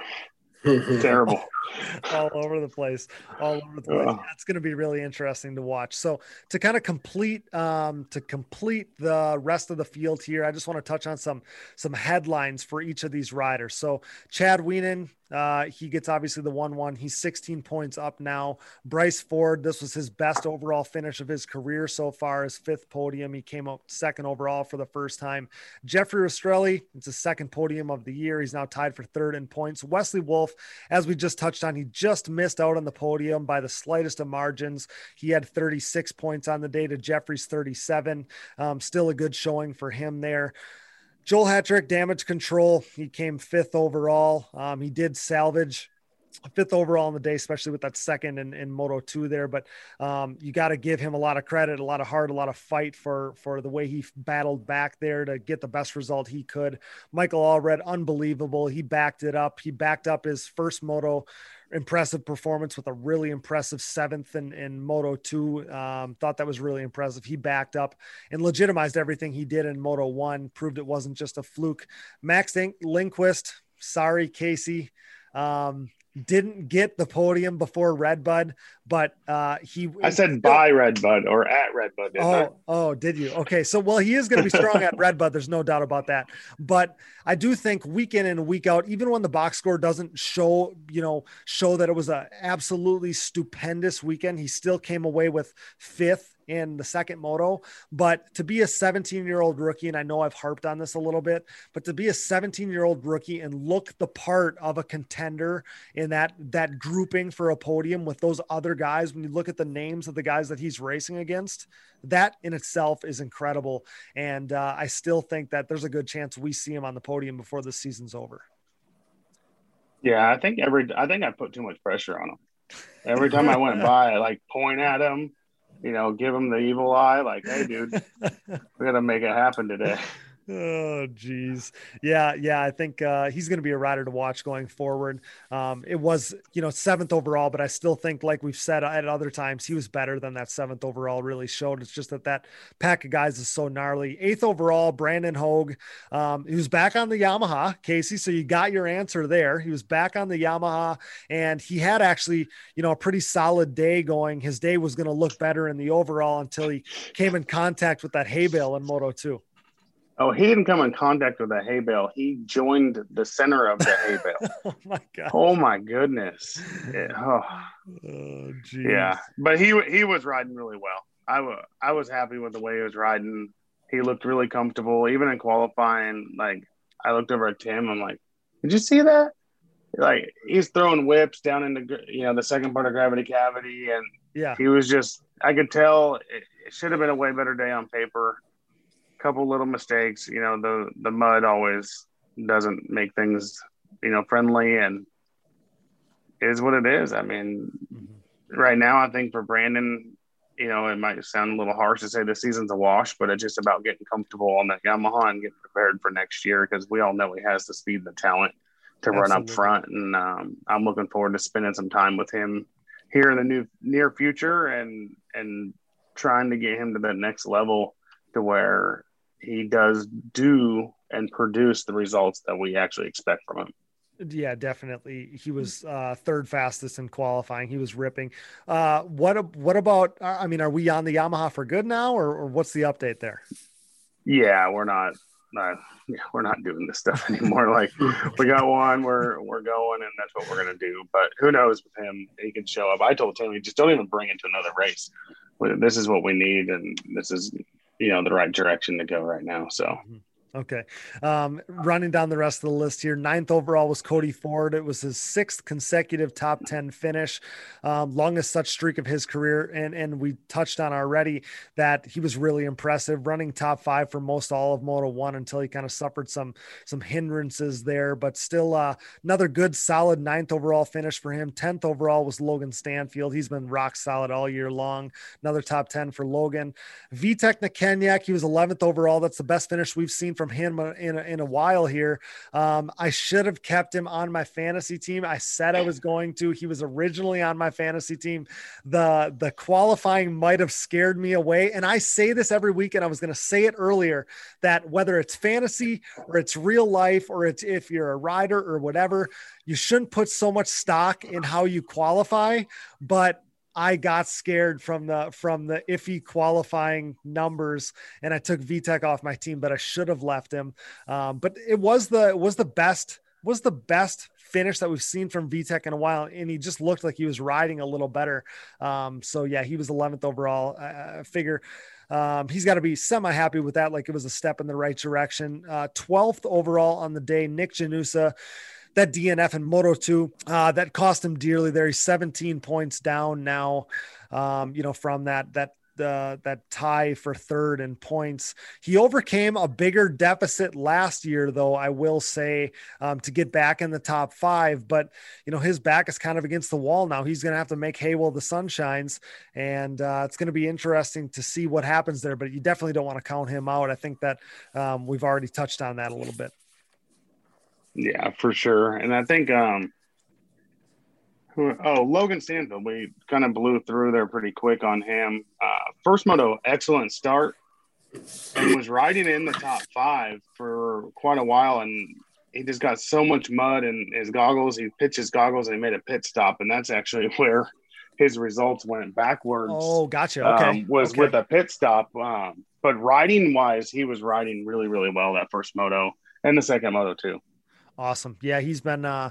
C: terrible.
B: all over the place all over the place.
C: Yeah.
B: It's going to be really interesting to watch. So to kind of complete um to complete the rest of the field here i just want to touch on some some headlines for each of these riders. So chad Wienen, uh he gets obviously the 1-1 he's 16 points up now. Bryce ford this was his best overall finish of his career so far his fifth podium. He came up second overall for the first time. Jeffrey rastrelli it's his second podium of the year. He's now tied for third in points. Wesley wolf as we just touched on, he just missed out on the podium by the slightest of margins. He had 36 points on the day to Jeffrey's 37. Um, still a good showing for him there. Joel Hetrick, damage control. He came fifth overall. Um, he did salvage fifth overall in the day, especially with that second in, in Moto 2 there. But um, you got to give him a lot of credit, a lot of heart, a lot of fight for for the way he battled back there to get the best result he could. Michael Allred, unbelievable. He backed it up. He backed up his first Moto impressive performance with a really impressive seventh in, in Moto 2. Um, thought that was really impressive. He backed up and legitimized everything he did in Moto 1, proved it wasn't just a fluke. Max Lindquist, sorry, Casey. Um, didn't get the podium before Redbud, but uh, he.
C: I said by Redbud or at Redbud. Didn't I?
B: Oh, oh, did you? Okay, so well, he is going to be strong at Redbud. There's no doubt about that. But I do think week in and week out, even when the box score doesn't show, you know, show that it was a absolutely stupendous weekend, he still came away with fifth in the second moto. But to be a 17 year old rookie, and I know I've harped on this a little bit, but to be a 17 year old rookie and look the part of a contender in that that grouping for a podium with those other guys, when you look at the names of the guys that he's racing against, that in itself is incredible. And uh, I still think that there's a good chance we see him on the podium before the season's over.
C: Yeah, I think every I think I put too much pressure on him. Every time I went by, I like point at him, you know, give him the evil eye, like, "Hey, dude, we got to make it happen today."
B: Oh, geez. Yeah, yeah. I think uh, he's going to be a rider to watch going forward. Um, it was, you know, seventh overall, but I still think, like we've said at other times, he was better than that seventh overall really showed. It's just that that pack of guys is so gnarly. Eighth overall, Brandon Hogue. Um, he was back on the Yamaha, Casey. So you got your answer there. He was back on the Yamaha, and he had actually, you know, a pretty solid day going. His day was going to look better in the overall until he came in contact with that hay bale in Moto 2.
C: Oh, he didn't come in contact with a hay bale. He joined the center of the hay bale.
B: oh my god!
C: Oh my goodness! Yeah. Oh.
B: oh
C: yeah, but he he was riding really well. I was I was happy with the way he was riding. He looked really comfortable, even in qualifying. Like I looked over at Tim. I'm like, did you see that? Like he's throwing whips down into you know the second part of gravity cavity, and
B: yeah,
C: he was just. I could tell it, it should have been a way better day on paper couple little mistakes. You know, the the mud always doesn't make things you know friendly, and is what it is. I mean, mm-hmm. right now, I think for Brandon, you know, it might sound a little harsh to say the season's a wash, but it's just about getting comfortable on that Yamaha and getting prepared for next year because we all know he has the speed and the talent to Absolutely. run up front. And um, I'm looking forward to spending some time with him here in the new near future and and trying to get him to that next level to where he does do and produce the results that we actually expect from him.
B: Yeah, definitely. He was uh, third fastest in qualifying. He was ripping. Uh, what what about? Uh, I mean, are we on the Yamaha for good now, or, or what's the update there?
C: Yeah, we're not. Not, yeah, we're not doing this stuff anymore. like we got one, we're we're going, and that's what we're gonna do. But who knows with him? He can show up. I told Timmy, just don't even bring it to another race. This is what we need, and this is you know the right direction to go right now. So. Mm-hmm.
B: Okay. Um, running down the rest of the list here. Ninth overall was Cody Ford. It was his sixth consecutive top 10 finish, um, longest such streak of his career. And, and we touched on already that he was really impressive, running top five for most all of Moto one until he kind of suffered some, some hindrances there, but still uh, another good, solid ninth overall finish for him. 10th overall was Logan Stanfield. He's been rock solid all year long. Another top 10 for Logan. Vitek Nakenyak, he was 11th overall. That's the best finish we've seen from from him in a, in a while here. Um, I should have kept him on my fantasy team. I said I was going to. He was originally on my fantasy team. The the qualifying might have scared me away, and I say this every week, and I was going to say it earlier that whether it's fantasy or it's real life or it's if you're a rider or whatever, you shouldn't put so much stock in how you qualify, but I got scared from the from the iffy qualifying numbers, and I took Vitek off my team, but I should have left him. Um, but it was the it was the best was the best finish that we've seen from Vitek in a while, and he just looked like he was riding a little better. Um, so yeah, he was 11th overall. I, I figure um, he's got to be semi happy with that. Like it was a step in the right direction. Uh, 12th overall on the day, Nick Janusa that DNF in Moto 2. Uh, that cost him dearly there. He's 17 points down now, um, you know, from that, that, uh, that tie for third in points. He overcame a bigger deficit last year, though, I will say, um, to get back in the top five. But, you know, his back is kind of against the wall now. He's going to have to make hay while the sun shines. And uh, it's going to be interesting to see what happens there. But you definitely don't want to count him out. I think that um, we've already touched on that a little bit.
C: Yeah, for sure. And I think um oh Logan Stanfield, we kind of blew through there pretty quick on him. Uh, first moto, excellent start, and was riding in the top five for quite a while, and he just got so much mud in his goggles. He pitched his goggles and he made a pit stop, and that's actually where his results went backwards.
B: Oh, gotcha. Okay,
C: um, was
B: okay.
C: with a pit stop. Um, but riding wise, he was riding really, really well that first moto and the second moto too.
B: Awesome. Yeah, he's been uh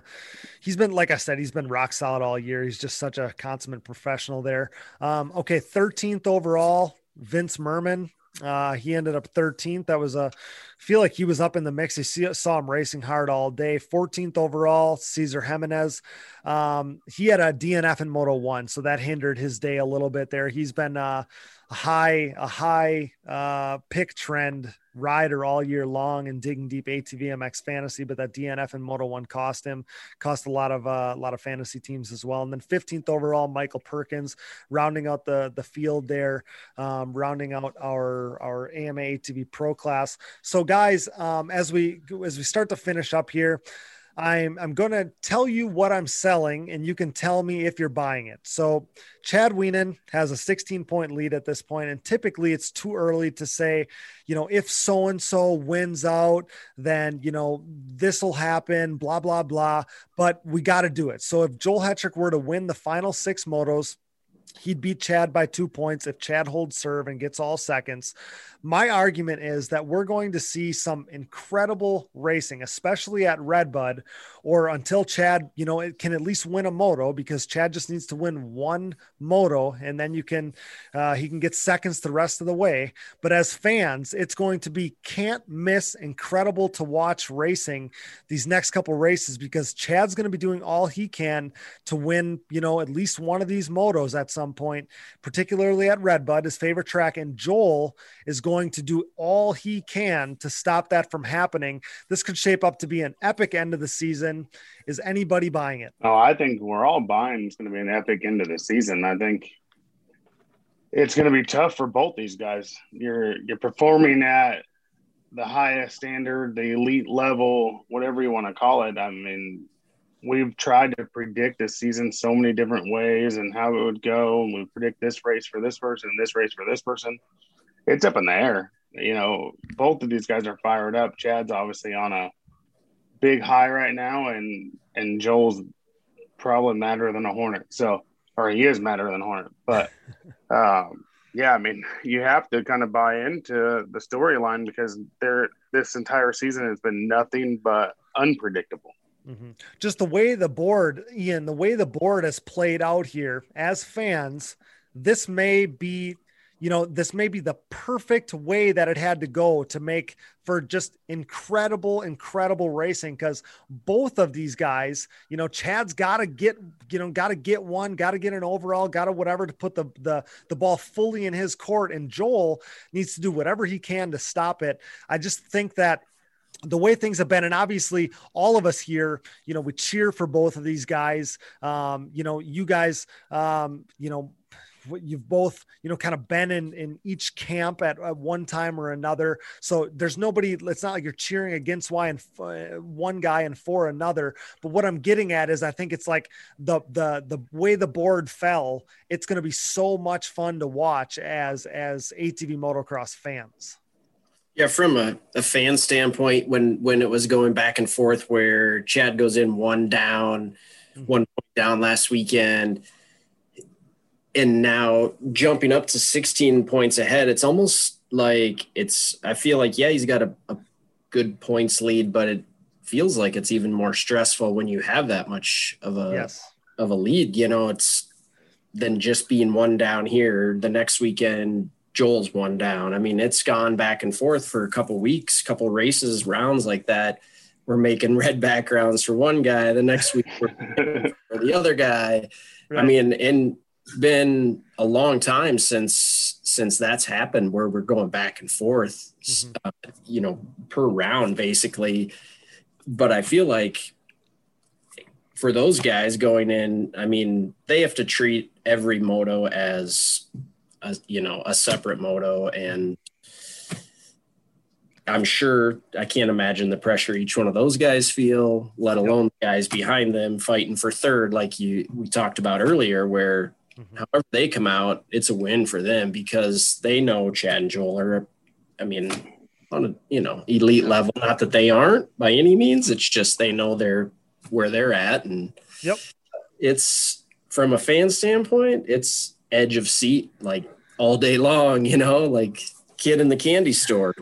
B: he's been like I said, he's been rock solid all year. He's just such a consummate professional there. Um okay, 13th overall, Vince Merman. Uh he ended up 13th. That was a feel like he was up in the mix. He see, saw him racing hard all day. 14th overall, Cesar Jimenez. Um he had a DNF in Moto 1, so that hindered his day a little bit there. He's been uh a high a high uh pick trend rider all year long and digging deep ATV MX fantasy, but that DNF and Moto One cost him, cost a lot of uh, a lot of fantasy teams as well. And then 15th overall, Michael Perkins, rounding out the the field there, um, rounding out our our AMA ATV Pro class. So guys, um, as we as we start to finish up here. I'm I'm going to tell you what I'm selling, and you can tell me if you're buying it. So, Chad Wienen has a 16 point lead at this point, and typically it's too early to say, you know, if so and so wins out, then you know this will happen, blah blah blah. But we got to do it. So, if Joel Hetrick were to win the final six motos, he'd beat Chad by two points if Chad holds serve and gets all seconds. My argument is that we're going to see some incredible racing, especially at Redbud, or until Chad, you know, it can at least win a moto because Chad just needs to win one moto and then you can, uh, he can get seconds the rest of the way. But as fans, it's going to be can't miss, incredible to watch racing these next couple races because Chad's going to be doing all he can to win, you know, at least one of these motos at some point, particularly at Redbud, his favorite track. And Joel is going going to do all he can to stop that from happening. This could shape up to be an epic end of the season. Is anybody buying it?
C: Oh, I think we're all buying it's going to be an epic end of the season. I think it's going to be tough for both these guys. You're you're performing at the highest standard, the elite level, whatever you want to call it. I mean, we've tried to predict the season so many different ways and how it would go, and we predict this race for this person, and this race for this person it's up in the air. You know, both of these guys are fired up. Chad's obviously on a big high right now, and and Joel's probably madder than a hornet. So, or he is madder than a hornet. But um, yeah, I mean, you have to kind of buy into the storyline because there this entire season has been nothing but unpredictable.
B: Mm-hmm. Just the way the board, Ian, the way the board has played out here as fans, this may be you know, this may be the perfect way that it had to go to make for just incredible, incredible racing. Cause both of these guys, you know, Chad's got to get, you know, got to get one, got to get an overall, got to whatever to put the, the, the ball fully in his court. And Joel needs to do whatever he can to stop it. I just think that the way things have been and obviously all of us here you know we cheer for both of these guys. Um you know you guys um you know you've both you know kind of been in in each camp at, at one time or another. So there's nobody it's not like you're cheering against why and uh, one guy and for another. But what i'm getting at is i think it's like the the the way the board fell it's going to be so much fun to watch as as atv motocross fans
D: yeah, from a, a, fan standpoint, when when it was going back and forth, where Chad goes in one down, mm-hmm. one point down last weekend, and now jumping up to 16 points ahead, it's almost like it's, I feel like, yeah, he's got a, a good points lead, but it feels like it's even more stressful when you have that much of a, yes. of a lead, you know, it's than just being one down here the next weekend. Joel's one down. I mean, it's gone back and forth for a couple weeks, couple races, rounds like that. We're making red backgrounds for one guy. The next week for the other guy. Right. I mean, and been a long time since since that's happened where we're going back and forth mm-hmm. uh, you know per round basically but i feel like for those guys going in i mean they have to treat every moto as a, you know a separate moto and i'm sure i can't imagine the pressure each one of those guys feel let alone the guys behind them fighting for third like you we talked about earlier where Mm-hmm. However, they come out, it's a win for them because they know Chad and Joel are, I mean, on a you know elite level. Not that they aren't by any means. It's just they know they're where they're at, and
B: yep,
D: it's from a fan standpoint, it's edge of seat like all day long. You know, like kid in the candy store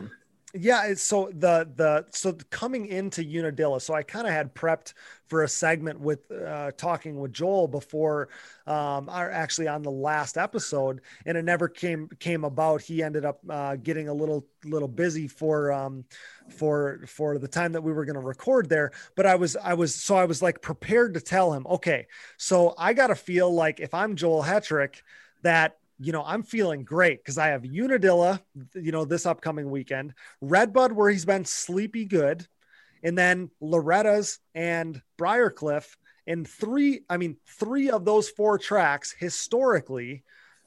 B: yeah so the the so coming into unadilla so i kind of had prepped for a segment with uh, talking with joel before um our, actually on the last episode and it never came came about. He ended up uh, getting a little little busy for um for for the time that we were going to record there but i was i was so i was like prepared to tell him okay so i gotta feel like if i'm joel hetrick that you know, I'm feeling great because I have Unadilla, you know, this upcoming weekend, Redbud, where he's been sleepy good, and then Loretta's and Briarcliff. And three, I mean, three of those four tracks historically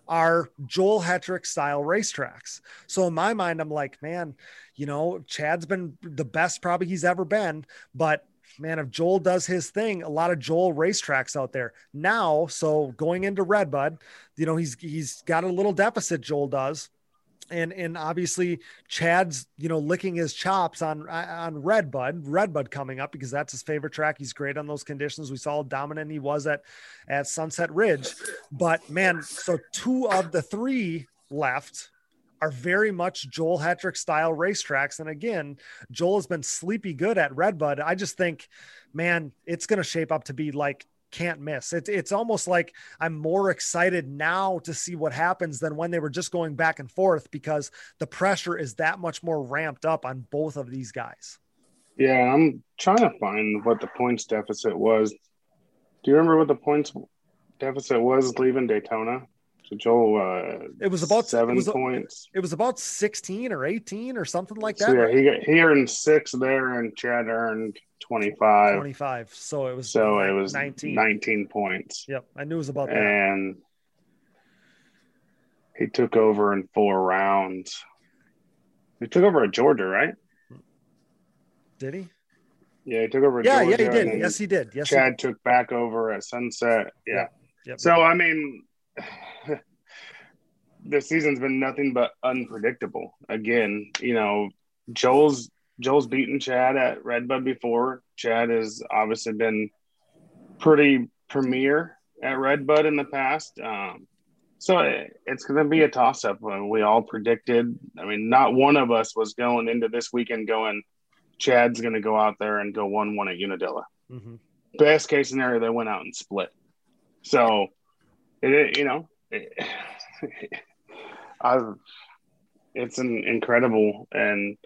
B: are Joel Hetrick style racetracks. So in my mind, I'm like, man, you know, Chad's been the best probably he's ever been, but man, if Joel does his thing, a lot of Joel racetracks out there now. So going into Redbud, you know, he's he's got a little deficit. Joel does, and and obviously Chad's you know licking his chops on on Redbud, Redbud coming up because that's his favorite track. He's great on those conditions. We saw how dominant he was at at Sunset Ridge, but man, so two of the three left are very much Joel Hetrick style racetracks. And again, Joel has been sleepy good at Redbud. I just think, man, it's going to shape up to be like can't miss. It's it's almost like I'm more excited now to see what happens than when they were just going back and forth because the pressure is that much more ramped up on both of these guys.
C: Yeah, I'm trying to find what the points deficit was. Do you remember what the points deficit was leaving Daytona? So Joel, uh,
B: it was about
C: seven
B: it was,
C: points.
B: It was about sixteen or eighteen or something like that.
C: So yeah, he he earned six there, and Chad earned twenty five.
B: Twenty five. So it was
C: so it was
B: 19.
C: 19 points.
B: Yep, I knew it was about that.
C: And he took over in four rounds. He took over at Georgia, right?
B: Did he?
C: Yeah, he took over. At
B: Yeah,
C: Georgia,
B: yeah, he did. Yes, he did. Yes, he
C: Chad took back over at Sunset. Yeah.
B: Yep.
C: So I mean, the season's been nothing but unpredictable. Again, you know, Joel's Joel's beaten Chad at Redbud before. Chad has obviously been pretty premier at Redbud in the past. Um, so it, it's going to be a toss up. When we all predicted. I mean, not one of us was going into this weekend going, Chad's going to go out there and go 1 1 at Unadilla.
B: Mm-hmm.
C: Best case scenario, they went out and split. So, it, you know, it, I've, it's an incredible and,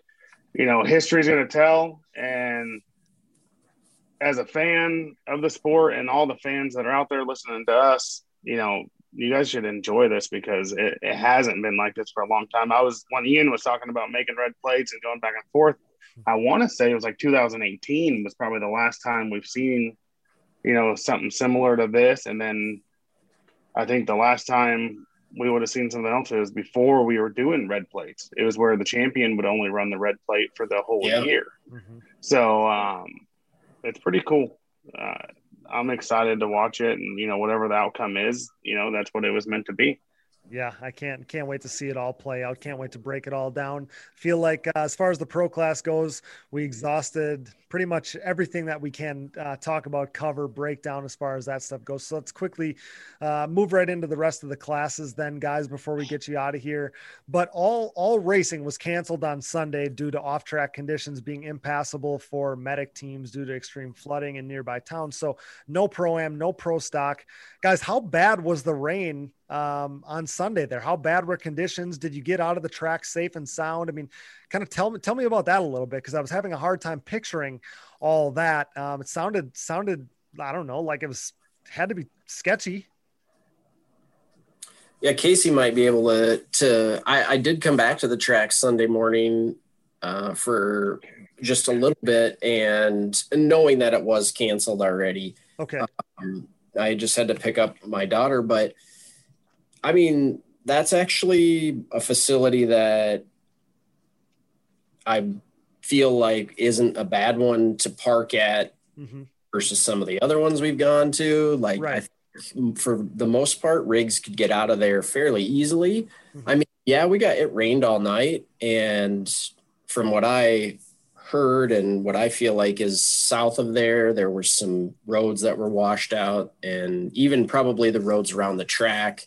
C: you know, history's going to tell. And as a fan of the sport and all the fans that are out there listening to us, you know, you guys should enjoy this because it, it hasn't been like this for a long time. I was when Ian was talking about making red plates and going back and forth. I want to say it was like 2018 was probably the last time we've seen, you know, something similar to this. And then I think the last time we would have seen something else is before we were doing red plates. It was where the champion would only run the red plate for the whole
D: Yeah.
C: year.
B: Mhm.
C: So um, it's pretty cool. Uh, I'm excited to watch it, and you know, whatever the outcome is, you know, that's what it was meant to be.
B: Yeah, I can't can't wait to see it all play out. Can't wait to break it all down. Feel like uh, as far as the pro class goes, we exhausted pretty much everything that we can uh, talk about, cover, breakdown as far as that stuff goes. So let's quickly uh, move right into the rest of the classes, then, guys, before we get you out of here. But all all racing was canceled on Sunday due to off track conditions being impassable for medic teams due to extreme flooding in nearby towns. So no pro am, no pro stock, guys. How bad was the rain um, on Sunday there? How bad were conditions? Did you get out of the track safe and sound? I mean, kind of tell me tell me about that a little bit because I was having a hard time picturing all that. Um, it sounded sounded I don't know like it was had to be sketchy.
D: Yeah, Casey might be able to. To I, I did come back to the track Sunday morning uh, for just a little bit, and knowing that it was canceled already,
B: Okay,
D: um, I just had to pick up my daughter. But I mean, that's actually a facility that I feel like isn't a bad one to park at
B: hmm
D: versus some of the other ones we've gone to. Like,
B: Right.
D: for the most part, rigs could get out of there fairly easily.
B: Mhm.
D: I mean, yeah, we got it rained all night, and from what I heard and what I feel like is south of there, there were some roads that were washed out, and even probably the roads around the track.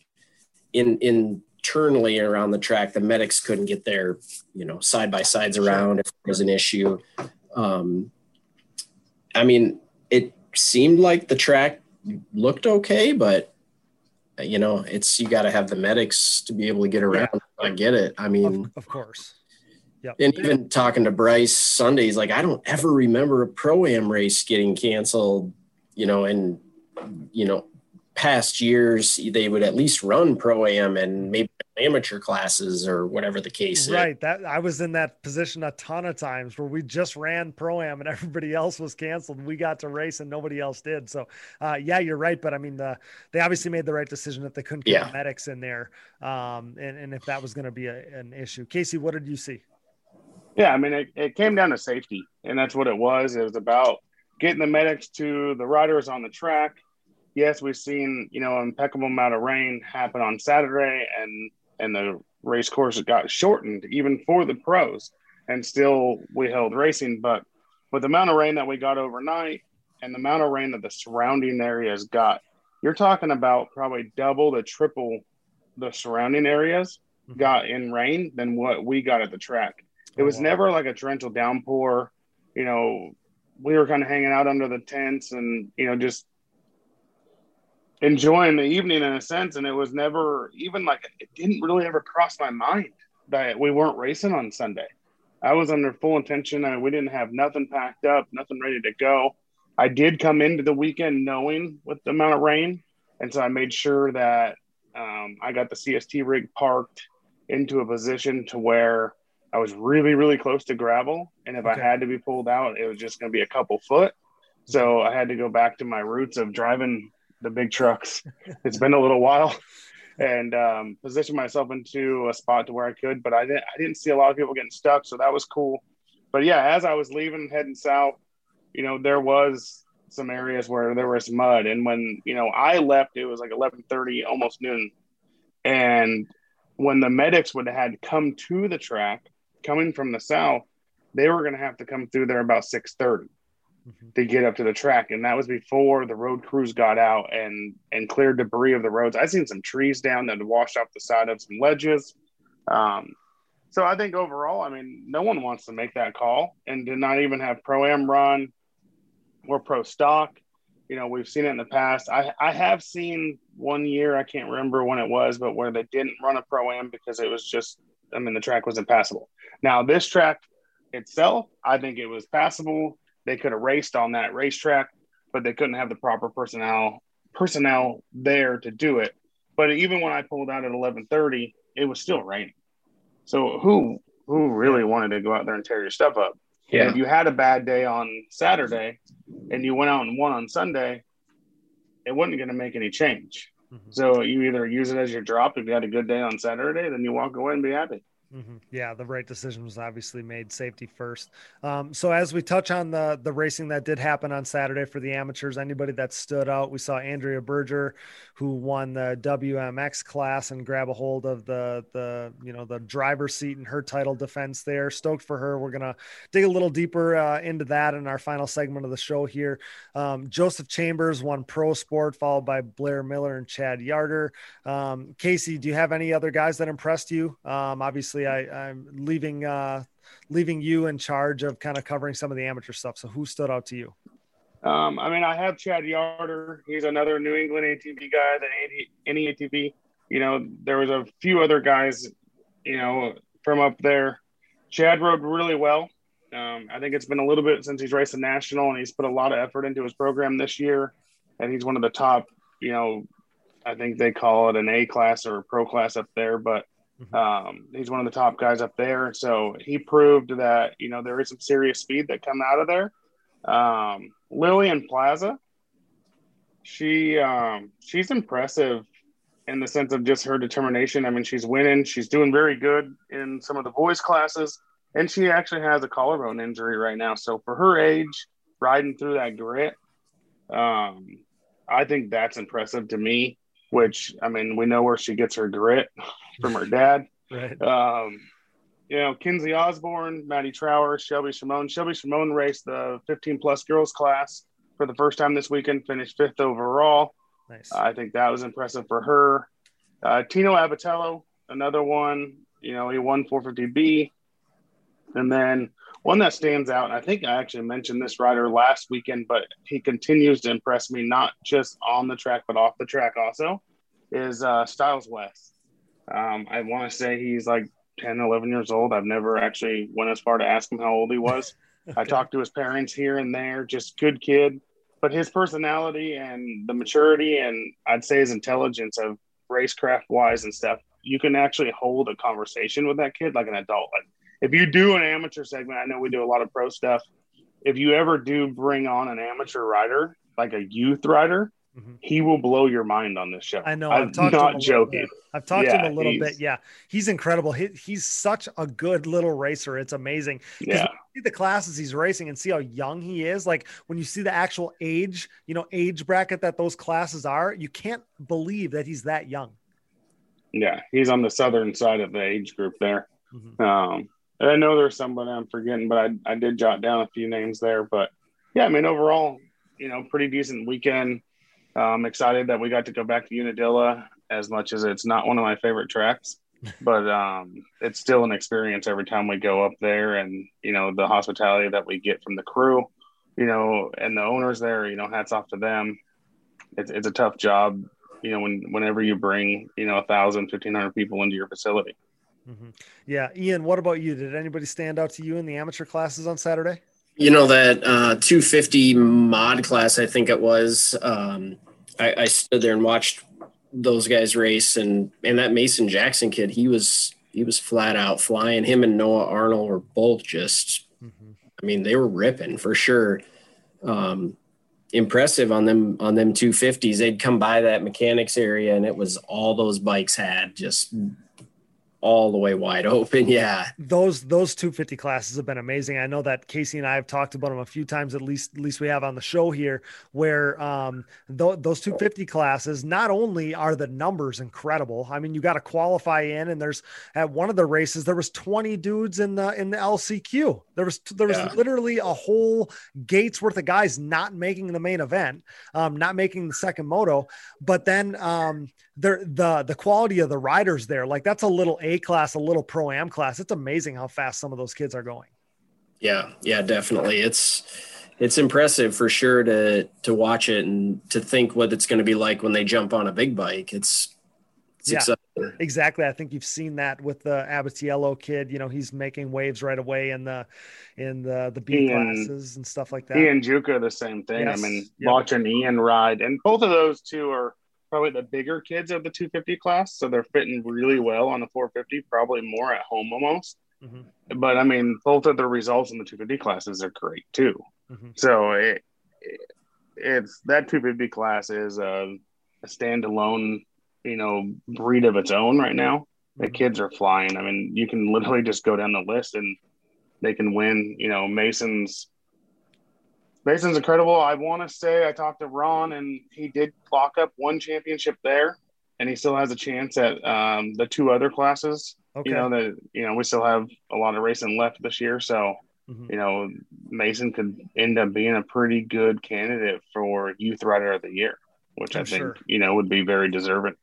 D: in In internally around the track, the medics couldn't get their, you know, side by sides around if there was an issue. Um, I mean, it seemed like the track looked okay, but you know, it's you got to have the medics to be able to get around. I get it. I mean,
B: of, of course. Yep.
D: and even talking to Bryce Sunday, he's like, I don't ever remember a pro am race getting canceled. You know, and you know, past years they would at least run pro am and maybe amateur classes or whatever the case
B: right
D: is.
B: that i was in that position a ton of times where we just ran pro am and everybody else was canceled we got to race and nobody else did so uh, yeah you're right but i mean the they obviously made the right decision that they couldn't get
D: Yeah.
B: the medics in there um, and, and if that was going to be a, an issue casey what did you see
C: Yeah, I mean, it, it came down to safety, and that's what it was. It was about getting the medics to the riders on the track. Yes, we've seen you know an impeccable amount of rain happen on Saturday, and and the race course got shortened even for the pros, and still we held racing. But with the amount of rain that we got overnight, and the amount of rain that the surrounding areas got, you're talking about probably double to triple the surrounding areas mm-hmm. got in rain than what we got at the track. It
B: Oh,
C: was
B: wow.
C: never like a torrential downpour. You know, we were kind of hanging out under the tents and, you know, just enjoying the evening in a sense. And it was never even like, it didn't really ever cross my mind that we weren't racing on Sunday. I was under full intention. I mean, we didn't have nothing packed up, nothing ready to go. I did come into the weekend knowing with the amount of rain. And so I made sure that um, I got the CST rig parked into a position to where I was really, really close to gravel. And if
B: Okay.
C: I had to be pulled out, it was just going to be a couple foot. So I had to go back to my roots of driving the big trucks. it's been a little while and um, position myself into a spot to where I could, but I didn't, I didn't see a lot of people getting stuck. So that was cool. But yeah, as I was leaving, heading south, you know, there was some areas where there was mud. And when, you know, I left, it was like 1130, almost noon. And when the medics would have had come to the track coming from the south, they were going to have to come through there about 630
B: Mhm.
C: to get up to the track. And that was before the road crews got out and, and cleared debris of the roads. I seen some trees down that washed off the side of some ledges. Um, so I think overall, I mean, no one wants to make that call and did not even have pro am run or pro stock. You know, we've seen it in the past. I, I have seen one year, I can't remember when it was, but where they didn't run a pro am because it was just, I mean, the track was impassable. Now, this track itself, I think it was passable. They could have raced on that racetrack, but they couldn't have the proper personnel personnel there to do it. But even when I pulled out at eleven thirty, it was still raining. So who who really wanted to go out there and tear your stuff up? And if you had a bad day on Saturday and you went out and won on Sunday, it wasn't going to make any change.
B: Mhm.
C: So you either use it as your drop if you had a good day on Saturday, then you walk away and be happy.
B: Hmm Yeah, the right decision was obviously made. Safety first. Um, so as we touch on the the racing that did happen on Saturday for the amateurs, anybody that stood out, we saw Andrea Berger, who won the WMX class and grab a hold of the the you know the driver's seat in her title defense there. Stoked for her. We're gonna dig a little deeper uh, into that in our final segment of the show here. Um, Joseph Chambers won Pro Sport, followed by Blair Miller and Chad Yarder. Um, Casey, do you have any other guys that impressed you? Um, obviously, I, I'm leaving uh, leaving you in charge of kind of covering some of the amateur stuff. So, who stood out to you?
C: Um, I mean, I have Chad Yarder. He's another New England ATV guy that any, any ATV. You know, there was a few other guys, you know, from up there. Chad rode really well. Um, I think it's been a little bit since he's raced a national, and he's put a lot of effort into his program this year. And he's one of the top, you know, I think they call it an A class or a pro class up there, but um, he's one of the top guys up there. So he proved that, you know, there is some serious speed that come out of there. Um, Lillian Plaza, she um, she's impressive in the sense of just her determination. I mean, she's winning. She's doing very good in some of the boys classes, and she actually has a collarbone injury right now. So for her age, riding through that grit, um, I think that's impressive to me. Which I mean, we know where she gets her grit from her dad.
B: Right.
C: Um, you know, Kinsey Osborne, Maddie Trower, Shelby Shimon. Shelby Shimon raced the 15 plus girls class for the first time this weekend, finished fifth overall.
B: Nice.
C: I think that was impressive for her. Uh, Tino Abatello, another one. You know, he won 450B. And then one that stands out, and I think I actually mentioned this rider last weekend, but he continues to impress me, not just on the track, but off the track also, is uh, Styles West. Um, I want to say he's like 10, 11 years old. I've never actually went as far to ask him how old he was. I talked to his parents here and there, just good kid. but his personality and the maturity and I'd say his intelligence of racecraft wise and stuff, you can actually hold a conversation with that kid like an adult. Like if you do an amateur segment, I know we do a lot of pro stuff. If you ever do bring on an amateur rider, like a youth rider, mm-hmm. he will blow your mind on this show.
B: I know. I'm
C: not joking.
B: I've talked yeah, to him a little bit. Yeah, he's incredible. He, he's such a good little racer. It's amazing.
C: Yeah.
B: See the classes he's racing and see how young he is. Like when you see the actual age, you know, age bracket that those classes are, you can't believe that he's that young.
C: Yeah, he's on the southern side of the age group there. Mm-hmm. Um, I know there's somebody I'm forgetting, but I, I did jot down a few names there. But yeah, I mean, overall, you know, pretty decent weekend. I'm excited that we got to go back to Unadilla as much as it's not one of my favorite tracks, but um, it's still an experience every time we go up there. And, you know, the hospitality that we get from the crew, you know, and the owners there, you know, hats off to them. It's, it's a tough job, you know, when, whenever you bring, you know, a thousand, fifteen hundred people into your facility.
B: Mm-hmm. Yeah. Ian, what about you? Did anybody stand out to you in the amateur classes on Saturday?
D: You know, that uh, 250 mod class, I think it was, um, I, I stood there and watched those guys race and, and that Mason Jackson kid, he was, he was flat out flying. Him and Noah Arnold were both just, mm-hmm. I mean, they were ripping for sure. Um, impressive on them on them 250s. They'd come by that mechanics area and it was all those bikes had just all the way wide open. Yeah.
B: Those those 250 classes have been amazing. I know that Casey and I have talked about them a few times, at least at least we have on the show here, where um th- those 250 classes not only are the numbers incredible. I mean, you got to qualify in, and there's at one of the races there was 20 dudes in the in the LCQ. There was there was yeah. literally a whole gates worth of guys not making the main event, um, not making the second moto, but then um there the the quality of the riders there, like that's a little A class, a little pro am class. It's amazing how fast some of those kids are going.
D: Yeah, yeah, definitely. It's it's impressive for sure to to watch it and to think what it's going to be like when they jump on a big bike. It's, it's
B: yeah, exciting. exactly. I think you've seen that with the Abatiello kid. You know, he's making waves right away in the in the the B Ian, classes and stuff like that.
C: Ian Juka, the same thing. Yes. I mean, yep. watching Ian ride, and both of those two are probably the bigger kids of the 250 class, so they're fitting really well on the 450, probably more at home almost. Mm-hmm. But I mean, both of the results in the 250 classes are great too. Mm-hmm. So it, it, it's that 250 class is a, a, standalone, you know, breed of its own right now. The mm-hmm. kids are flying. I mean, you can literally just go down the list and they can win. You know, Mason's Mason's incredible. I want to say I talked to Ron, and he did clock up one championship there, and he still has a chance at um, the two other classes. Okay. You know that you know we still have a lot of racing left this year, so mm-hmm. you know Mason could end up being a pretty good candidate for Youth Rider of the Year, which I'm i think sure. you know would be very deserving.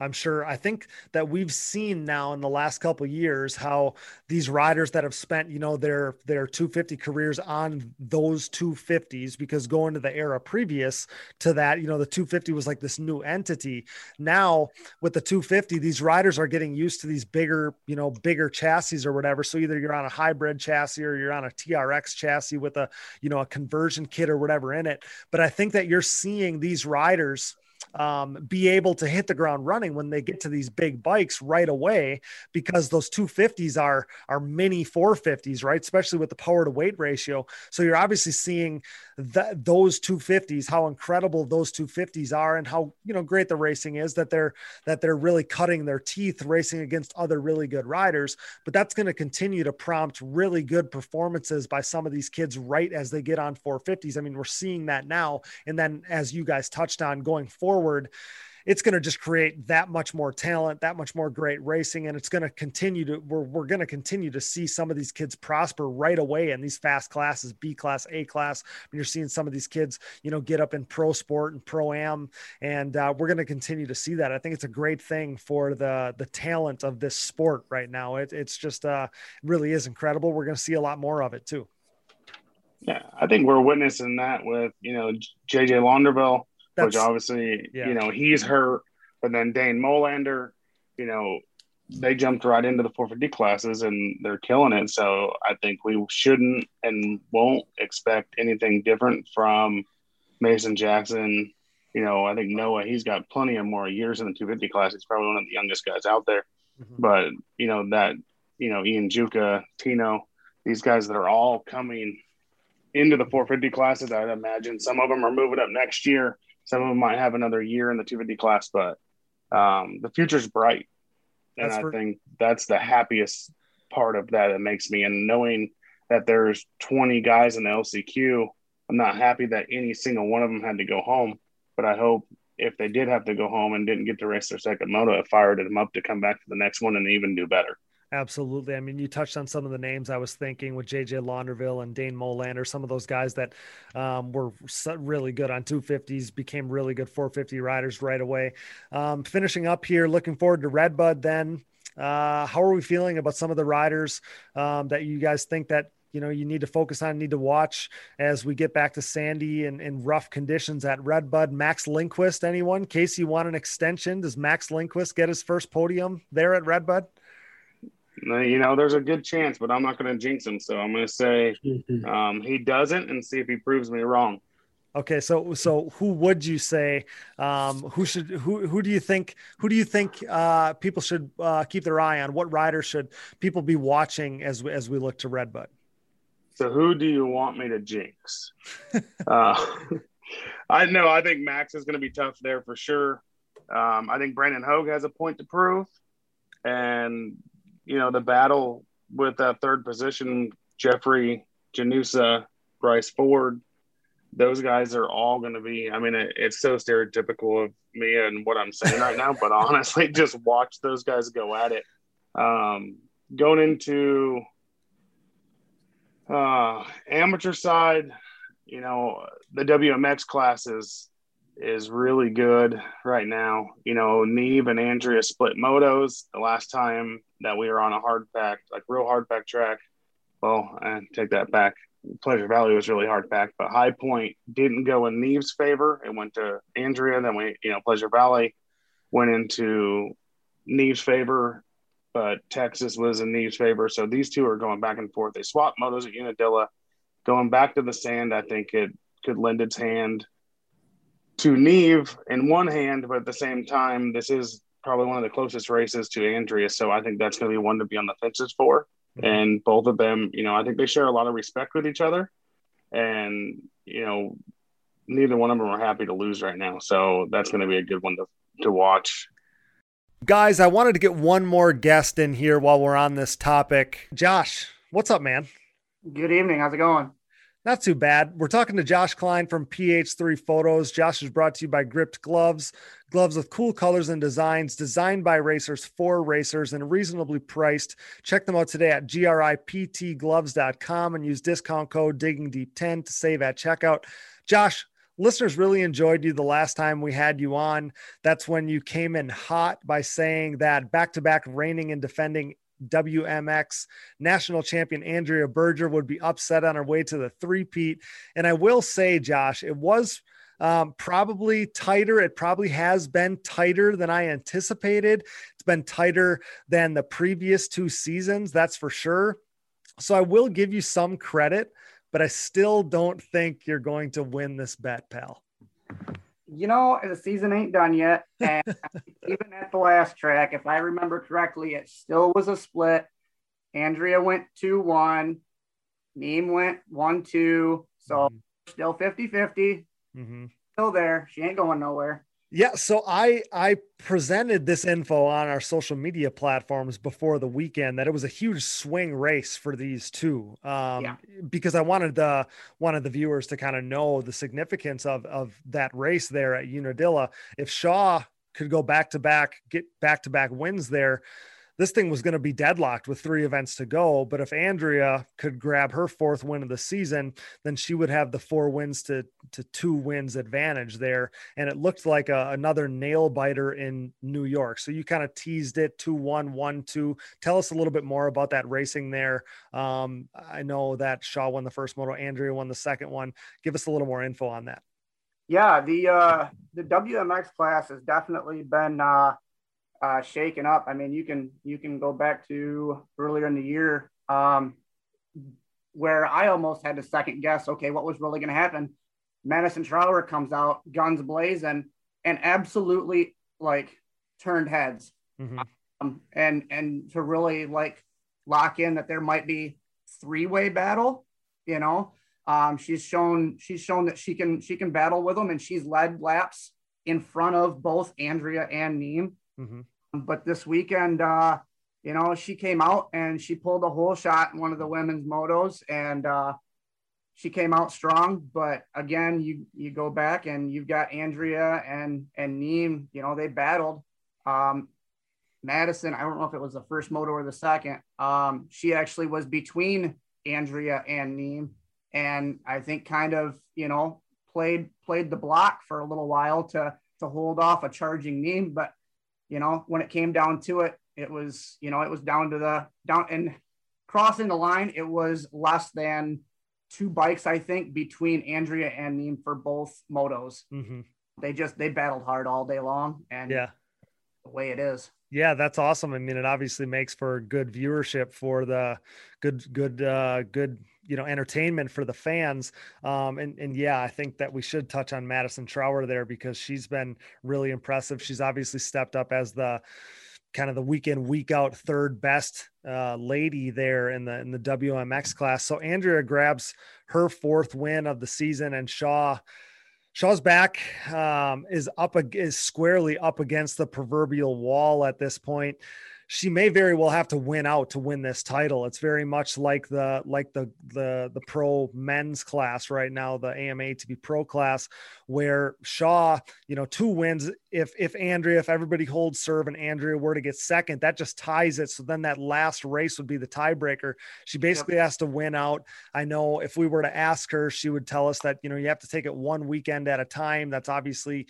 B: I'm sure. I think that we've seen now in the last couple years how these riders that have spent, you know, their their 250 careers on those 250s because going to the era previous to that, you know, the 250 was like this new entity. Now with the 250, these riders are getting used to these bigger, you know, bigger chassis or whatever. So either you're on a hybrid chassis or you're on a TRX chassis with a, you know, a conversion kit or whatever in it. But I think that you're seeing these riders um, be able to hit the ground running when they get to these big bikes right away because those 250s are are mini 450s right? Especially with the power to weight ratio. So you're obviously seeing that those 250s how incredible those 250s are and how you know great the racing is that they're that they're really cutting their teeth racing against other really good riders. But that's going to continue to prompt really good performances by some of these kids right as they get on 450s i mean we're seeing that now. And then as you guys touched on going forward it's going to just create that much more talent, that much more great racing. And it's going to continue to, we're, we're going to continue to see some of these kids prosper right away in these fast classes, B class, A class. And you're seeing some of these kids, you know, get up in pro sport and pro am. And uh, we're going to continue to see that. I think it's a great thing for the, the talent of this sport right now. It, it's just uh, really is incredible. We're going to see a lot more of it too.
C: Yeah, I think we're witnessing that with, you know, JJ Launderville that's, which obviously, yeah. you know, he's hurt. But then Dane Molander, you know, they jumped right into the 450 classes and they're killing it. So I think we shouldn't and won't expect anything different from Mason Jackson, you know, I think Noah, he's got plenty of more years in the 250 class. He's probably one of the youngest guys out there. Mm-hmm. But, you know, that, you know, Ian Juka, Tino, these guys that are all coming into the 450 classes, I'd imagine some of them are moving up next year. Some of them might have another year in the 250 class, but um, the future's bright. And that's I for- think that's the happiest part of that. It makes me, and knowing that there's 20 guys in the LCQ, I'm not happy that any single one of them had to go home. But I hope if they did have to go home and didn't get to race their second moto, it fired them up to come back to the next one and even do better.
B: Absolutely. I mean, you touched on some of the names I was thinking with JJ Launderville and Dane Molander, some of those guys that um, were really good on 250s, became really good 450 riders right away. Um, finishing up here, looking forward to Redbud then. Uh, how are we feeling about some of the riders um, that you guys think that you know you need to focus on, need to watch as we get back to sandy and, and rough conditions at Redbud? Max Lindquist, anyone? Casey you want an extension? Does Max Lindquist get his first podium there at Redbud?
C: You know, there's a good chance, but I'm not going to jinx him. So I'm going to say um, he doesn't, and see if he proves me wrong.
B: Okay, so so who would you say? Um, who should who who do you think who do you think uh, people should uh, keep their eye on? What rider should people be watching as we, as we look to Redbud?
C: So who do you want me to jinx? uh, I know I think Max is going to be tough there for sure. Um, I think Brandon Hogue has a point to prove, and you know the battle with that third position, Jeffrey Janusa, Bryce Ford those guys are all going to be. I mean, it, it's so stereotypical of me and what I'm saying right now, but honestly, just watch those guys go at it. Um, going into uh, amateur side, you know, the WMX class is really good right now. You know, Neve and Andrea split motos the last time that we were on a hard pack, like real hard pack track. Well, I take that back. Pleasure Valley was really hard packed, but High Point didn't go in Neve's favor. It went to Andrea. Then we, you know, Pleasure Valley went into Neve's favor, but Texas was in Neve's favor. So these two are going back and forth. They swapped motos at Unadilla. Going back to the sand, I think it could lend its hand to Neve in one hand, but at the same time, this is probably one of the closest races to Andrea. So I think that's going to be one to be on the fences for. Mm-hmm. and both of them, you know, I think they share a lot of respect with each other, and you know, neither one of them are happy to lose right now. So that's going to be a good one to to watch.
B: Guys, I wanted to get one more guest in here while we're on this topic. Josh, what's up, man?
I: Good evening. How's it going?
B: Not too bad. We're talking to Josh Klein from PH3 Photos. Josh is brought to you by Gript Gloves. Gloves with cool colors and designs, designed by racers for racers and reasonably priced. Check them out today at griptgloves.com and use discount code Digging Deep 10 to save at checkout. Josh, listeners really enjoyed you the last time we had you on. That's when you came in hot by saying that back to back reigning and defending WMX national champion Andrea Berger would be upset on her way to the three-peat. And I will say, Josh, it was um, probably tighter. It probably has been tighter than I anticipated. It's been tighter than the previous two seasons, that's for sure. So I will give you some credit, but I still don't think you're going to win this bet, pal
I: you know, the season ain't done yet. And even at the last track, if I remember correctly, it still was a split. Andrea went 2 1, Neem went 1 2. So mm-hmm. still 50 50. Mm-hmm. Still there. She ain't going nowhere.
B: Yeah, so I I presented this info on our social media platforms before the weekend that it was a huge swing race for these two. Um, yeah. because I wanted the wanted the viewers to kind of know the significance of of that race there at Unadilla. If Shaw could go back to back, get back to back wins there, this thing was going to be deadlocked with three events to go. But if Andrea could grab her fourth win of the season, then she would have the four wins to to two wins advantage there. And it looked like a, another nail biter in New York. So you kind of teased it two one one two. Tell us a little bit more about that racing there. Um, I know that Shaw won the first moto, Andrea won the second one. Give us a little more info on that.
I: Yeah, the uh, the WMX class has definitely been uh, uh, shaken up. I mean, you can you can go back to earlier in the year um, where I almost had to second guess. Okay, what was really going to happen? Madison Trower comes out, guns blazing, and absolutely like turned heads.
B: Mm-hmm.
I: Um, and and to really like lock in that there might be three way battle, you know. Um, she's shown she's shown that she can she can battle with them, and she's led laps in front of both Andrea and Neem.
B: Mm-hmm.
I: But this weekend, uh, you know, she came out and she pulled a hole shot in one of the women's motos, and uh, she came out strong. But again, you you go back and you've got Andrea and and Neem. You know, they battled. Um, Madison, I don't know if it was the first moto or the second. Um, she actually was between Andrea and Neem, and I think kind of you know played played the block for a little while to to hold off a charging Neem. But you know, when it came down to it, it was you know it was down to the down and crossing the line. It was less than two bikes, I think, between Andrea and Neem for both motos.
B: Mm-hmm.
I: They just they battled hard all day long, and
B: yeah,
I: the way it is.
B: Yeah, that's awesome. I mean, it obviously makes for good viewership for the good, good, uh, good, you know, entertainment for the fans. Um, and and yeah, I think that we should touch on Madison Trower there because she's been really impressive. She's obviously stepped up as the kind of the week in week out third best uh, lady there in the in the WMX class. So Andrea grabs her fourth win of the season, and Shaw Shaw's back um, is up is squarely up against the proverbial wall at this point she may very well have to win out to win this title. It's very much like the like the the the pro men's class right now, the AMA to be pro class, where Shaw, you know, two wins. If if Andrea, if everybody holds serve and Andrea were to get second, that just ties it. So then that last race would be the tiebreaker. She basically yep. has to win out. I know if we were to ask her, she would tell us that you know you have to take it one weekend at a time. That's obviously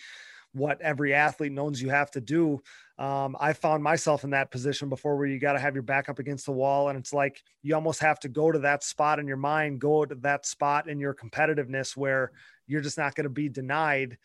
B: what every athlete knows you have to do. Um, I found myself in that position before where you got to have your back up against the wall. And it's like you almost have to go to that spot in your mind, go to that spot in your competitiveness where you're just not going to be denied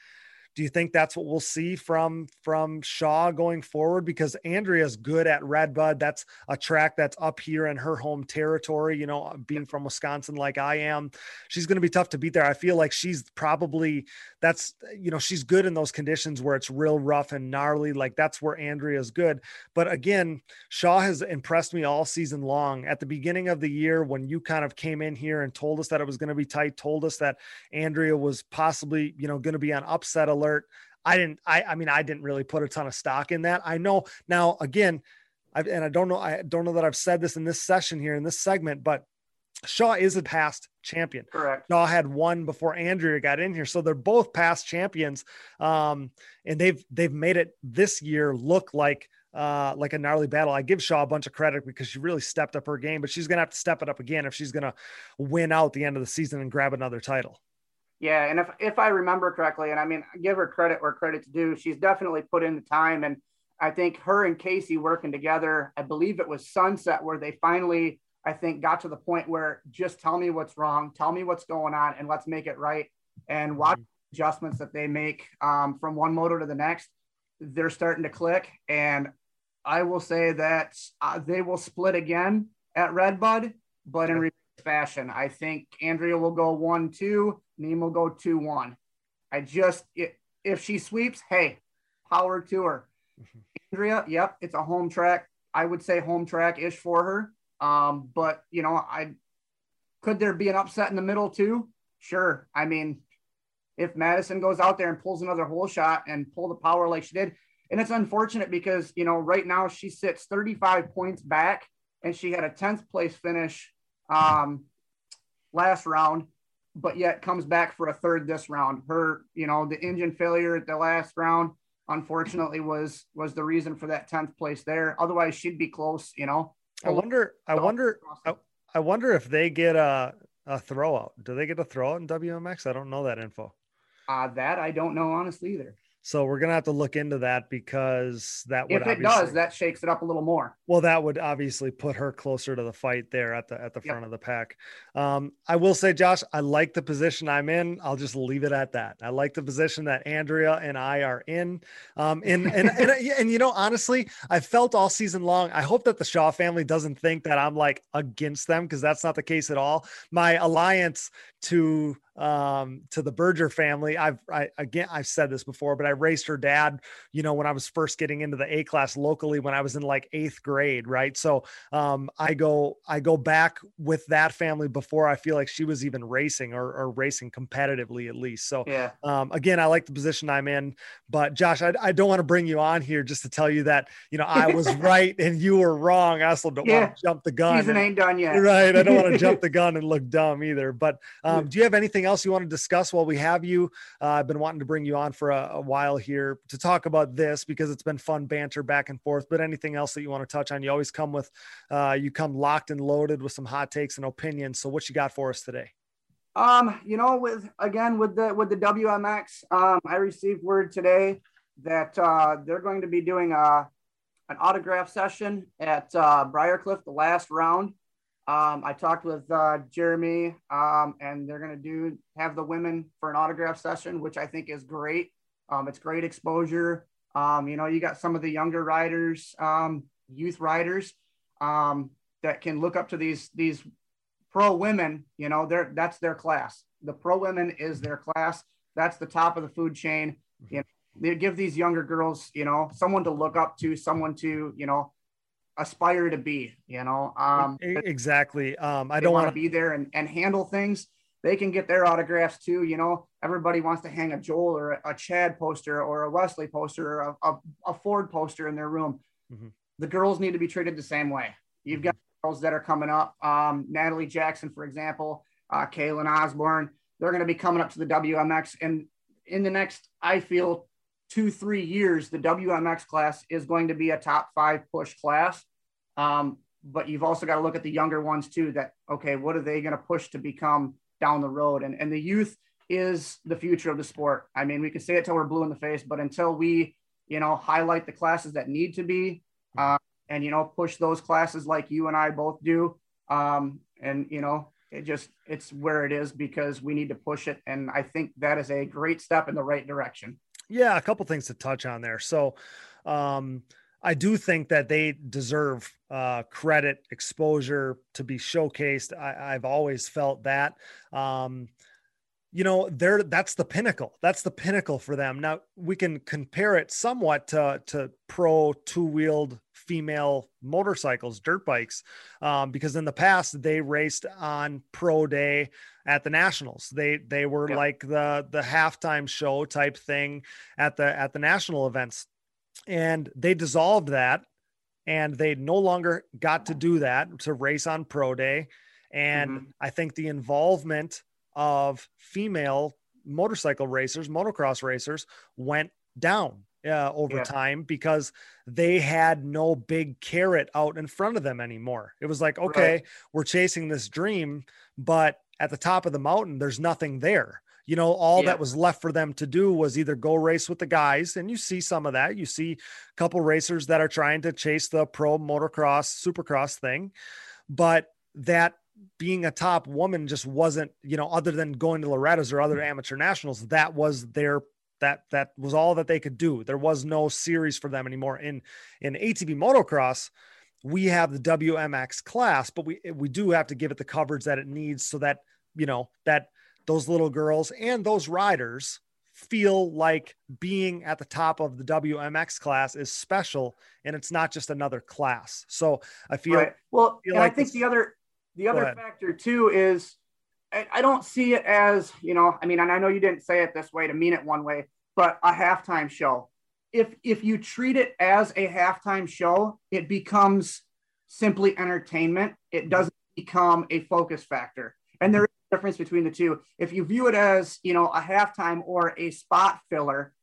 B: do you think that's what we'll see from from Shaw going forward? Because Andrea's good at Redbud. That's a track that's up here in her home territory. You know, being from Wisconsin like I am, she's going to be tough to beat there. I feel like she's probably that's you know she's good in those conditions where it's real rough and gnarly. Like that's where Andrea's good. But again, Shaw has impressed me all season long. At the beginning of the year, when you kind of came in here and told us that it was going to be tight, told us that Andrea was possibly you know going to be on upset alert. I didn't, I, I mean, I didn't really put a ton of stock in that. I know now, again, I've, and I don't know, I don't know that I've said this in this session here in this segment, but Shaw is a past champion.
I: Correct.
B: Shaw had one before Andrea got in here, so they're both past champions, um, and they've they've made it this year look like uh, like a gnarly battle. I give Shaw a bunch of credit because she really stepped up her game, but she's gonna have to step it up again if she's gonna win out the end of the season and grab another title.
I: Yeah, and if if I remember correctly, and I mean, give her credit where credit's due, she's definitely put in the time, and I think her and Casey working together. I believe it was Sunset where they finally, I think, got to the point where just tell me what's wrong, tell me what's going on, and let's make it right. And watch mm-hmm. adjustments that they make um, from one motor to the next, they're starting to click. And I will say that uh, they will split again at Redbud, but in fashion. I think Andrea will go one two, Neem will go two one. I just if she sweeps, hey, power to her. Mm-hmm. Andrea, yep, it's a home track. I would say home track ish for her. Um, but you know, I could there be an upset in the middle too? Sure. I mean, if Madison goes out there and pulls another hole shot and pull the power like she did, and it's unfortunate because you know right now she sits 35 points back and she had a 10th place finish um, last round, but yet comes back for a third this round. Her, you know, the engine failure at the last round, unfortunately, was was the reason for that tenth place there. Otherwise, she'd be close. You know.
B: I wonder. I wonder. I, I wonder if they get a a throw out. Do they get a throwout in WMX? I don't know that info.
I: Uh, that I don't know honestly either.
B: So we're gonna have to look into that because that would
I: if it does, that shakes it up a little more.
B: Well, that would obviously put her closer to the fight there at the at the yep. front of the pack. Um, I will say, Josh, I like the position I'm in. I'll just leave it at that. I like the position that Andrea and I are in. Um, and and and, and, and you know, honestly, I felt all season long. I hope that the Shaw family doesn't think that I'm like against them because that's not the case at all. My alliance to um, to the Berger family. I've I, again I've said this before, but I raced her dad. You know, when I was first getting into the A class locally, when I was in like eighth grade, right? So um, I go I go back with that family before I feel like she was even racing or, or racing competitively at least. So
I: yeah.
B: Um, again, I like the position I'm in, but Josh, I, I don't want to bring you on here just to tell you that you know I was right and you were wrong. I also don't yeah. want to jump the gun.
I: Season ain't done yet,
B: right? I don't want to jump the gun and look dumb either. But um, do you have anything? Anything else you want to discuss while we have you? Uh, I've been wanting to bring you on for a, a, while here to talk about this because it's been fun banter back and forth. But anything else that you want to touch on? You always come with, uh, you come locked and loaded with some hot takes and opinions. So what you got for us today?
I: Um, you know, with again with the with the WMX, um, I received word today that uh, they're going to be doing a an autograph session at uh, Briarcliff, the last round. Um, I talked with uh, Jeremy, um, and they're going to do have the women for an autograph session, which I think is great. Um, it's great exposure. Um, you know, you got some of the younger riders, um, youth riders, um, that can look up to these these pro women. You know, they're that's their class. The pro women is their class. That's the top of the food chain. You know, they give these younger girls, you know, someone to look up to, someone to, you know, aspire to be, you know. Um,
B: exactly. Um, I don't want to
I: be there and, and handle things. They can get their autographs too. You know, everybody wants to hang a Joel or a, a Chad poster or a Wesley poster or a, a, a Ford poster in their room. Mm-hmm. The girls need to be treated the same way. You've mm-hmm. got girls that are coming up. Um, Natalie Jackson, for example, uh, Kaylin Osborne. They're going to be coming up to the WMX, and in the next, I feel, two, three years, the WMX class is going to be a top five push class. Um, but you've also got to look at the younger ones too that, okay, what are they going to push to become down the road? And, and the youth is the future of the sport. I mean, we can say it till we're blue in the face, but until we, you know, highlight the classes that need to be, uh, and, you know, push those classes like you and I both do. Um, and, you know, it just, it's where it is because we need to push it. And I think that is a great step in the right direction.
B: Yeah, a couple things to touch on there. So, um, I do think that they deserve uh, credit, exposure to be showcased. I, have always felt that. Um, you know, they're that's the pinnacle. That's the pinnacle for them. Now we can compare it somewhat to to pro two wheeled female motorcycles, dirt bikes, um, because in the past they raced on pro day at the nationals. They they were yep. like the the halftime show type thing at the at the national events, and they dissolved that, and they no longer got to do that to race on pro day. And mm-hmm. I think the involvement of female motorcycle racers, motocross racers, went down uh, over yeah. time because they had no big carrot out in front of them anymore. It was like, okay, right. we're chasing this dream, but at the top of the mountain, there's nothing there. You know, all yeah. that was left for them to do was either go race with the guys, and you see some of that. You see a couple racers that are trying to chase the pro motocross, supercross thing, but that being a top woman just wasn't, you know, other than going to Loretta's or other mm. amateur nationals, that was their that that was all that they could do. There was no series for them anymore. In in ATV motocross, we have the WMX class, but we we do have to give it the coverage that it needs so that you know that those little girls and those riders feel like being at the top of the WMX class is special and it's not just another class. So I feel
I: right. well, I, feel like I think the other the other factor too is I, don't see it as, you know, I mean, and I know you didn't say it this way to mean it one way, but a halftime show. If if you treat it as a halftime show, it becomes simply entertainment. It doesn't become a focus factor. And there is a difference between the two. If you view it as, you know, a halftime or a spot filler,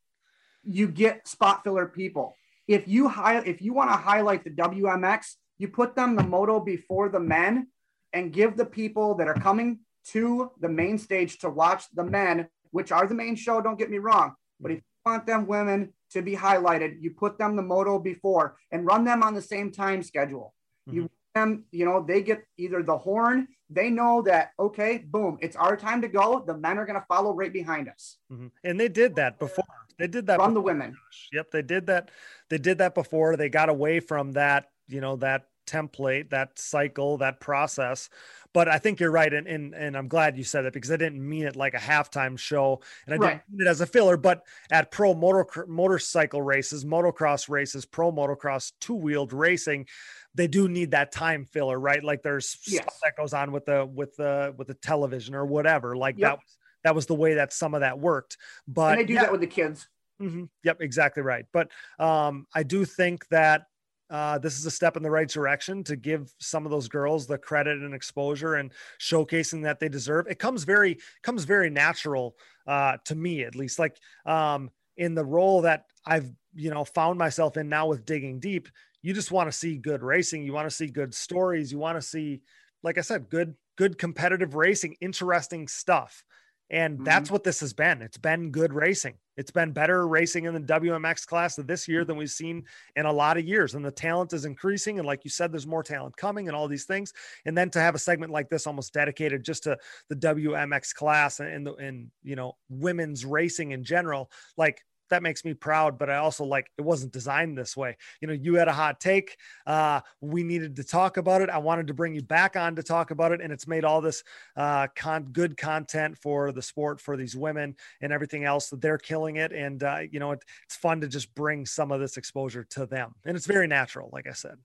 I: you get spot filler people. If you high, if you want to highlight the WMX, you put them the moto before the men and give the people that are coming to the main stage to watch the men, which are the main show, don't get me wrong. But if you want them women to be highlighted, you put them the moto before and run them on the same time schedule. Mm-hmm. You them, you know, they get either the horn, they know that, okay, boom, it's our time to go. The men are going to follow right behind us.
B: Mm-hmm. And they did that before. They did that
I: from the women.
B: Yep. They did that. They did that before. They got away from that, you know, that template, that cycle, that process. But I think you're right, and and, and I'm glad you said it because I didn't mean it like a halftime show, and I
I: Right.
B: didn't mean it as a filler. But at pro motor motorcycle races, motocross races, pro motocross two wheeled racing, they do need that time filler, right? Like there's
I: Yes.
B: stuff that goes on with the with the with the television or whatever. Like
I: Yep.
B: that was that was the way that some of that worked. But
I: and they do
B: yeah,
I: that with the kids.
B: hmm Yep, exactly right. But um, I do think that uh, this is a step in the right direction to give some of those girls the credit and exposure and showcasing that they deserve. It comes very comes very natural uh, to me, at least. Like um, in the role that I've you know found myself in now with digging deep, you just want to see good racing. You want to see good stories. You want to see, like I said, good good competitive racing, interesting stuff. And
I: Mhm.
B: that's what this has been. It's been good racing. It's been better racing in the WMX class of this year than we've seen in a lot of years. And the talent is increasing. And like you said, there's more talent coming and all these things. And then to have a segment like this almost dedicated just to the WMX class and the and you know women's racing in general, like that makes me proud. But I also like it wasn't designed this way. You know, you had a hot take. Uh, we needed to talk about it. I wanted to bring you back on to talk about it, and it's made all this uh, con- good content for the sport for these women and everything else that they're killing it. And uh, you know, it, it's fun to just bring some of this exposure to them, and it's very natural, like I said.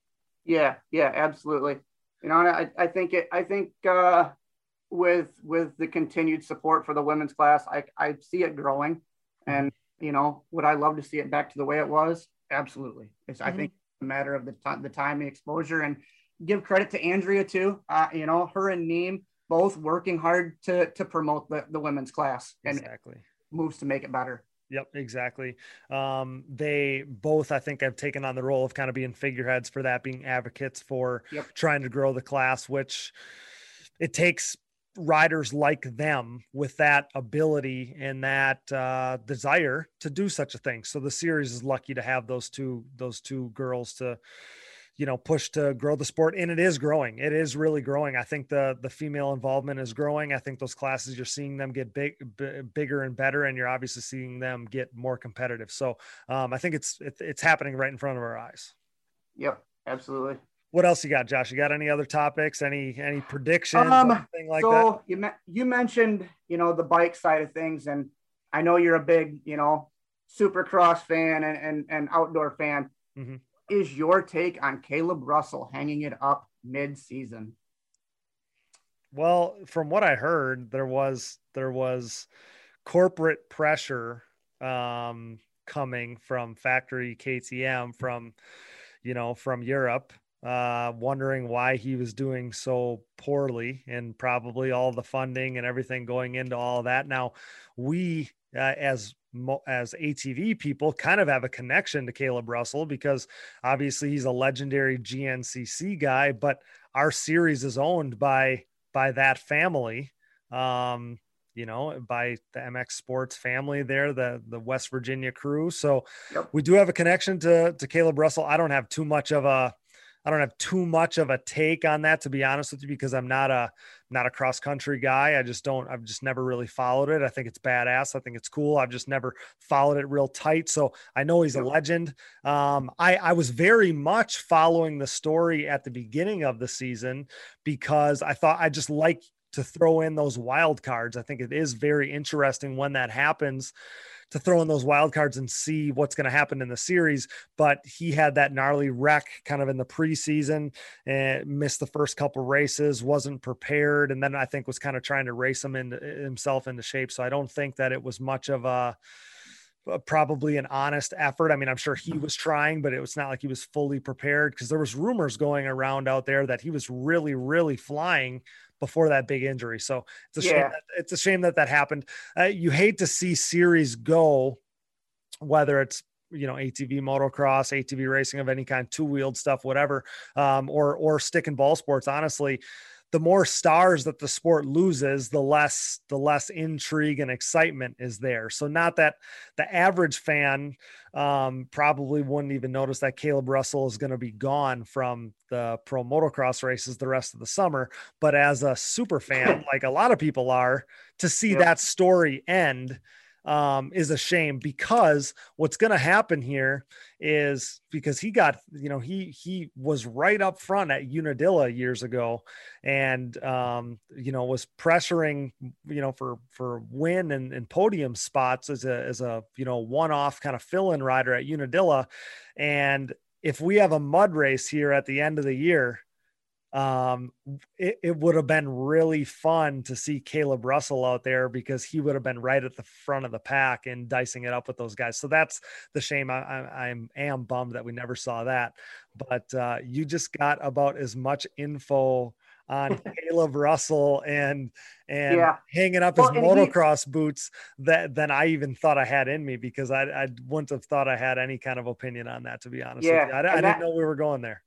I: Yeah, yeah, absolutely. You know, I, I think it. I think uh, with with the continued support for the women's class, I I see it growing, and you know, would I love to see it back to the way it was? Absolutely. It's I
B: Mhm.
I: think a matter of the time, the time, the exposure, and give credit to Andrea too. Uh, you know, her and Neem both working hard to to promote the, the women's class and
B: Exactly.
I: moves to make it better.
B: Yep, exactly. Um, they both, I think, have taken on the role of kind of being figureheads for that, being advocates for
I: Yep.
B: trying to grow the class, which it takes riders like them with that ability and that uh, desire to do such a thing. So the series is lucky to have those two those two girls to you know push to grow the sport and it is growing. It is really growing. I think the the female involvement is growing. I think those classes you're seeing them get big b- bigger and better and you're obviously seeing them get more competitive. So um, i think it's it, it's happening right in front of our eyes.
I: Yep, absolutely.
B: What else you got josh you got any other topics any any predictions
I: Um,
B: anything like
I: so
B: that
I: you me- you mentioned you know the bike side of things, and I know you're a big you know supercross fan and and, and outdoor fan.
B: Mhm.
I: Is your take on Caleb Russell hanging it up mid season?
B: Well, from what I heard, there was there was corporate pressure um, coming from factory KTM from you know from Europe, uh, wondering why he was doing so poorly, and probably all the funding and everything going into all that. Now, we uh, as as ATV people kind of have a connection to Kailub Russell because obviously he's a legendary GNCC guy, but our series is owned by by that family um you know by the mx sports family there the the west virginia crew so
I: Yep.
B: we do have a connection to to kailub russell i don't have too much of a i don't have too much of a take on that to be honest with you because i'm not a not a cross country guy. I just don't i've just never really followed it. I think it's badass. I think it's cool. I've just never followed it real tight. So i know he's a legend. Um i i was very much following the story at the beginning of the season because I thought I just like to throw in those wild cards. I think it is very interesting when that happens to throw in those wild cards and see what's going to happen in the series. But he had that gnarly wreck kind of in the preseason and missed the first couple races, wasn't prepared, and then I think was kind of trying to race him into himself into shape. So I don't think that it was much of a probably an honest effort. I mean, I'm sure he was trying, but it was not like he was fully prepared because there was rumors going around out there that he was really, really flying before that big injury. So it's a shame. That, it's a shame that that happened. Uh, you hate to see series go, whether it's you know ATV motocross, ATV racing of any kind, two wheeled stuff, whatever, um, or or stick and ball sports. Honestly, the more stars that the sport loses, the less the less intrigue and excitement is there. So not that the average fan um, probably wouldn't even notice that Kailub Russell is going to be gone from the pro motocross races the rest of the summer, but as a super fan, like a lot of people are, to see that story end um, is a shame because what's going to happen here is because he got you know he he was right up front at Unadilla years ago, and um, you know was pressuring you know for for win and, and podium spots as a as a you know one off kind of fill in rider at Unadilla, and if we have a mud race here at the end of the year um, it, it would have been really fun to see Kailub Russell out there because he would have been right at the front of the pack and dicing it up with those guys. So that's the shame. I, I, I'm am bummed that we never saw that, but uh, you just got about as much info on Kailub Russell and and yeah. hanging up his well, motocross he, boots that than I even thought I had in me because I I wouldn't have thought I had any kind of opinion on that to be honest. Yeah, I, I that, didn't know we were going there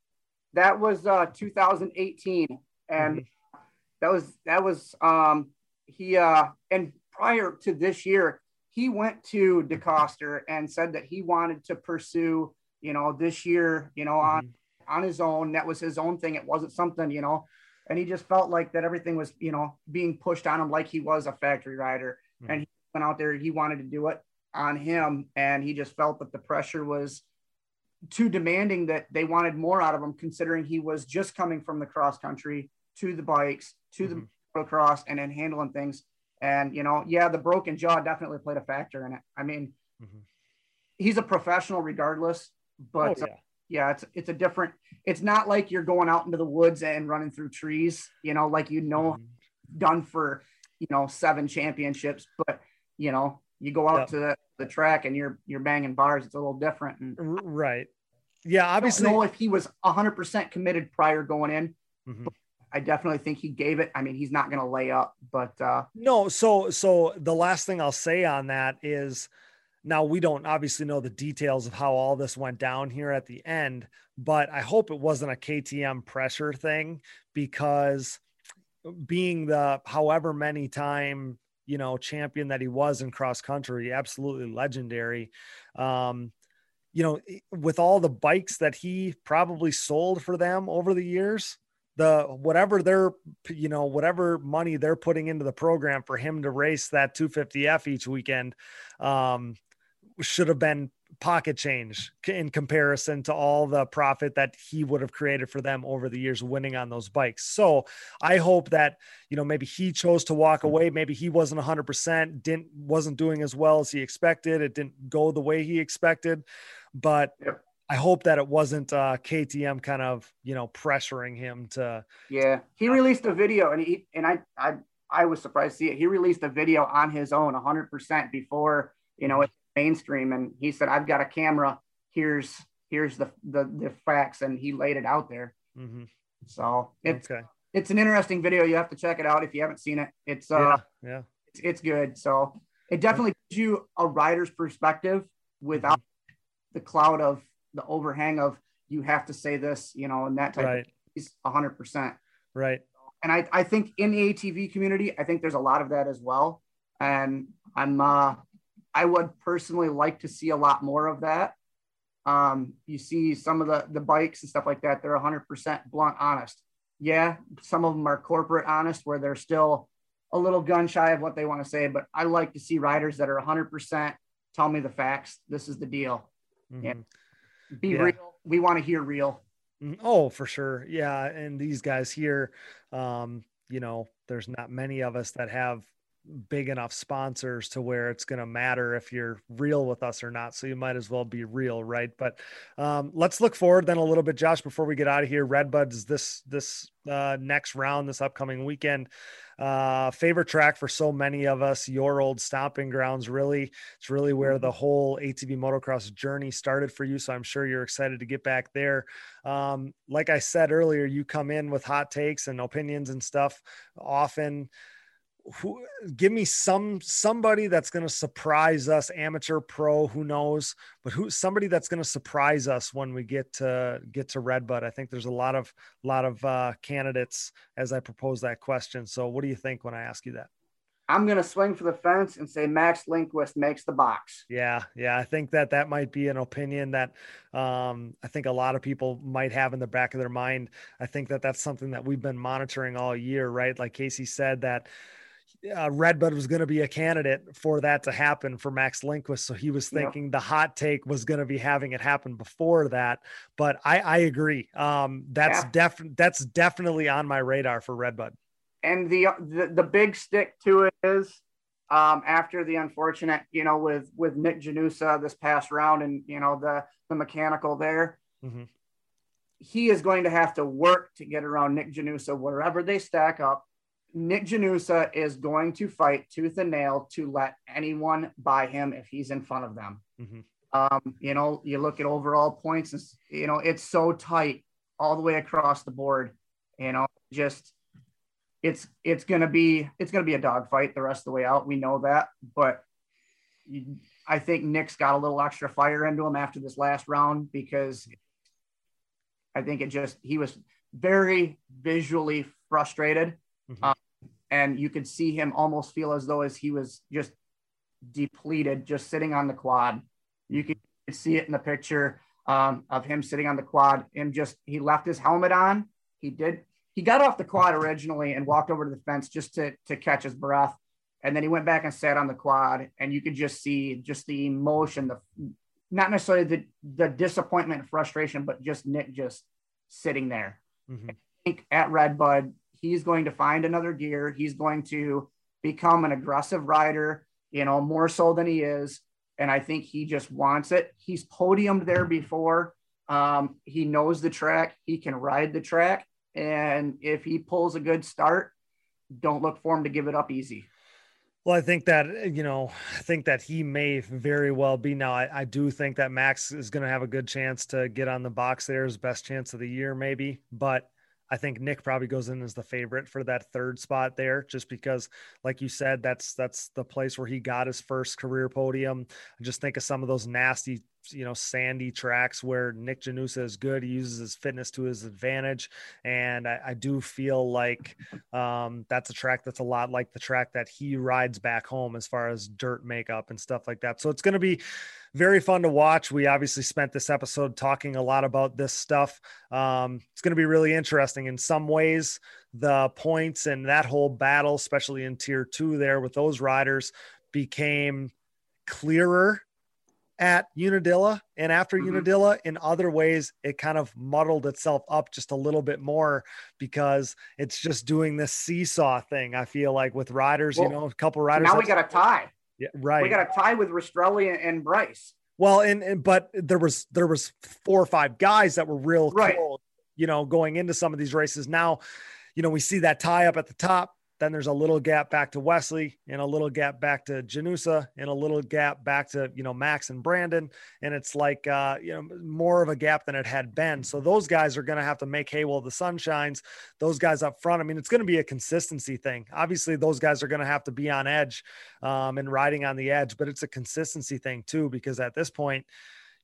I: that was uh, 2018, and mm-hmm. that was that was um, he uh, and prior to this year, he went to DeCoster and said that he wanted to pursue, you know, this year, you know, on mm-hmm. on his own. That was his own thing. It wasn't something, you know, and he just felt like that everything was, you know, being pushed on him like he was a factory rider, mm-hmm. and he went out there. He wanted to do it on him, and he just felt that the pressure was too demanding that they wanted more out of him, considering he was just coming from the cross country to the bikes to mm-hmm. the motocross and then handling things. And you know, yeah, the broken jaw definitely played a factor in it. I mean, mm-hmm. he's a professional regardless, but oh, yeah. Uh, yeah, it's it's a different. It's not like you're going out into the woods and running through trees, you know, like you know, mm-hmm. done for you know seven championships. But you know, you go out yep. to the, the track and you're you're banging bars. It's a little different. And
B: right. Yeah, obviously.
I: I don't know if he was 100% committed prior going in. Mm-hmm. I definitely think he gave it. I mean, he's not going to lay up, but uh
B: no. So, so the last thing I'll say on that is, now we don't obviously know the details of how all this went down here at the end, but I hope it wasn't a KTM pressure thing because being the however many time you know champion that he was in cross country, absolutely legendary. Um, you know, with all the bikes that he probably sold for them over the years, the whatever they're, you know, whatever money they're putting into the program for him to race that 250F each weekend, um, should have been pocket change in comparison to all the profit that he would have created for them over the years winning on those bikes. So I hope that, you know, maybe he chose to walk away. Maybe he wasn't 100%, didn't, wasn't doing as well as he expected. It didn't go the way he expected but yep. I hope that it wasn't uh, KTM kind of you know pressuring him to.
I: Yeah, he released a video, and he and I I I was surprised to see it. He released a video on his own, 100 percent before you know it's mainstream, and he said, "I've got a camera. Here's here's the the, the facts," and he laid it out there. Mm-hmm. So it's okay. it's an interesting video. You have to check it out if you haven't seen it. It's uh yeah, yeah. It's, it's good. So it definitely gives you a rider's perspective without the cloud of the overhang of you have to say this, you know, and that type right. is hundred percent.
B: Right.
I: And I, I think in the ATV community, I think there's a lot of that as well. And I'm, uh, I would personally like to see a lot more of that. Um, you see some of the, the bikes and stuff like that. They're hundred percent blunt honest. Yeah. Some of them are corporate honest where they're still a little gun shy of what they want to say, but I like to see riders that are hundred percent tell me the facts. This is the deal. Mm-hmm. Yeah. Be yeah. real. We want to hear real.
B: Mm, oh, for sure. Yeah. And these guys here, um, you know, there's not many of us that have big enough sponsors to where it's going to matter if you're real with us or not. So you might as well be real, right? But um, let's look forward then a little bit, Josh, before we get out of here. Redbuds this this uh, next round, this upcoming weekend. Uh, favorite track for so many of us, your old stomping grounds. Really, it's really where the mm-hmm. whole ATV motocross journey started for you. So I'm sure you're excited to get back there. Um, like I said earlier, you come in with hot takes and opinions and stuff often who give me some somebody that's going to surprise us amateur pro who knows? But who somebody that's going to surprise us when we get to get to redbud i think there's a lot of lot of uh, candidates as i propose that question. So what do you think when i ask you that?
I: I'm going to swing for the fence and say max lindquist makes the box.
B: Yeah yeah i think that that might be an opinion that um, i think a lot of people might have in the back of their mind. I think that that's something that we've been monitoring all year right? Like casey said that uh, Redbud was going to be a candidate for that to happen for Max Lindquist. So he was thinking yep. the hot take was going to be having it happen before that. But I, I agree. Um, that's yeah. def that's definitely on my radar for Redbud.
I: And the, the the big stick to it is um, after the unfortunate, you know, with with Nick Janusa this past round and you know the the mechanical there. Mm-hmm. He is going to have to work to get around Nick Janusa wherever they stack up Nick Janusa is going to fight tooth and nail to let anyone buy him if he's in front of them. Mm-hmm. Um, you know, you look at overall points, and, you know, it's so tight all the way across the board. You know, just it's it's gonna be it's gonna be a dogfight the rest of the way out. We know that, but you, I think Nick's got a little extra fire into him after this last round because I think it just he was very visually frustrated. Mm-hmm. Um, and you could see him almost feel as though as he was just depleted, just sitting on the quad. You could see it in the picture um, of him sitting on the quad. Him just he left his helmet on. He did. He got off the quad originally and walked over to the fence just to to catch his breath, and then he went back and sat on the quad. And you could just see just the emotion, the not necessarily the the disappointment and frustration, but just Nick just sitting there. Mm-hmm. I think at Redbud, he's going to find another gear. He's going to become an aggressive rider, you know, more so than he is. And I think he just wants it. He's podiumed there before. Um, he knows the track. He can ride the track. And if he pulls a good start, don't look for him to give it up easy.
B: Well, I think that, you know, I think that he may very well be now. I, I do think that Max is going to have a good chance to get on the box there, his best chance of the year, maybe. But I think Nick probably goes in as the favorite for that third spot there, just because, like you said, that's that's the place where he got his first career podium. I just think of some of those nasty, you know, sandy tracks where Nick Janusa is good. He uses his fitness to his advantage, and I, I do feel like um, that's a track that's a lot like the track that he rides back home as far as dirt makeup and stuff like that. So it's going to be very fun to watch. We obviously spent this episode talking a lot about this stuff. Um, it's going to be really interesting in some ways. The points and that whole battle, especially in tier two, there with those riders, became clearer at Unadilla and after mm-hmm. Unadilla. In other ways, it kind of muddled itself up just a little bit more because it's just doing this seesaw thing. I feel like with riders, well, you know, a couple riders.
I: Now we got a tie.
B: Yeah, right.
I: We got a tie with Rastrelli and Bryce.
B: Well, and, and but there was there was four or five guys that were real right. Cool, you know, going into some of these races. Now, you know, we see that tie up at the top. Then there's a little gap back to Wesley and a little gap back to Janusa and a little gap back to, you know, Max and Brandon. And it's like, uh, you know, more of a gap than it had been. So those guys are going to have to make hay while the sun shines. Those guys up front, I mean, it's going to be a consistency thing. Obviously, those guys are going to have to be on edge um, and riding on the edge, but it's a consistency thing too, because at this point,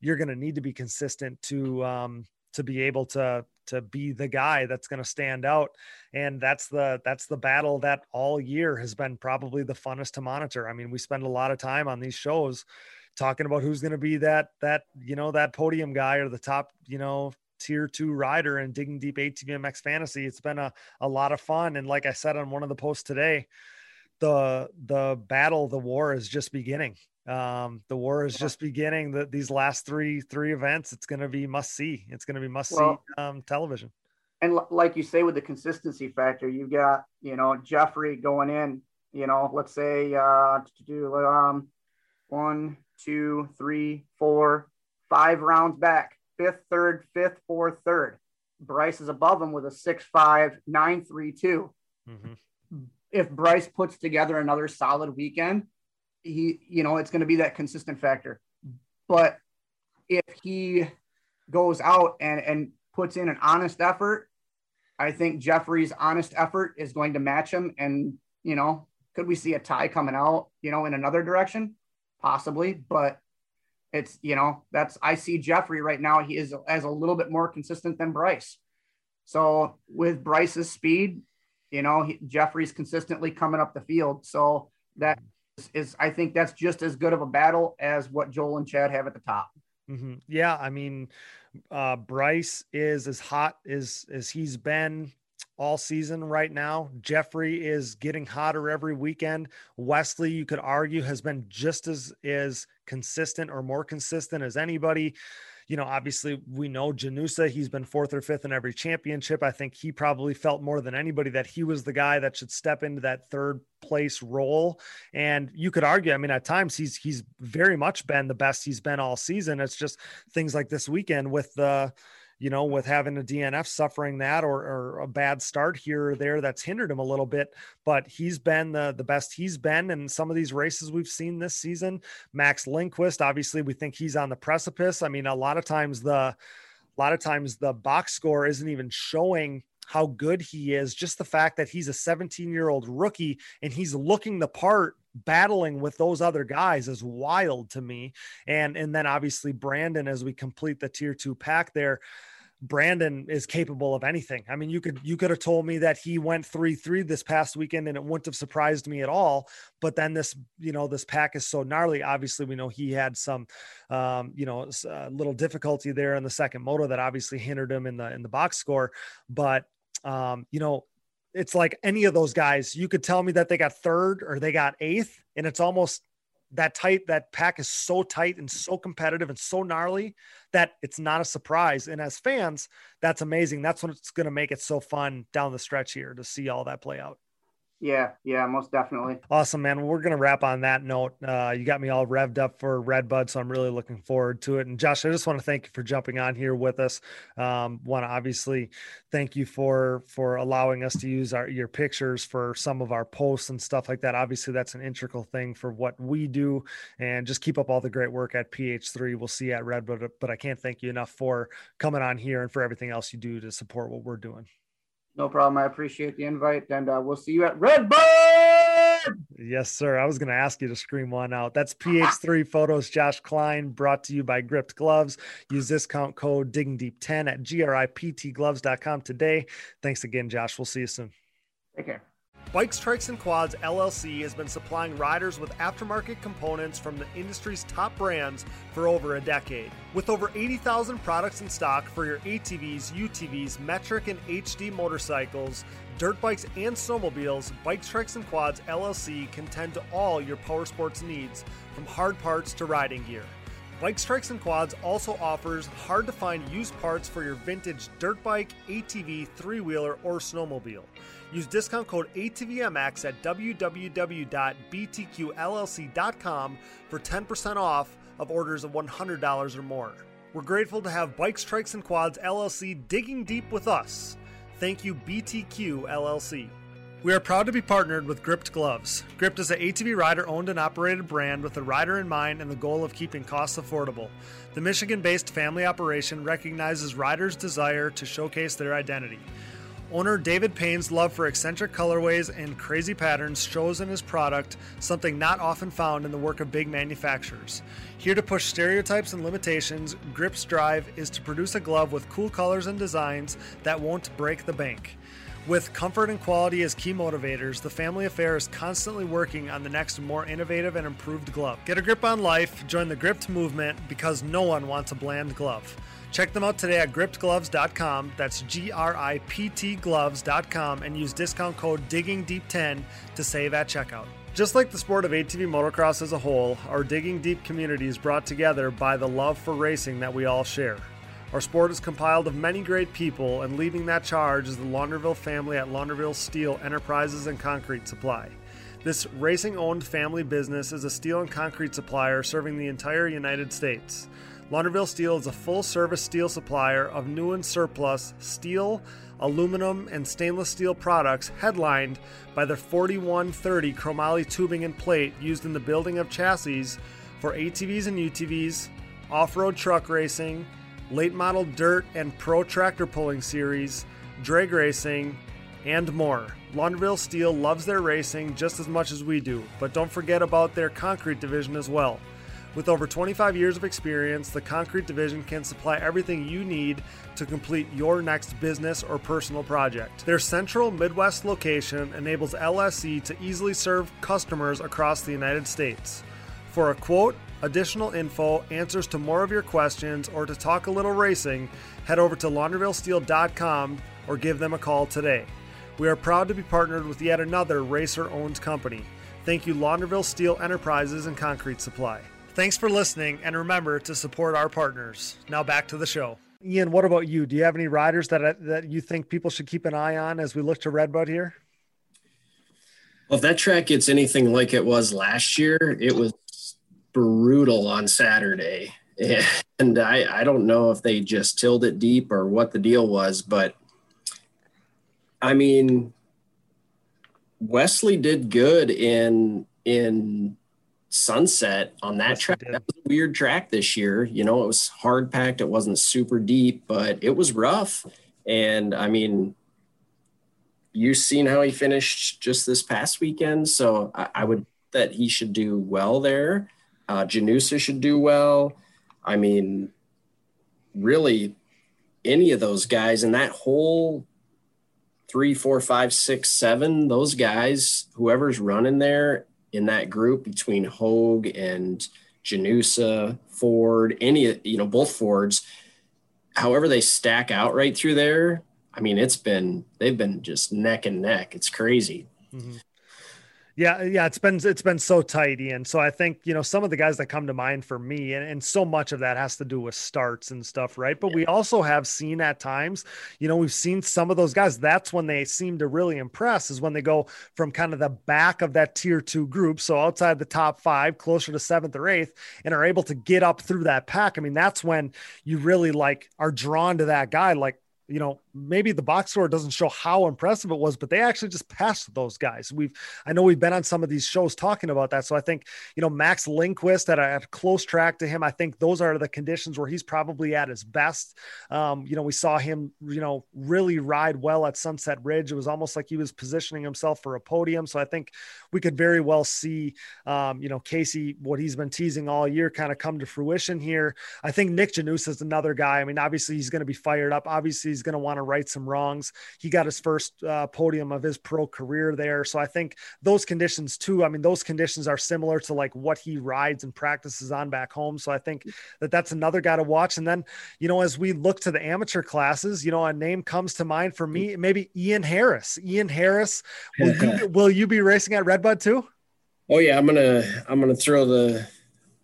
B: you're going to need to be consistent to, um, to be able to to be the guy that's going to stand out. And that's the that's the battle that all year has been probably the funnest to monitor. I mean we spend a lot of time on these shows talking about who's going to be that that you know that podium guy or the top you know tier two rider and digging deep ATVMX fantasy. It's been a, a lot of fun. And like i said on one of the posts today the the battle the war is just beginning um the war is just beginning that these last three three events it's going to be must see it's going to be must well, see um television
I: and l- like you say with the consistency factor you've got you know jeffrey going in you know let's say uh to do um one two three four five rounds back fifth third fifth fourth third bryce is above him with a six five nine three two. Mm-hmm. if bryce puts together another solid weekend he, you know, it's going to be that consistent factor. But if he goes out and, and puts in an honest effort, I think Jeffrey's honest effort is going to match him. And, you know, could we see a tie coming out, you know, in another direction? Possibly. But it's, you know, that's, I see Jeffrey right now. He is as a little bit more consistent than Bryce. So with Bryce's speed, you know, he, Jeffrey's consistently coming up the field. So that is I think that's just as good of a battle as what Joel and Chad have at the top.
B: Mm-hmm. Yeah, I mean, uh, Bryce is as hot as as he's been all season right now. Jeffrey is getting hotter every weekend. Wesley, you could argue, has been just as as consistent or more consistent as anybody. You know, obviously we know Janusa, he's been fourth or fifth in every championship. I think he probably felt more than anybody that he was the guy that should step into that third place role. And you could argue, I mean, at times he's he's very much been the best he's been all season. It's just things like this weekend with the you know, with having a DNF suffering that or, or, a bad start here or there that's hindered him a little bit. But he's been the, the best he's been in some of these races we've seen this season. Max Lindquist, obviously, we think he's on the precipice. I mean, a lot of times the a lot of times the box score isn't even showing how good he is. Just the fact that he's a 17 year old rookie and he's looking the part battling with those other guys is wild to me. And and then obviously Brandon as we complete the tier two pack there. Brandon is capable of anything. I mean, you could you could have told me that he went three three this past weekend, and it wouldn't have surprised me at all. But then this, you know, this pack is so gnarly. Obviously, we know he had some, um, you know, a little difficulty there in the second moto that obviously hindered him in the in the box score. But um, you know, it's like any of those guys. You could tell me that they got third or they got eighth, and it's almost that tight that pack is so tight and so competitive and so gnarly that it's not a surprise. And as fans that's amazing. That's what's going to make it so fun down the stretch here to see all that play out
I: yeah, yeah, most definitely.
B: Awesome, man. we're gonna wrap on that note. Uh, you got me all revved up for Redbud, so I'm really looking forward to it. And Josh, I just want to thank you for jumping on here with us. Um, want to obviously thank you for for allowing us to use our your pictures for some of our posts and stuff like that. Obviously, that's an integral thing for what we do. And just keep up all the great work at PH3. We'll see you at Redbud, but I can't thank you enough for coming on here and for everything else you do to support what we're doing.
I: No problem. I appreciate the invite, and uh, we'll see you at Redbud.
B: Yes, sir. I was going to ask you to scream one out. That's PH3 Photos, Josh Klein, brought to you by Gript Gloves. Use discount code Digging Deep 10 at griptgloves.com today. Thanks again, Josh. We'll see you soon.
I: Take care.
B: Bikes, Trikes, and Quads LLC has been supplying riders with aftermarket components from the industry's top brands for over a decade. With over 80,000 products in stock for your ATVs, UTVs, metric, and HD motorcycles, dirt bikes, and snowmobiles, Bikes, Trikes, and Quads LLC can tend to all your power sports needs from hard parts to riding gear. Bikes, Trikes and Quads also offers hard to find used parts for your vintage dirt bike, ATV, three wheeler, or snowmobile. Use discount code ATVMX at www.btqllc.com for 10% off of orders of $100 or more. We're grateful to have Bikes, Trikes, and Quads LLC digging deep with us. Thank you, BTQ LLC. We are proud to be partnered with Gript Gloves. Gript is an ATV rider owned and operated brand with the rider in mind and the goal of keeping costs affordable. The Michigan based family operation recognizes riders' desire to showcase their identity. Owner David Payne's love for eccentric colorways and crazy patterns shows in his product, something not often found in the work of big manufacturers. Here to push stereotypes and limitations, Gript's drive is to produce a glove with cool colors and designs that won't break the bank. With comfort and quality as key motivators, the family affair is constantly working on the next more innovative and improved glove. Get a grip on life, join the Gript movement because no one wants a bland glove. Check them out today at griptgloves.com. That's G R I P T gloves.com and use discount code DIGGINGDEEP10 to save at checkout. Just like the sport of ATV motocross as a whole, our Digging Deep community is brought together by the love for racing that we all share. Our sport is compiled of many great people, and leading that charge is the Launderville family at Launderville Steel Enterprises and Concrete Supply. This racing owned family business is a steel and concrete supplier serving the entire United States. Launderville Steel is a full service steel supplier of new and surplus steel, aluminum, and stainless steel products, headlined by the 4130 chromoly tubing and plate used in the building of chassis for ATVs and UTVs, off road truck racing, late model dirt and pro tractor pulling series, drag racing, and more. Launderville Steel loves their racing just as much as we do, but don't forget about their concrete division as well. With over 25 years of experience, the Concrete Division can supply everything you need to complete your next business or personal project. Their central Midwest location enables LSE to easily serve customers across the United States. For a quote, additional info, answers to more of your questions, or to talk a little racing, head over to laundervillesteel.com or give them a call today. We are proud to be partnered with yet another racer owned company. Thank you, Launderville Steel Enterprises and Concrete Supply. Thanks for listening, and remember to support our partners. Now back to the show. Ian, what about you? Do you have any riders that that you think people should keep an eye on as we look to Redbud here?
D: Well, if that track gets anything like it was last year, it was brutal on Saturday. And I, I don't know if they just tilled it deep or what the deal was, but I mean, Wesley did good in in Sunset on that yes, track. That was a weird track this year. You know, it was hard packed. It wasn't super deep, but it was rough. And I mean, you've seen how he finished just this past weekend. So I, I would that he should do well there. Uh, Janusa should do well. I mean, really, any of those guys and that whole three, four, five, six, seven, those guys, whoever's running there in that group between Hogue and Janusa, Ford, any, you know, both Fords, however they stack out right through there. I mean, it's been, they've been just neck and neck. It's crazy. Mm-hmm.
B: Yeah, uh, yeah, it's been it's been so tight, Ian. So I think you know some of the guys that come to mind for me, and, and so much of that has to do with starts and stuff, right? But yeah. we also have seen at times, you know, we've seen some of those guys. That's when they seem to really impress, is when they go from kind of the back of that tier two group, so outside the top five, closer to seventh or eighth, and are able to get up through that pack. I mean, that's when you really like are drawn to that guy. Like you know, maybe the box score doesn't show how impressive it was, but they actually just passed those guys. We've, I know we've been on some of these shows talking about that. So I think, you know, Max Lindquist at a, close track to him, I think those are the conditions where he's probably at his best. Um, you know, we saw him, you know, really ride well at Sunset Ridge. It was almost like he was positioning himself for a podium. So I think we could very well see, um, you know, Casey, what he's been teasing all year kind of come to fruition here. I think Nick Janusa is another guy. I mean, obviously he's going to be fired up. Obviously he's going to want to right some wrongs. He got his first uh, podium of his pro career there. So I think those conditions too, I mean, those conditions are similar to like what he rides and practices on back home. So I think that that's another guy to watch. And then, you know, as we look to the amateur classes, you know, a name comes to mind for me, maybe Ian Harris. Ian Harris, will you, will you be racing at Redbud too?
D: Oh yeah, I'm gonna I'm gonna throw the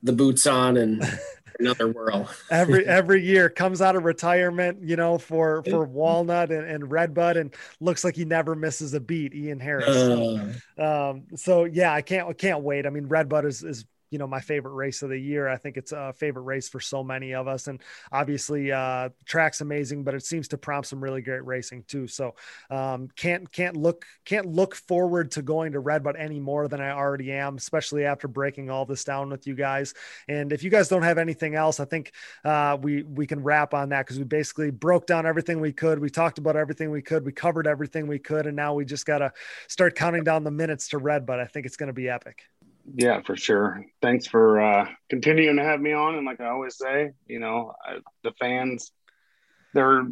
D: the boots on and another world.
B: every every year comes out of retirement, you know, for for Walnut and, and Redbud, and looks like he never misses a beat. Ian Harris. Uh, so, um, so yeah, I can't I can't wait. I mean, Redbud is is you know my favorite race of the year. I think it's a favorite race for so many of us, and obviously uh, track's amazing, but it seems to prompt some really great racing too. So um, can't can't look can't look forward to going to Redbud any more than I already am, especially after breaking all this down with you guys. And if you guys don't have anything else, I think uh, we we can wrap on that because we basically broke down everything we could. We talked about everything we could. We covered everything we could, and now we just gotta start counting down the minutes to Redbud. I think it's going to be epic.
C: Yeah, for sure. Thanks for uh, continuing to have me on. And like I always say, you know, I, the fans, they're,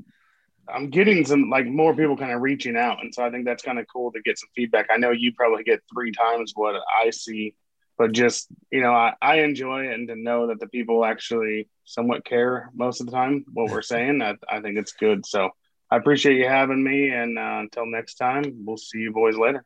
C: I'm getting some like more people kind of reaching out. And so I think that's kind of cool to get some feedback. I know you probably get three times what I see, but just, you know, I, I enjoy it and to know that the people actually somewhat care most of the time what we're saying, I, I think it's good. So I appreciate you having me. And uh, until next time, we'll see you boys later.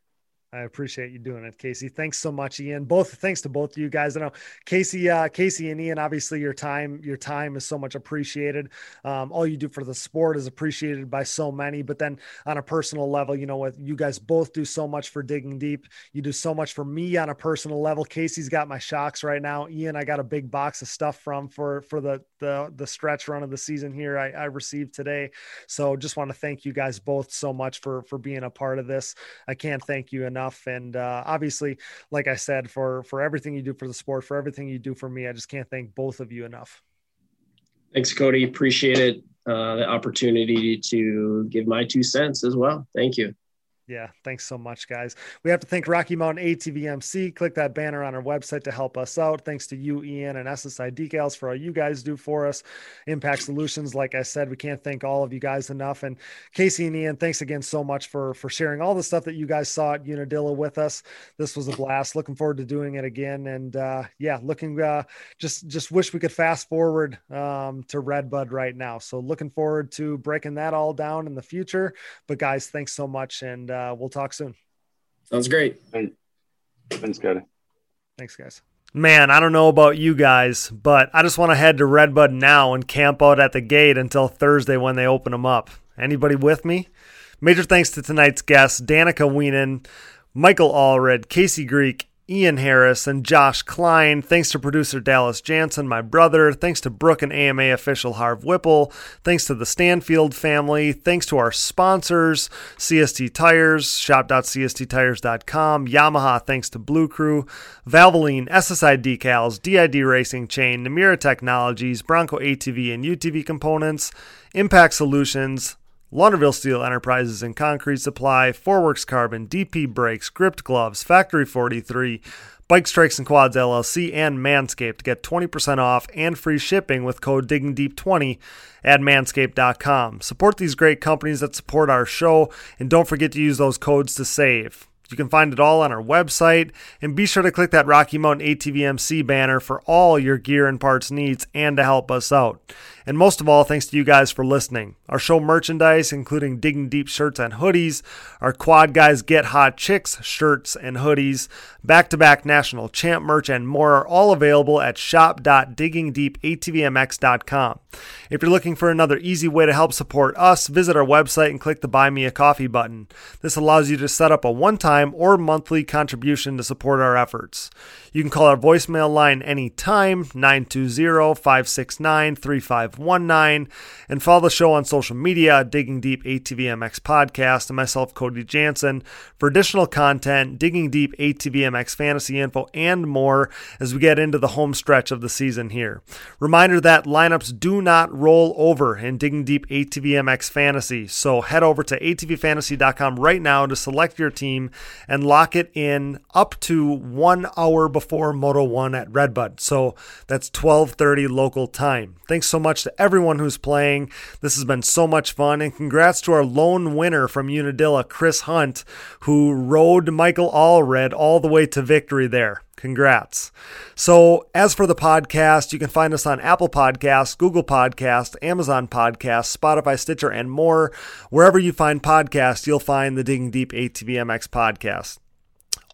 B: I appreciate you doing it, Casey. Thanks so much, Ian. Both thanks to both of you guys. I know Casey, uh, Casey and Ian. Obviously, your time, your time is so much appreciated. Um, all you do for the sport is appreciated by so many. But then on a personal level, you know what? You guys both do so much for digging deep. You do so much for me on a personal level. Casey's got my shocks right now. Ian, I got a big box of stuff from for for the the the stretch run of the season here. I, I received today. So just want to thank you guys both so much for for being a part of this. I can't thank you enough enough. And uh, obviously, like I said, for for everything you do for the sport, for everything you do for me, I just can't thank both of you enough.
D: Thanks, Cody. Appreciate it. Uh, the opportunity to give my two cents as well. Thank you.
B: Yeah, thanks so much, guys. We have to thank Rocky Mountain ATVMC. Click that banner on our website to help us out. Thanks to you, Ian, and SSI Decals for all you guys do for us. Impact Solutions, like I said, we can't thank all of you guys enough. And Casey and Ian, thanks again so much for for sharing all the stuff that you guys saw at Unadilla with us. This was a blast. Looking forward to doing it again. And uh, yeah, looking uh, just just wish we could fast forward um, to Redbud right now. So looking forward to breaking that all down in the future. But guys, thanks so much and. Uh, uh, we'll talk soon.
D: Sounds great.
C: Thanks, Cody.
B: Thanks, guys. Man, I don't know about you guys, but I just want to head to Redbud now and camp out at the gate until Thursday when they open them up. Anybody with me? Major thanks to tonight's guests, Danica Wienen, Michael Allred, Casey Greek, Ian Harris, and Josh Klein. Thanks to producer Dallas Jansen, my brother. Thanks to Brooke and AMA official Harv Whipple. Thanks to the Stanfield family. Thanks to our sponsors, CST Tires, shop.csttires.com, Yamaha, thanks to Blue Crew, Valvoline, SSI Decals, DID Racing Chain, Namura Technologies, Bronco ATV and UTV Components, Impact Solutions, Launderville Steel Enterprises and Concrete Supply, Forworks Carbon, DP Brakes, Gript Gloves, Factory 43, Bikes Trikes and Quads LLC, and Manscaped. To get 20% off and free shipping with code DiggingDeep20 at manscaped.com. Support these great companies that support our show, and don't forget to use those codes to save. You can find it all on our website, and be sure to click that Rocky Mountain ATVMC banner for all your gear and parts needs and to help us out. And most of all, thanks to you guys for listening. Our show merchandise, including Digging Deep shirts and hoodies, our Quad Guys Get Hot Chicks shirts and hoodies, back to back national champ merch, and more are all available at shop.diggingdeepatvmx.com. If you're looking for another easy way to help support us, visit our website and click the Buy Me a Coffee button. This allows you to set up a one time or monthly contribution to support our efforts. You can call our voicemail line anytime, 920 569 3519, and follow the show on social media Digging Deep ATVMX Podcast. And myself, Cody Jansen, for additional content, Digging Deep ATVMX fantasy info, and more as we get into the home stretch of the season here. Reminder that lineups do not roll over in Digging Deep ATVMX Fantasy, so head over to atvfantasy.com right now to select your team and lock it in up to one hour before before Moto 1 at Redbud. So that's 12:30 local time. Thanks so much to everyone who's playing. This has been so much fun and congrats to our lone winner from Unadilla, Chris Hunt, who rode Michael Allred all the way to victory there. Congrats. So, as for the podcast, you can find us on Apple Podcasts, Google Podcasts, Amazon Podcasts, Spotify, Stitcher, and more. Wherever you find podcasts, you'll find the Digging Deep ATVMX podcast.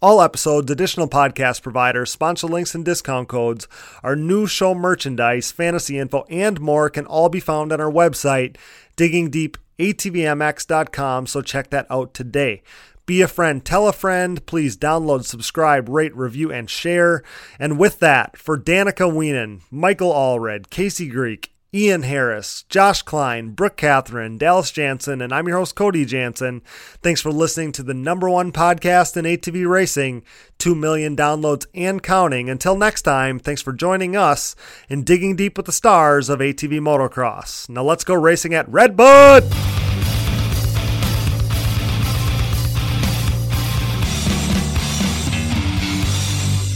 B: All episodes, additional podcast providers, sponsor links, and discount codes, our new show merchandise, fantasy info, and more can all be found on our website, diggingdeepatvmx.com. So check that out today. Be a friend, tell a friend. Please download, subscribe, rate, review, and share. And with that, for Danica Wienen, Michael Allred, Casey Greek, Ian Harris, Josh Klein, Brooke Catherine, Dallas Jansen, and I'm your host, Cody Jansen. Thanks for listening to the number one podcast in ATV racing, 2 million downloads and counting. Until next time, thanks for joining us in digging deep with the stars of ATV motocross. Now let's go racing at Redbud!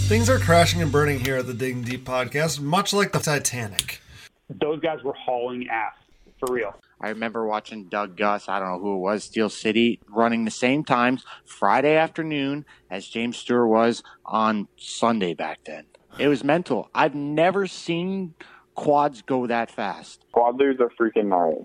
B: Things are crashing and burning here at the Digging Deep podcast, much like the Titanic
J: those guys were hauling ass for real.
K: I remember watching Doug Gus, I don't know who it was, Steel City, running the same times Friday afternoon as James Stewart was on Sunday back then. It was mental. I've never seen quads go that fast.
L: Quad are freaking gnarly.